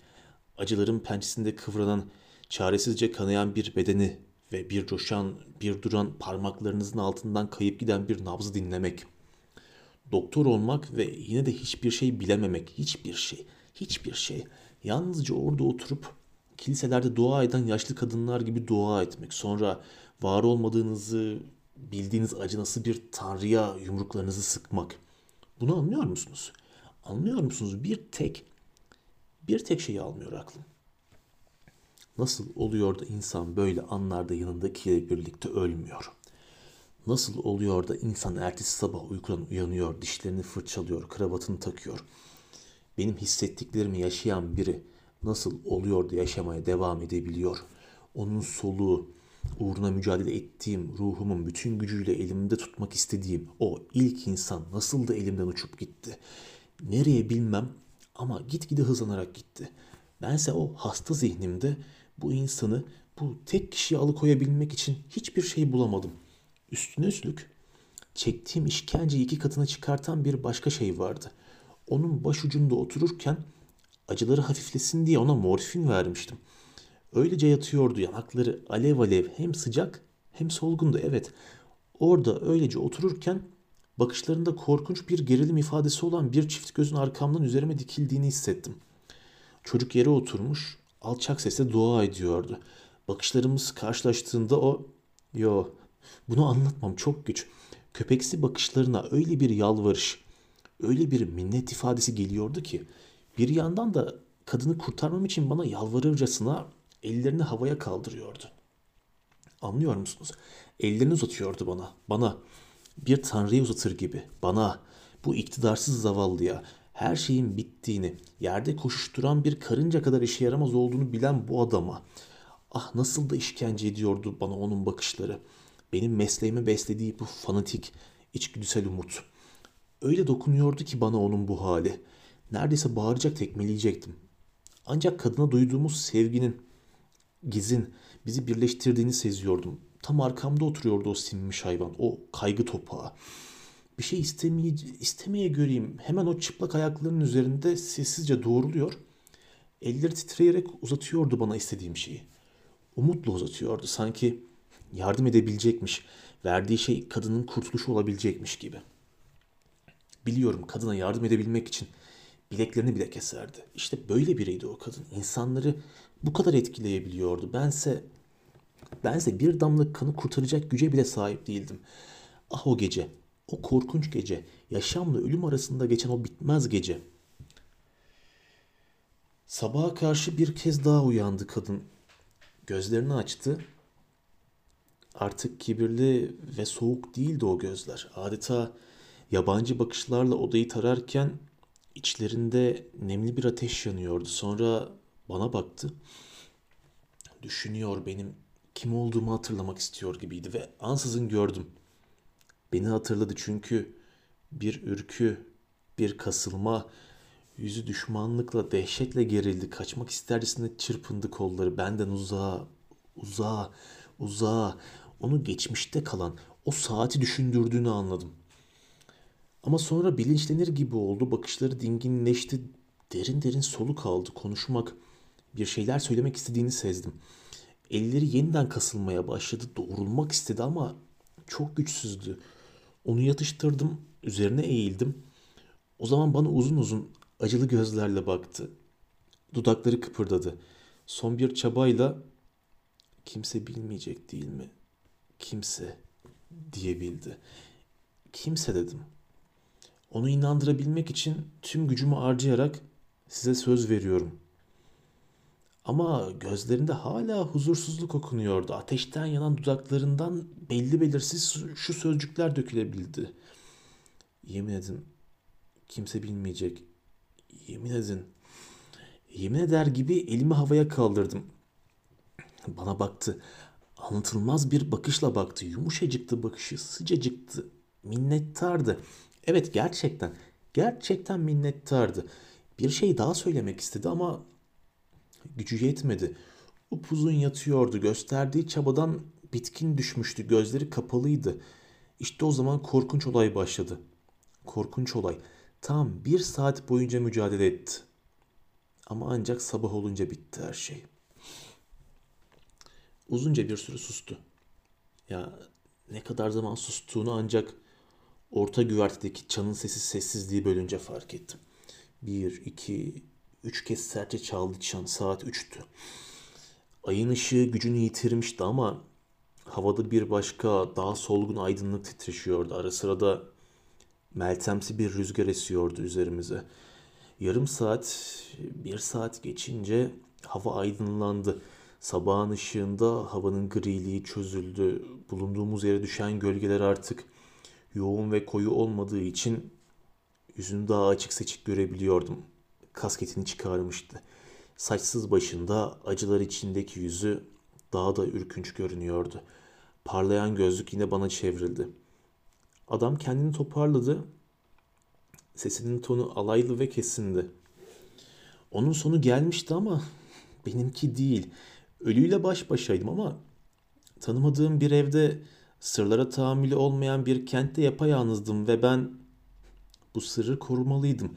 acıların pençesinde kıvranan, çaresizce kanayan bir bedeni ve bir coşan, bir duran parmaklarınızın altından kayıp giden bir nabzı dinlemek. Doktor olmak ve yine de hiçbir şey bilememek, hiçbir şey, hiçbir şey. Yalnızca orada oturup kiliselerde dua eden yaşlı kadınlar gibi dua etmek. Sonra var olmadığınızı bildiğiniz acınası bir tanrıya yumruklarınızı sıkmak. Bunu anlıyor musunuz? Anlıyor musunuz? Bir tek bir tek şeyi almıyor aklım. Nasıl oluyor da insan böyle anlarda yanındakiyle birlikte ölmüyor? Nasıl oluyor da insan ertesi sabah uykudan uyanıyor, dişlerini fırçalıyor, kravatını takıyor? Benim hissettiklerimi yaşayan biri nasıl oluyor da yaşamaya devam edebiliyor? Onun soluğu, uğruna mücadele ettiğim ruhumun bütün gücüyle elimde tutmak istediğim o ilk insan nasıl da elimden uçup gitti? Nereye bilmem ama gitgide hızlanarak gitti. Bense o hasta zihnimde bu insanı bu tek kişiye alıkoyabilmek için hiçbir şey bulamadım. Üstüne üstlük çektiğim işkenceyi iki katına çıkartan bir başka şey vardı. Onun başucunda otururken acıları hafiflesin diye ona morfin vermiştim. Öylece yatıyordu yanakları alev alev hem sıcak hem solgundu evet. Orada öylece otururken bakışlarında korkunç bir gerilim ifadesi olan bir çift gözün arkamdan üzerime dikildiğini hissettim. Çocuk yere oturmuş alçak sesle dua ediyordu. Bakışlarımız karşılaştığında o yo bunu anlatmam çok güç. Köpeksi bakışlarına öyle bir yalvarış, öyle bir minnet ifadesi geliyordu ki bir yandan da kadını kurtarmam için bana yalvarırcasına ellerini havaya kaldırıyordu. Anlıyor musunuz? Ellerini uzatıyordu bana. Bana bir tanrıya uzatır gibi. Bana bu iktidarsız zavallıya her şeyin bittiğini, yerde koşuşturan bir karınca kadar işe yaramaz olduğunu bilen bu adama. Ah nasıl da işkence ediyordu bana onun bakışları. Benim mesleğime beslediği bu fanatik, içgüdüsel umut. Öyle dokunuyordu ki bana onun bu hali. Neredeyse bağıracak tekmeleyecektim. Ancak kadına duyduğumuz sevginin, gizin bizi birleştirdiğini seziyordum. Tam arkamda oturuyordu o sinmiş hayvan, o kaygı topağı. Bir şey istemeye, istemeye göreyim. Hemen o çıplak ayaklarının üzerinde sessizce doğruluyor. Elleri titreyerek uzatıyordu bana istediğim şeyi. Umutla uzatıyordu. Sanki yardım edebilecekmiş. Verdiği şey kadının kurtuluşu olabilecekmiş gibi. Biliyorum kadına yardım edebilmek için bileklerini bile keserdi. İşte böyle biriydi o kadın. İnsanları bu kadar etkileyebiliyordu. Bense bense bir damla kanı kurtaracak güce bile sahip değildim. Ah o gece, o korkunç gece, yaşamla ölüm arasında geçen o bitmez gece. Sabaha karşı bir kez daha uyandı kadın. Gözlerini açtı. Artık kibirli ve soğuk değildi o gözler. Adeta yabancı bakışlarla odayı tararken içlerinde nemli bir ateş yanıyordu. Sonra bana baktı. Düşünüyor benim kim olduğumu hatırlamak istiyor gibiydi ve ansızın gördüm. Beni hatırladı çünkü bir ürkü, bir kasılma, yüzü düşmanlıkla, dehşetle gerildi. Kaçmak istercesine çırpındı kolları benden uzağa, Uzağa, uzağa, onu geçmişte kalan o saati düşündürdüğünü anladım. Ama sonra bilinçlenir gibi oldu. Bakışları dinginleşti. Derin derin soluk aldı. Konuşmak, bir şeyler söylemek istediğini sezdim. Elleri yeniden kasılmaya başladı. Doğrulmak istedi ama çok güçsüzdü. Onu yatıştırdım. Üzerine eğildim. O zaman bana uzun uzun acılı gözlerle baktı. Dudakları kıpırdadı. Son bir çabayla kimse bilmeyecek değil mi? Kimse diyebildi. Kimse dedim. Onu inandırabilmek için tüm gücümü harcayarak size söz veriyorum. Ama gözlerinde hala huzursuzluk okunuyordu. Ateşten yanan dudaklarından belli belirsiz şu sözcükler dökülebildi. Yemin edin kimse bilmeyecek. Yemin edin. Yemin eder gibi elimi havaya kaldırdım. Bana baktı. Anlatılmaz bir bakışla baktı. Yumuşacıktı bakışı, sıcacıktı. Minnettardı. Evet gerçekten, gerçekten minnettardı. Bir şey daha söylemek istedi ama gücü yetmedi. Upuzun yatıyordu. Gösterdiği çabadan bitkin düşmüştü. Gözleri kapalıydı. İşte o zaman korkunç olay başladı. Korkunç olay. Tam bir saat boyunca mücadele etti. Ama ancak sabah olunca bitti her şey. Uzunca bir süre sustu. Ya ne kadar zaman sustuğunu ancak orta güvertedeki çanın sesi sessizliği bölünce fark ettim. Bir, iki, üç kez sertçe çaldı çan. Saat üçtü. Ayın ışığı gücünü yitirmişti ama havada bir başka daha solgun aydınlık titreşiyordu. Ara sırada meltemsi bir rüzgar esiyordu üzerimize. Yarım saat, bir saat geçince hava aydınlandı. Sabahın ışığında havanın griliği çözüldü. Bulunduğumuz yere düşen gölgeler artık yoğun ve koyu olmadığı için yüzünü daha açık seçik görebiliyordum. Kasketini çıkarmıştı. Saçsız başında acılar içindeki yüzü daha da ürkünç görünüyordu. Parlayan gözlük yine bana çevrildi. Adam kendini toparladı. Sesinin tonu alaylı ve kesindi. Onun sonu gelmişti ama benimki değil. Ölüyle baş başaydım ama tanımadığım bir evde sırlara tahammülü olmayan bir kentte yapayalnızdım ve ben bu sırrı korumalıydım.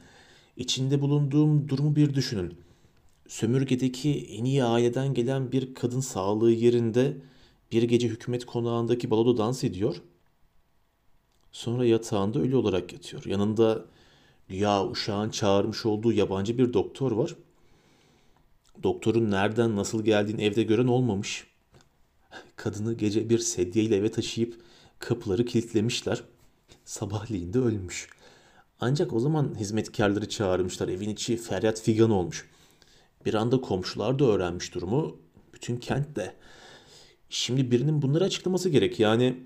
İçinde bulunduğum durumu bir düşünün. Sömürgedeki en iyi aileden gelen bir kadın sağlığı yerinde bir gece hükümet konağındaki baloda dans ediyor. Sonra yatağında ölü olarak yatıyor. Yanında güya uşağın çağırmış olduğu yabancı bir doktor var. Doktorun nereden nasıl geldiğini evde gören olmamış. Kadını gece bir sedyeyle eve taşıyıp kapıları kilitlemişler. Sabahleyin de ölmüş. Ancak o zaman hizmetkarları çağırmışlar. Evin içi feryat figan olmuş. Bir anda komşular da öğrenmiş durumu. Bütün kent de. Şimdi birinin bunları açıklaması gerek. Yani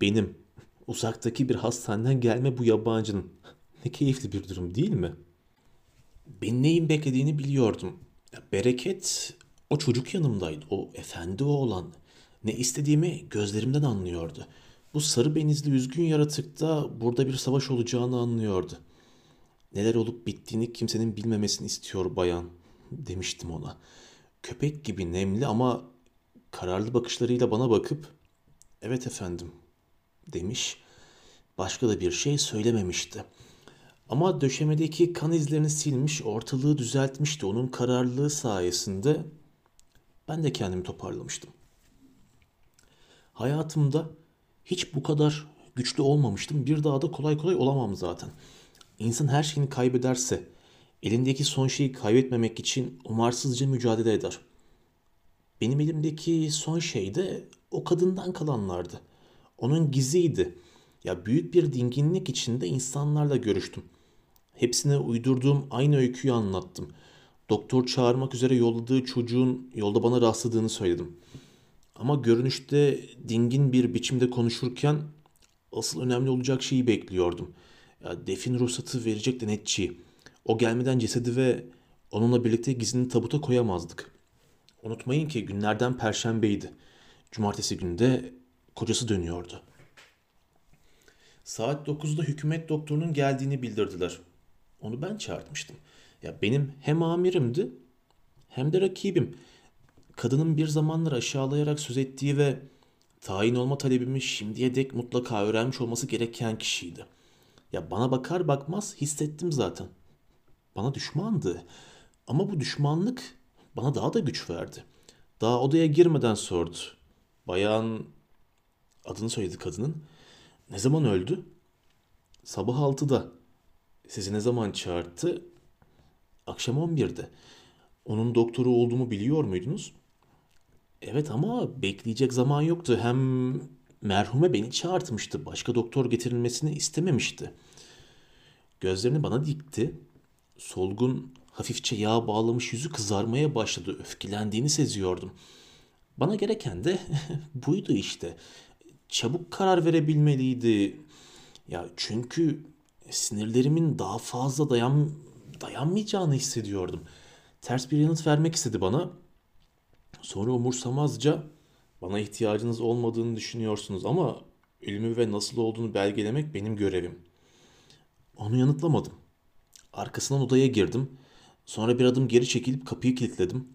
benim uzaktaki bir hastaneden gelme bu yabancının ne keyifli bir durum değil mi? Ben neyin beklediğini biliyordum. Bereket o çocuk yanımdaydı. O efendi o olan. Ne istediğimi gözlerimden anlıyordu. Bu sarı benizli üzgün yaratık da burada bir savaş olacağını anlıyordu. Neler olup bittiğini kimsenin bilmemesini istiyor bayan demiştim ona. Köpek gibi nemli ama kararlı bakışlarıyla bana bakıp evet efendim demiş. Başka da bir şey söylememişti. Ama döşemedeki kan izlerini silmiş, ortalığı düzeltmişti. Onun kararlılığı sayesinde ben de kendimi toparlamıştım. Hayatımda hiç bu kadar güçlü olmamıştım. Bir daha da kolay kolay olamam zaten. İnsan her şeyini kaybederse elindeki son şeyi kaybetmemek için umarsızca mücadele eder. Benim elimdeki son şey de o kadından kalanlardı. Onun giziydi. Ya büyük bir dinginlik içinde insanlarla görüştüm. Hepsine uydurduğum aynı öyküyü anlattım. Doktor çağırmak üzere yolladığı çocuğun yolda bana rastladığını söyledim. Ama görünüşte dingin bir biçimde konuşurken asıl önemli olacak şeyi bekliyordum. Ya defin ruhsatı verecek denetçi. O gelmeden cesedi ve onunla birlikte gizini tabuta koyamazdık. Unutmayın ki günlerden perşembeydi. Cumartesi günde kocası dönüyordu. Saat 9'da hükümet doktorunun geldiğini bildirdiler. Onu ben çağırtmıştım. Ya benim hem amirimdi hem de rakibim. kadının bir zamanlar aşağılayarak söz ettiği ve tayin olma talebimi şimdiye dek mutlaka öğrenmiş olması gereken kişiydi. Ya bana bakar bakmaz hissettim zaten. Bana düşmandı. Ama bu düşmanlık bana daha da güç verdi. Daha odaya girmeden sordu. Bayan adını söyledi kadının. Ne zaman öldü? Sabah 6'da. Sizi ne zaman çağırdı? Akşam 11'de. Onun doktoru olduğumu biliyor muydunuz? Evet ama bekleyecek zaman yoktu. Hem merhume beni çağırtmıştı. Başka doktor getirilmesini istememişti. Gözlerini bana dikti. Solgun, hafifçe yağ bağlamış yüzü kızarmaya başladı. Öfkelendiğini seziyordum. Bana gereken de buydu işte. Çabuk karar verebilmeliydi. Ya çünkü sinirlerimin daha fazla dayan dayanmayacağını hissediyordum. Ters bir yanıt vermek istedi bana. Sonra umursamazca bana ihtiyacınız olmadığını düşünüyorsunuz ama ölümü ve nasıl olduğunu belgelemek benim görevim. Onu yanıtlamadım. Arkasından odaya girdim. Sonra bir adım geri çekilip kapıyı kilitledim.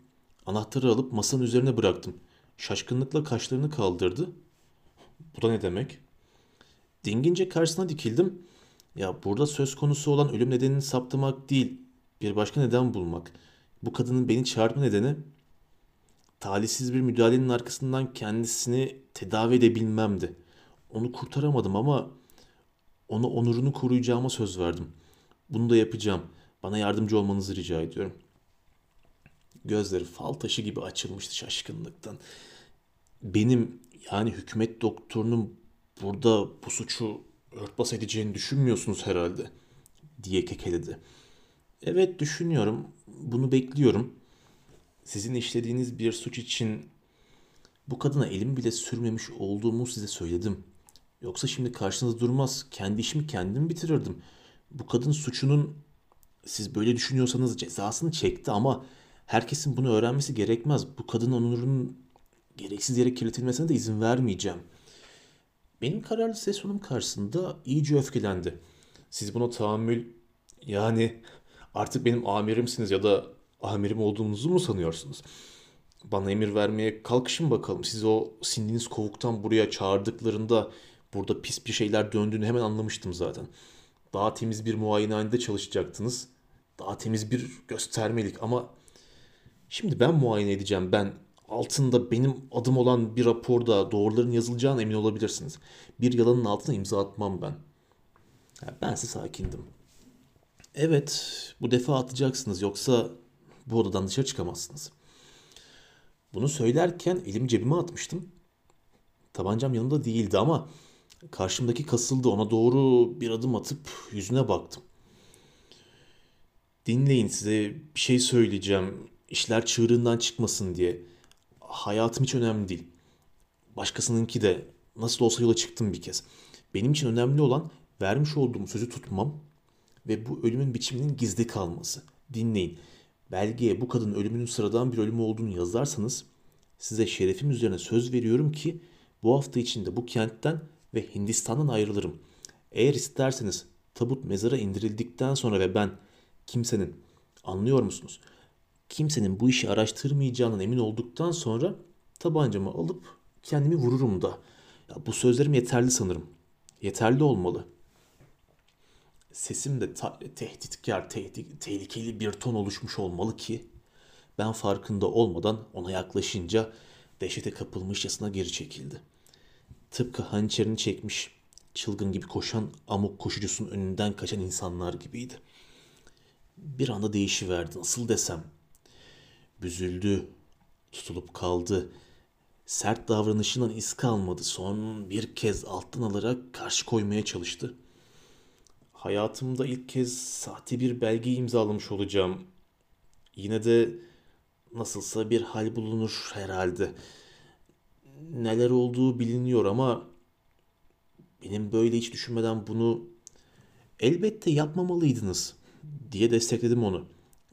Anahtarı alıp masanın üzerine bıraktım. Şaşkınlıkla kaşlarını kaldırdı. Bu da ne demek? Dingince karşısına dikildim. Ya burada söz konusu olan ölüm nedenini saptamak değil, bir başka neden bulmak. Bu kadının beni çağırma nedeni talihsiz bir müdahalenin arkasından kendisini tedavi edebilmemdi. Onu kurtaramadım ama ona onurunu koruyacağıma söz verdim. Bunu da yapacağım. Bana yardımcı olmanızı rica ediyorum. Gözleri fal taşı gibi açılmıştı şaşkınlıktan. Benim yani hükümet doktorunun burada bu suçu örtbas edeceğini düşünmüyorsunuz herhalde diye kekeledi. Evet düşünüyorum. Bunu bekliyorum. Sizin işlediğiniz bir suç için bu kadına elim bile sürmemiş olduğumu size söyledim. Yoksa şimdi karşınızda durmaz. Kendi işimi kendim bitirirdim. Bu kadın suçunun siz böyle düşünüyorsanız cezasını çekti ama herkesin bunu öğrenmesi gerekmez. Bu kadın onurunun gereksiz yere kirletilmesine de izin vermeyeceğim. Benim kararlı ses tonum karşısında iyice öfkelendi. Siz buna tahammül yani artık benim amirimsiniz ya da amirim olduğunuzu mu sanıyorsunuz? Bana emir vermeye kalkışın bakalım. Siz o sindiğiniz kovuktan buraya çağırdıklarında burada pis bir şeyler döndüğünü hemen anlamıştım zaten. Daha temiz bir muayenehanede çalışacaktınız. Daha temiz bir göstermelik ama şimdi ben muayene edeceğim. Ben altında benim adım olan bir raporda doğruların yazılacağına emin olabilirsiniz. Bir yalanın altına imza atmam ben. Yani ben size sakindim. Evet, bu defa atacaksınız yoksa bu odadan dışarı çıkamazsınız. Bunu söylerken elimi cebime atmıştım. Tabancam yanımda değildi ama karşımdaki kasıldı. Ona doğru bir adım atıp yüzüne baktım. Dinleyin size bir şey söyleyeceğim. İşler çığırından çıkmasın diye. Hayatım hiç önemli değil. Başkasınınki de nasıl olsa yola çıktım bir kez. Benim için önemli olan vermiş olduğum sözü tutmam ve bu ölümün biçiminin gizli kalması. Dinleyin belgeye bu kadının ölümünün sıradan bir ölüm olduğunu yazarsanız size şerefim üzerine söz veriyorum ki bu hafta içinde bu kentten ve Hindistan'dan ayrılırım. Eğer isterseniz tabut mezara indirildikten sonra ve ben kimsenin anlıyor musunuz? Kimsenin bu işi araştırmayacağından emin olduktan sonra tabancamı alıp kendimi vururum da. Ya bu sözlerim yeterli sanırım. Yeterli olmalı sesimde ta- tehditkar, tehdi- tehlikeli bir ton oluşmuş olmalı ki ben farkında olmadan ona yaklaşınca dehşete kapılmışçasına geri çekildi. Tıpkı hançerini çekmiş, çılgın gibi koşan amuk koşucusunun önünden kaçan insanlar gibiydi. Bir anda değişiverdi, nasıl desem. Büzüldü, tutulup kaldı. Sert davranışından iz kalmadı. Son bir kez alttan alarak karşı koymaya çalıştı. Hayatımda ilk kez sahte bir belge imzalamış olacağım. Yine de nasılsa bir hal bulunur herhalde. Neler olduğu biliniyor ama benim böyle hiç düşünmeden bunu elbette yapmamalıydınız diye destekledim onu.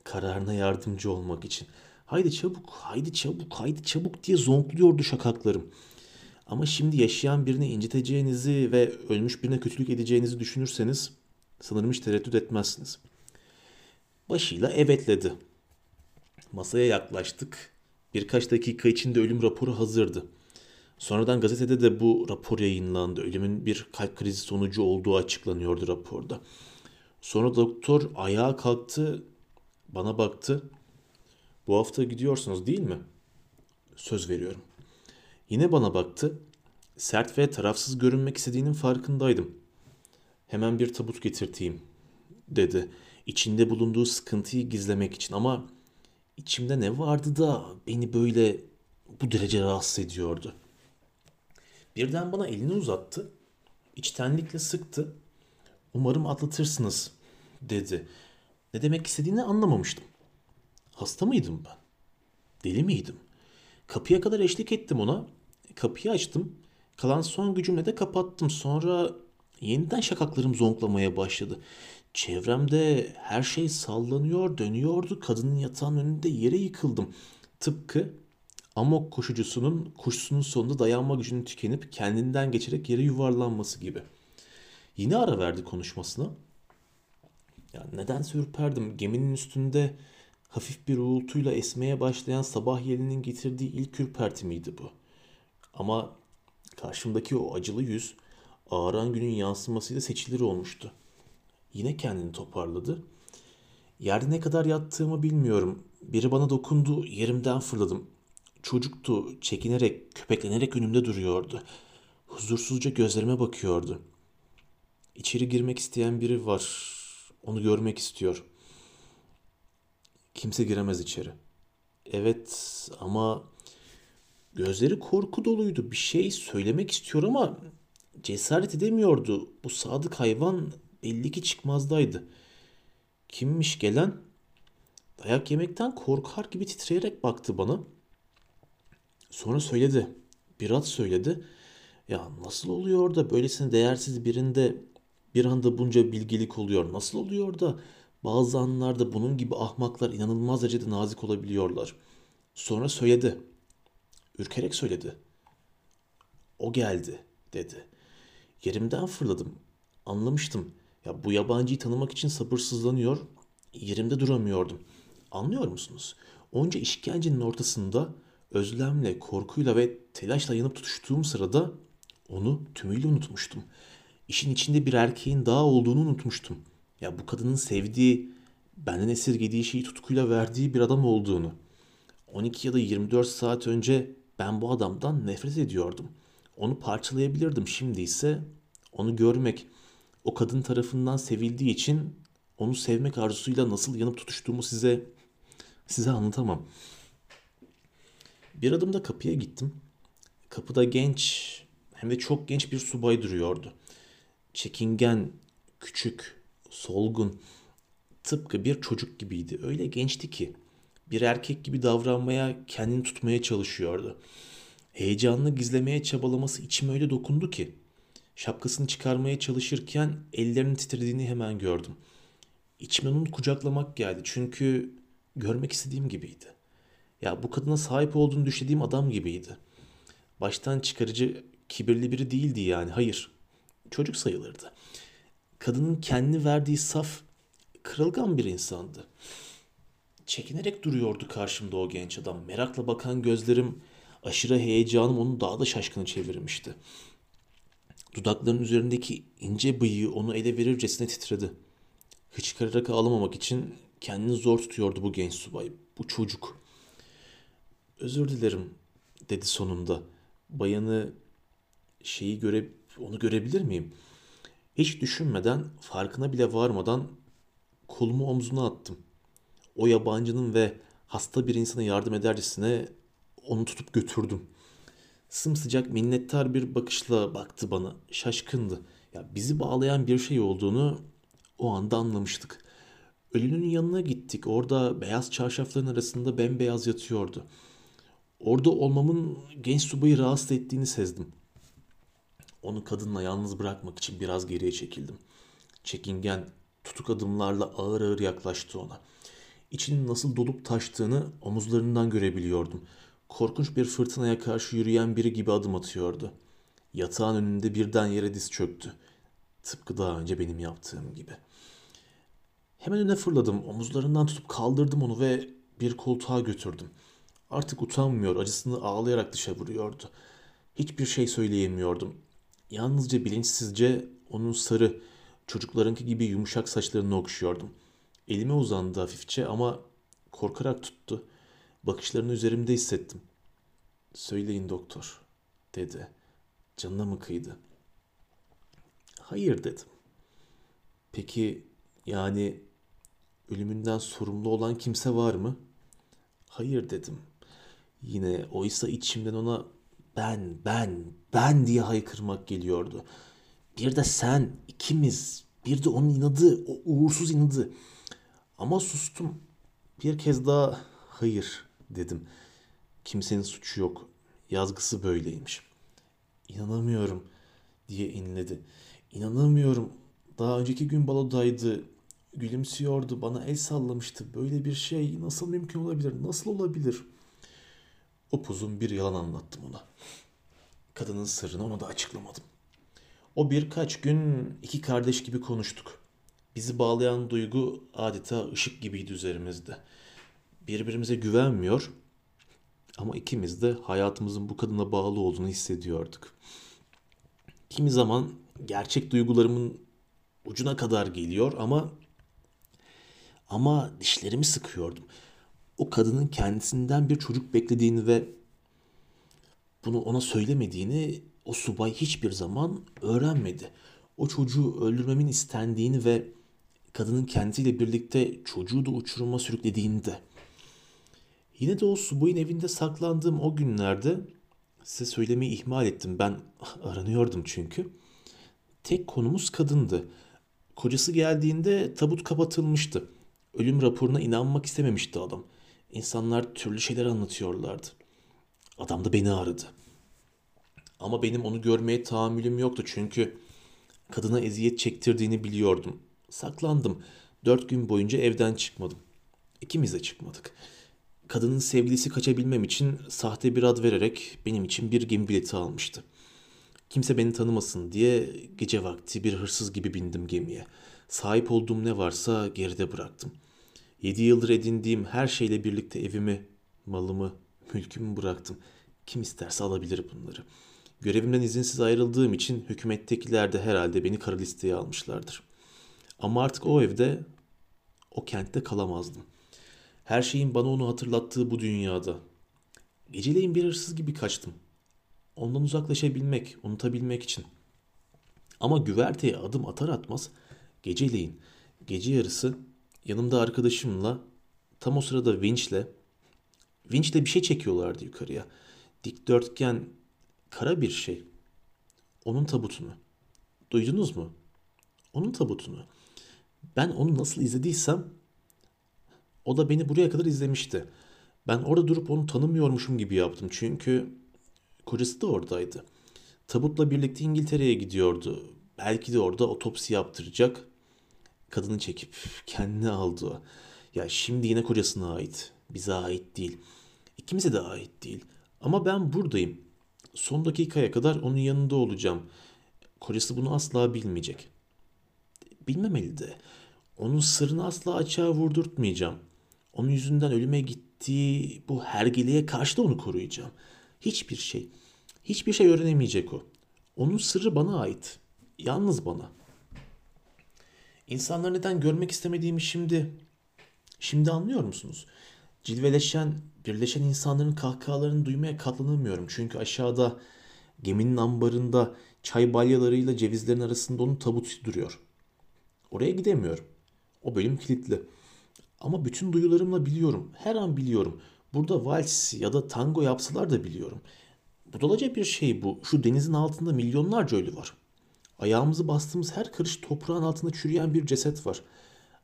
Kararına yardımcı olmak için. Haydi çabuk, haydi çabuk, haydi çabuk diye zonkluyordu şakaklarım. Ama şimdi yaşayan birini inciteceğinizi ve ölmüş birine kötülük edeceğinizi düşünürseniz Sanırım hiç tereddüt etmezsiniz. Başıyla evetledi. Masaya yaklaştık. Birkaç dakika içinde ölüm raporu hazırdı. Sonradan gazetede de bu rapor yayınlandı. Ölümün bir kalp krizi sonucu olduğu açıklanıyordu raporda. Sonra doktor ayağa kalktı, bana baktı. Bu hafta gidiyorsunuz değil mi? Söz veriyorum. Yine bana baktı. Sert ve tarafsız görünmek istediğinin farkındaydım. Hemen bir tabut getirteyim dedi. İçinde bulunduğu sıkıntıyı gizlemek için ama içimde ne vardı da beni böyle bu derece rahatsız ediyordu. Birden bana elini uzattı. İçtenlikle sıktı. Umarım atlatırsınız dedi. Ne demek istediğini anlamamıştım. Hasta mıydım ben? Deli miydim? Kapıya kadar eşlik ettim ona. Kapıyı açtım. Kalan son gücümle de kapattım. Sonra yeniden şakaklarım zonklamaya başladı. Çevremde her şey sallanıyor, dönüyordu. Kadının yatağın önünde yere yıkıldım. Tıpkı amok koşucusunun kuşsunun sonunda dayanma gücünün tükenip kendinden geçerek yere yuvarlanması gibi. Yine ara verdi konuşmasına. Ya neden ürperdim. Geminin üstünde hafif bir uğultuyla esmeye başlayan sabah yelinin getirdiği ilk ürperti miydi bu? Ama karşımdaki o acılı yüz ağaran günün yansımasıyla seçilir olmuştu. Yine kendini toparladı. Yerde ne kadar yattığımı bilmiyorum. Biri bana dokundu, yerimden fırladım. Çocuktu, çekinerek, köpeklenerek önümde duruyordu. Huzursuzca gözlerime bakıyordu. İçeri girmek isteyen biri var. Onu görmek istiyor. Kimse giremez içeri. Evet ama gözleri korku doluydu. Bir şey söylemek istiyor ama cesaret edemiyordu. Bu sadık hayvan belli ki çıkmazdaydı. Kimmiş gelen? Dayak yemekten korkar gibi titreyerek baktı bana. Sonra söyledi. Birat söyledi. Ya nasıl oluyor da böylesine değersiz birinde bir anda bunca bilgelik oluyor? Nasıl oluyor da bazı anlarda bunun gibi ahmaklar inanılmaz derecede nazik olabiliyorlar? Sonra söyledi. Ürkerek söyledi. O geldi dedi. Yerimden fırladım. Anlamıştım. Ya bu yabancıyı tanımak için sabırsızlanıyor. Yerimde duramıyordum. Anlıyor musunuz? Onca işkencenin ortasında özlemle, korkuyla ve telaşla yanıp tutuştuğum sırada onu tümüyle unutmuştum. İşin içinde bir erkeğin daha olduğunu unutmuştum. Ya bu kadının sevdiği, benden esirgediği şeyi tutkuyla verdiği bir adam olduğunu. 12 ya da 24 saat önce ben bu adamdan nefret ediyordum. Onu parçalayabilirdim. Şimdi ise onu görmek, o kadın tarafından sevildiği için onu sevmek arzusuyla nasıl yanıp tutuştuğumu size size anlatamam. Bir adımda kapıya gittim. Kapıda genç hem de çok genç bir subay duruyordu. Çekingen, küçük, solgun, tıpkı bir çocuk gibiydi. Öyle gençti ki bir erkek gibi davranmaya, kendini tutmaya çalışıyordu. Heyecanını gizlemeye çabalaması içime öyle dokundu ki şapkasını çıkarmaya çalışırken ellerinin titrediğini hemen gördüm. İçime onu kucaklamak geldi çünkü görmek istediğim gibiydi. Ya bu kadına sahip olduğunu düşündüğüm adam gibiydi. Baştan çıkarıcı, kibirli biri değildi yani. Hayır. Çocuk sayılırdı. Kadının kendi verdiği saf, kırılgan bir insandı. Çekinerek duruyordu karşımda o genç adam. Merakla bakan gözlerim, aşırı heyecanım onu daha da şaşkına çevirmişti. Dudaklarının üzerindeki ince bıyığı onu ele verircesine titredi. Hıçkırarak ağlamamak için kendini zor tutuyordu bu genç subay. Bu çocuk. Özür dilerim dedi sonunda. Bayanı şeyi göre onu görebilir miyim? Hiç düşünmeden, farkına bile varmadan kolumu omzuna attım. O yabancının ve hasta bir insana yardım edercesine onu tutup götürdüm. Sımsıcak minnettar bir bakışla baktı bana. Şaşkındı. Ya bizi bağlayan bir şey olduğunu o anda anlamıştık. Ölünün yanına gittik. Orada beyaz çarşafların arasında bembeyaz yatıyordu. Orada olmamın genç subayı rahatsız ettiğini sezdim. Onu kadınla yalnız bırakmak için biraz geriye çekildim. Çekingen, tutuk adımlarla ağır ağır yaklaştı ona. İçinin nasıl dolup taştığını omuzlarından görebiliyordum. Korkunç bir fırtınaya karşı yürüyen biri gibi adım atıyordu. Yatağın önünde birden yere diz çöktü. Tıpkı daha önce benim yaptığım gibi. Hemen öne fırladım. Omuzlarından tutup kaldırdım onu ve bir koltuğa götürdüm. Artık utanmıyor, acısını ağlayarak dışa vuruyordu. Hiçbir şey söyleyemiyordum. Yalnızca bilinçsizce onun sarı, çocuklarınki gibi yumuşak saçlarını okşuyordum. Elime uzandı hafifçe ama korkarak tuttu. Bakışlarını üzerimde hissettim. Söyleyin doktor, dedi. Canına mı kıydı? Hayır dedim. Peki yani ölümünden sorumlu olan kimse var mı? Hayır dedim. Yine oysa içimden ona ben, ben, ben diye haykırmak geliyordu. Bir de sen, ikimiz, bir de onun inadı, o uğursuz inadı. Ama sustum. Bir kez daha hayır dedim. Kimsenin suçu yok. Yazgısı böyleymiş. İnanamıyorum diye inledi. İnanamıyorum. Daha önceki gün balodaydı. Gülümsüyordu, bana el sallamıştı. Böyle bir şey nasıl mümkün olabilir? Nasıl olabilir? Upuzun bir yalan anlattım ona. Kadının sırrını ona da açıklamadım. O birkaç gün iki kardeş gibi konuştuk. Bizi bağlayan duygu adeta ışık gibiydi üzerimizde. Birbirimize güvenmiyor ama ikimiz de hayatımızın bu kadına bağlı olduğunu hissediyorduk. Kimi zaman gerçek duygularımın ucuna kadar geliyor ama ama dişlerimi sıkıyordum. O kadının kendisinden bir çocuk beklediğini ve bunu ona söylemediğini o subay hiçbir zaman öğrenmedi. O çocuğu öldürmemin istendiğini ve kadının kendisiyle birlikte çocuğu da uçuruma sürüklediğini de. Yine de o subayın evinde saklandığım o günlerde size söylemeyi ihmal ettim. Ben aranıyordum çünkü. Tek konumuz kadındı. Kocası geldiğinde tabut kapatılmıştı. Ölüm raporuna inanmak istememişti adam. İnsanlar türlü şeyler anlatıyorlardı. Adam da beni aradı. Ama benim onu görmeye tahammülüm yoktu çünkü kadına eziyet çektirdiğini biliyordum. Saklandım. Dört gün boyunca evden çıkmadım. İkimiz de çıkmadık. Kadının sevgilisi kaçabilmem için sahte bir ad vererek benim için bir gemi bileti almıştı. Kimse beni tanımasın diye gece vakti bir hırsız gibi bindim gemiye. Sahip olduğum ne varsa geride bıraktım. Yedi yıldır edindiğim her şeyle birlikte evimi, malımı, mülkümü bıraktım. Kim isterse alabilir bunları. Görevimden izinsiz ayrıldığım için hükümettekiler de herhalde beni kara listeye almışlardır. Ama artık o evde, o kentte kalamazdım. Her şeyin bana onu hatırlattığı bu dünyada. Geceleyin bir hırsız gibi kaçtım. Ondan uzaklaşabilmek, unutabilmek için. Ama güverteye adım atar atmaz geceleyin, gece yarısı yanımda arkadaşımla tam o sırada vinçle vinçle bir şey çekiyorlardı yukarıya. Dikdörtgen kara bir şey. Onun tabutunu. Duydunuz mu? Onun tabutunu. Ben onu nasıl izlediysem o da beni buraya kadar izlemişti. Ben orada durup onu tanımıyormuşum gibi yaptım. Çünkü kocası da oradaydı. Tabutla birlikte İngiltere'ye gidiyordu. Belki de orada otopsi yaptıracak. Kadını çekip kendine aldı. Ya şimdi yine kocasına ait. Bize ait değil. İkimize de ait değil. Ama ben buradayım. Son dakikaya kadar onun yanında olacağım. Kocası bunu asla bilmeyecek. Bilmemeli de. Onun sırrını asla açığa vurdurtmayacağım. Onun yüzünden ölüme gittiği bu hergeliğe karşı da onu koruyacağım. Hiçbir şey, hiçbir şey öğrenemeyecek o. Onun sırrı bana ait. Yalnız bana. İnsanları neden görmek istemediğimi şimdi, şimdi anlıyor musunuz? Cilveleşen, birleşen insanların kahkahalarını duymaya katlanamıyorum. Çünkü aşağıda geminin ambarında çay balyalarıyla cevizlerin arasında onun tabutu duruyor. Oraya gidemiyorum. O bölüm kilitli. Ama bütün duyularımla biliyorum. Her an biliyorum. Burada vals ya da tango yapsalar da biliyorum. Budalaca bir şey bu. Şu denizin altında milyonlarca ölü var. Ayağımızı bastığımız her karış toprağın altında çürüyen bir ceset var.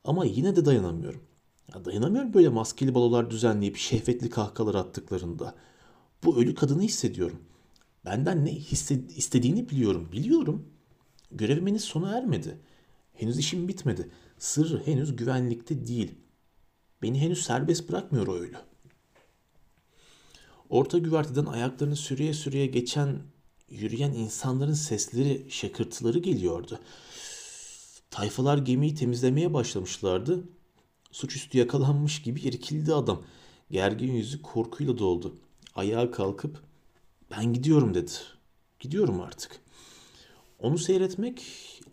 Ama yine de dayanamıyorum. Ya dayanamıyorum böyle maskeli balolar düzenleyip şehvetli kahkahalar attıklarında. Bu ölü kadını hissediyorum. Benden ne hissed- istediğini biliyorum. Biliyorum. Görevim sona ermedi. Henüz işim bitmedi. Sır henüz güvenlikte değil. Beni henüz serbest bırakmıyor o ölü. Orta güverteden ayaklarını sürüye sürüye geçen yürüyen insanların sesleri, şakırtıları geliyordu. Tayfalar gemiyi temizlemeye başlamışlardı. Suçüstü yakalanmış gibi irkildi adam. Gergin yüzü korkuyla doldu. Ayağa kalkıp ben gidiyorum dedi. Gidiyorum artık. Onu seyretmek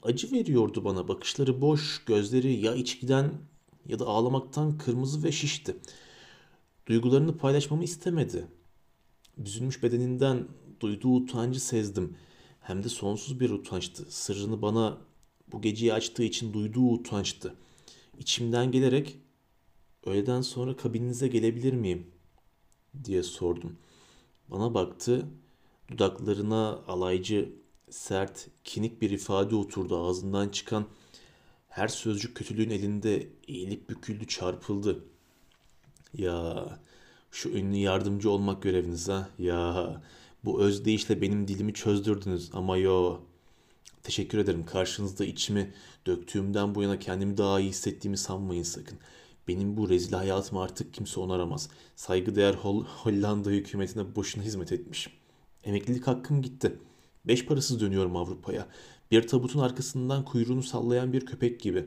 acı veriyordu bana. Bakışları boş, gözleri ya içkiden ya da ağlamaktan kırmızı ve şişti. Duygularını paylaşmamı istemedi. Büzülmüş bedeninden duyduğu utancı sezdim. Hem de sonsuz bir utançtı. Sırrını bana bu geceyi açtığı için duyduğu utançtı. İçimden gelerek öğleden sonra kabininize gelebilir miyim? diye sordum. Bana baktı. Dudaklarına alaycı, sert, kinik bir ifade oturdu. Ağzından çıkan her sözcük kötülüğün elinde eğilip büküldü, çarpıldı. Ya şu ünlü yardımcı olmak göreviniz ha. Ya bu özdeyişle benim dilimi çözdürdünüz ama yo. Teşekkür ederim. Karşınızda içimi döktüğümden bu yana kendimi daha iyi hissettiğimi sanmayın sakın. Benim bu rezil hayatım artık kimse onaramaz. Saygıdeğer Hol Hollanda hükümetine boşuna hizmet etmişim. Emeklilik hakkım gitti. Beş parasız dönüyorum Avrupa'ya. Bir tabutun arkasından kuyruğunu sallayan bir köpek gibi.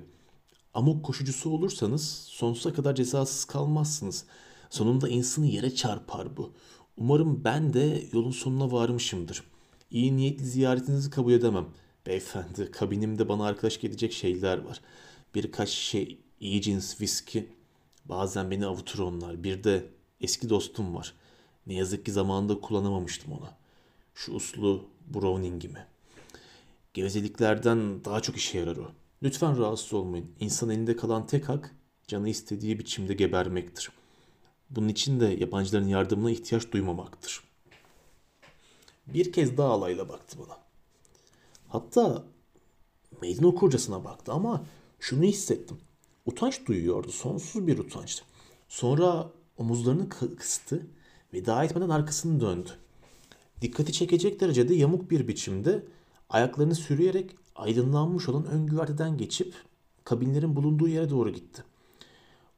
Amok koşucusu olursanız sonsuza kadar cezasız kalmazsınız. Sonunda insanı yere çarpar bu. Umarım ben de yolun sonuna varmışımdır. İyi niyetli ziyaretinizi kabul edemem. Beyefendi, kabinimde bana arkadaş gelecek şeyler var. Birkaç şey iyi cins viski. Bazen beni avutur onlar. Bir de eski dostum var. Ne yazık ki zamanında kullanamamıştım ona. Şu uslu Browning'imi. Gevezeliklerden daha çok işe yarar o. Lütfen rahatsız olmayın. İnsan elinde kalan tek hak canı istediği biçimde gebermektir. Bunun için de yabancıların yardımına ihtiyaç duymamaktır. Bir kez daha alayla baktı bana. Hatta meydan okurcasına baktı ama şunu hissettim. Utanç duyuyordu. Sonsuz bir utançtı. Sonra omuzlarını kıstı. Veda etmeden arkasını döndü. Dikkati çekecek derecede yamuk bir biçimde ayaklarını sürüyerek aydınlanmış olan ön güverteden geçip kabinlerin bulunduğu yere doğru gitti.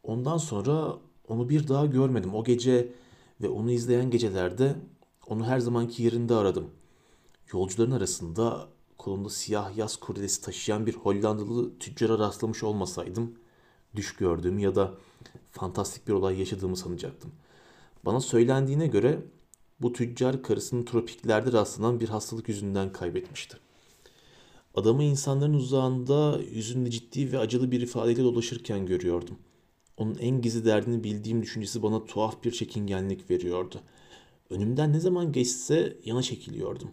Ondan sonra onu bir daha görmedim. O gece ve onu izleyen gecelerde onu her zamanki yerinde aradım. Yolcuların arasında kolunda siyah yaz kurdelesi taşıyan bir Hollandalı tüccara rastlamış olmasaydım düş gördüğümü ya da fantastik bir olay yaşadığımı sanacaktım. Bana söylendiğine göre bu tüccar karısını tropiklerde rastlanan bir hastalık yüzünden kaybetmişti. Adamı insanların uzağında yüzünde ciddi ve acılı bir ifadeyle dolaşırken görüyordum. Onun en gizli derdini bildiğim düşüncesi bana tuhaf bir çekingenlik veriyordu. Önümden ne zaman geçse yana çekiliyordum.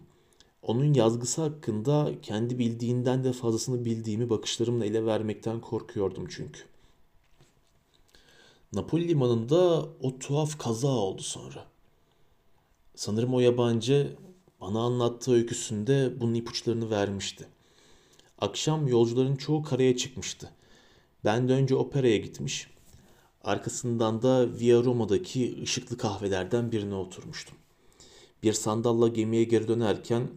Onun yazgısı hakkında kendi bildiğinden de fazlasını bildiğimi bakışlarımla ele vermekten korkuyordum çünkü. Napoli limanında o tuhaf kaza oldu sonra. Sanırım o yabancı bana anlattığı öyküsünde bunun ipuçlarını vermişti. Akşam yolcuların çoğu karaya çıkmıştı. Ben de önce operaya gitmiş, arkasından da Via Roma'daki ışıklı kahvelerden birine oturmuştum. Bir sandalla gemiye geri dönerken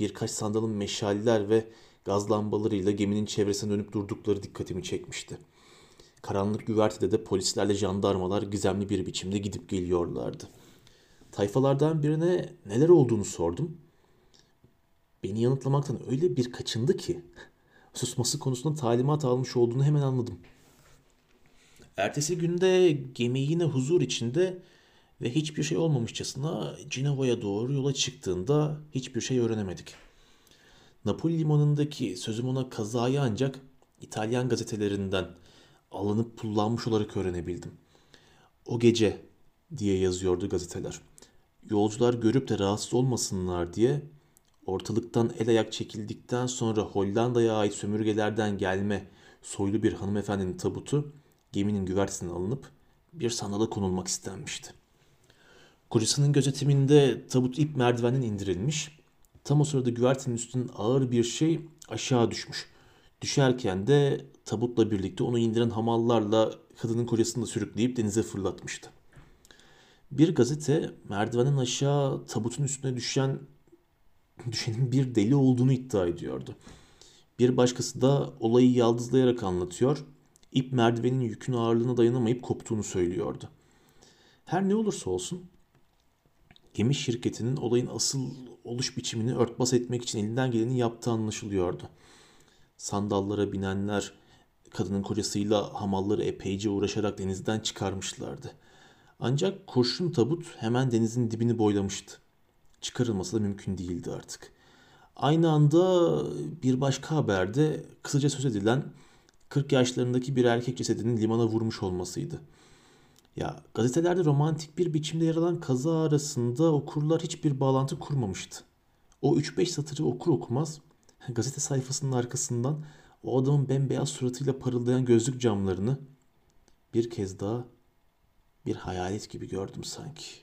birkaç sandalın meşaleler ve gaz lambalarıyla geminin çevresine dönüp durdukları dikkatimi çekmişti. Karanlık güvertede de polislerle jandarmalar gizemli bir biçimde gidip geliyorlardı. Tayfalardan birine neler olduğunu sordum. Beni yanıtlamaktan öyle bir kaçındı ki susması konusunda talimat almış olduğunu hemen anladım. Ertesi günde gemi yine huzur içinde ve hiçbir şey olmamışçasına Cinova'ya doğru yola çıktığında hiçbir şey öğrenemedik. Napoli limanındaki sözüm ona kazayı ancak İtalyan gazetelerinden alınıp pullanmış olarak öğrenebildim. O gece diye yazıyordu gazeteler. Yolcular görüp de rahatsız olmasınlar diye ortalıktan el ayak çekildikten sonra Hollanda'ya ait sömürgelerden gelme soylu bir hanımefendinin tabutu geminin güvertesine alınıp bir sandala konulmak istenmişti. Kocasının gözetiminde tabut ip merdivenden indirilmiş. Tam o sırada güvertenin üstünden ağır bir şey aşağı düşmüş. Düşerken de tabutla birlikte onu indiren hamallarla kadının kocasını da sürükleyip denize fırlatmıştı. Bir gazete merdivenden aşağı tabutun üstüne düşen düşenin bir deli olduğunu iddia ediyordu. Bir başkası da olayı yaldızlayarak anlatıyor. İp merdivenin yükün ağırlığına dayanamayıp koptuğunu söylüyordu. Her ne olursa olsun gemi şirketinin olayın asıl oluş biçimini örtbas etmek için elinden geleni yaptığı anlaşılıyordu. Sandallara binenler kadının kocasıyla hamalları epeyce uğraşarak denizden çıkarmışlardı. Ancak kurşun tabut hemen denizin dibini boylamıştı. Çıkarılması da mümkün değildi artık. Aynı anda bir başka haberde kısaca söz edilen 40 yaşlarındaki bir erkek cesedinin limana vurmuş olmasıydı. Ya gazetelerde romantik bir biçimde yer alan kaza arasında okurlar hiçbir bağlantı kurmamıştı. O 3-5 satırı okur okumaz gazete sayfasının arkasından o adamın bembeyaz suratıyla parıldayan gözlük camlarını bir kez daha bir hayalet gibi gördüm sanki.''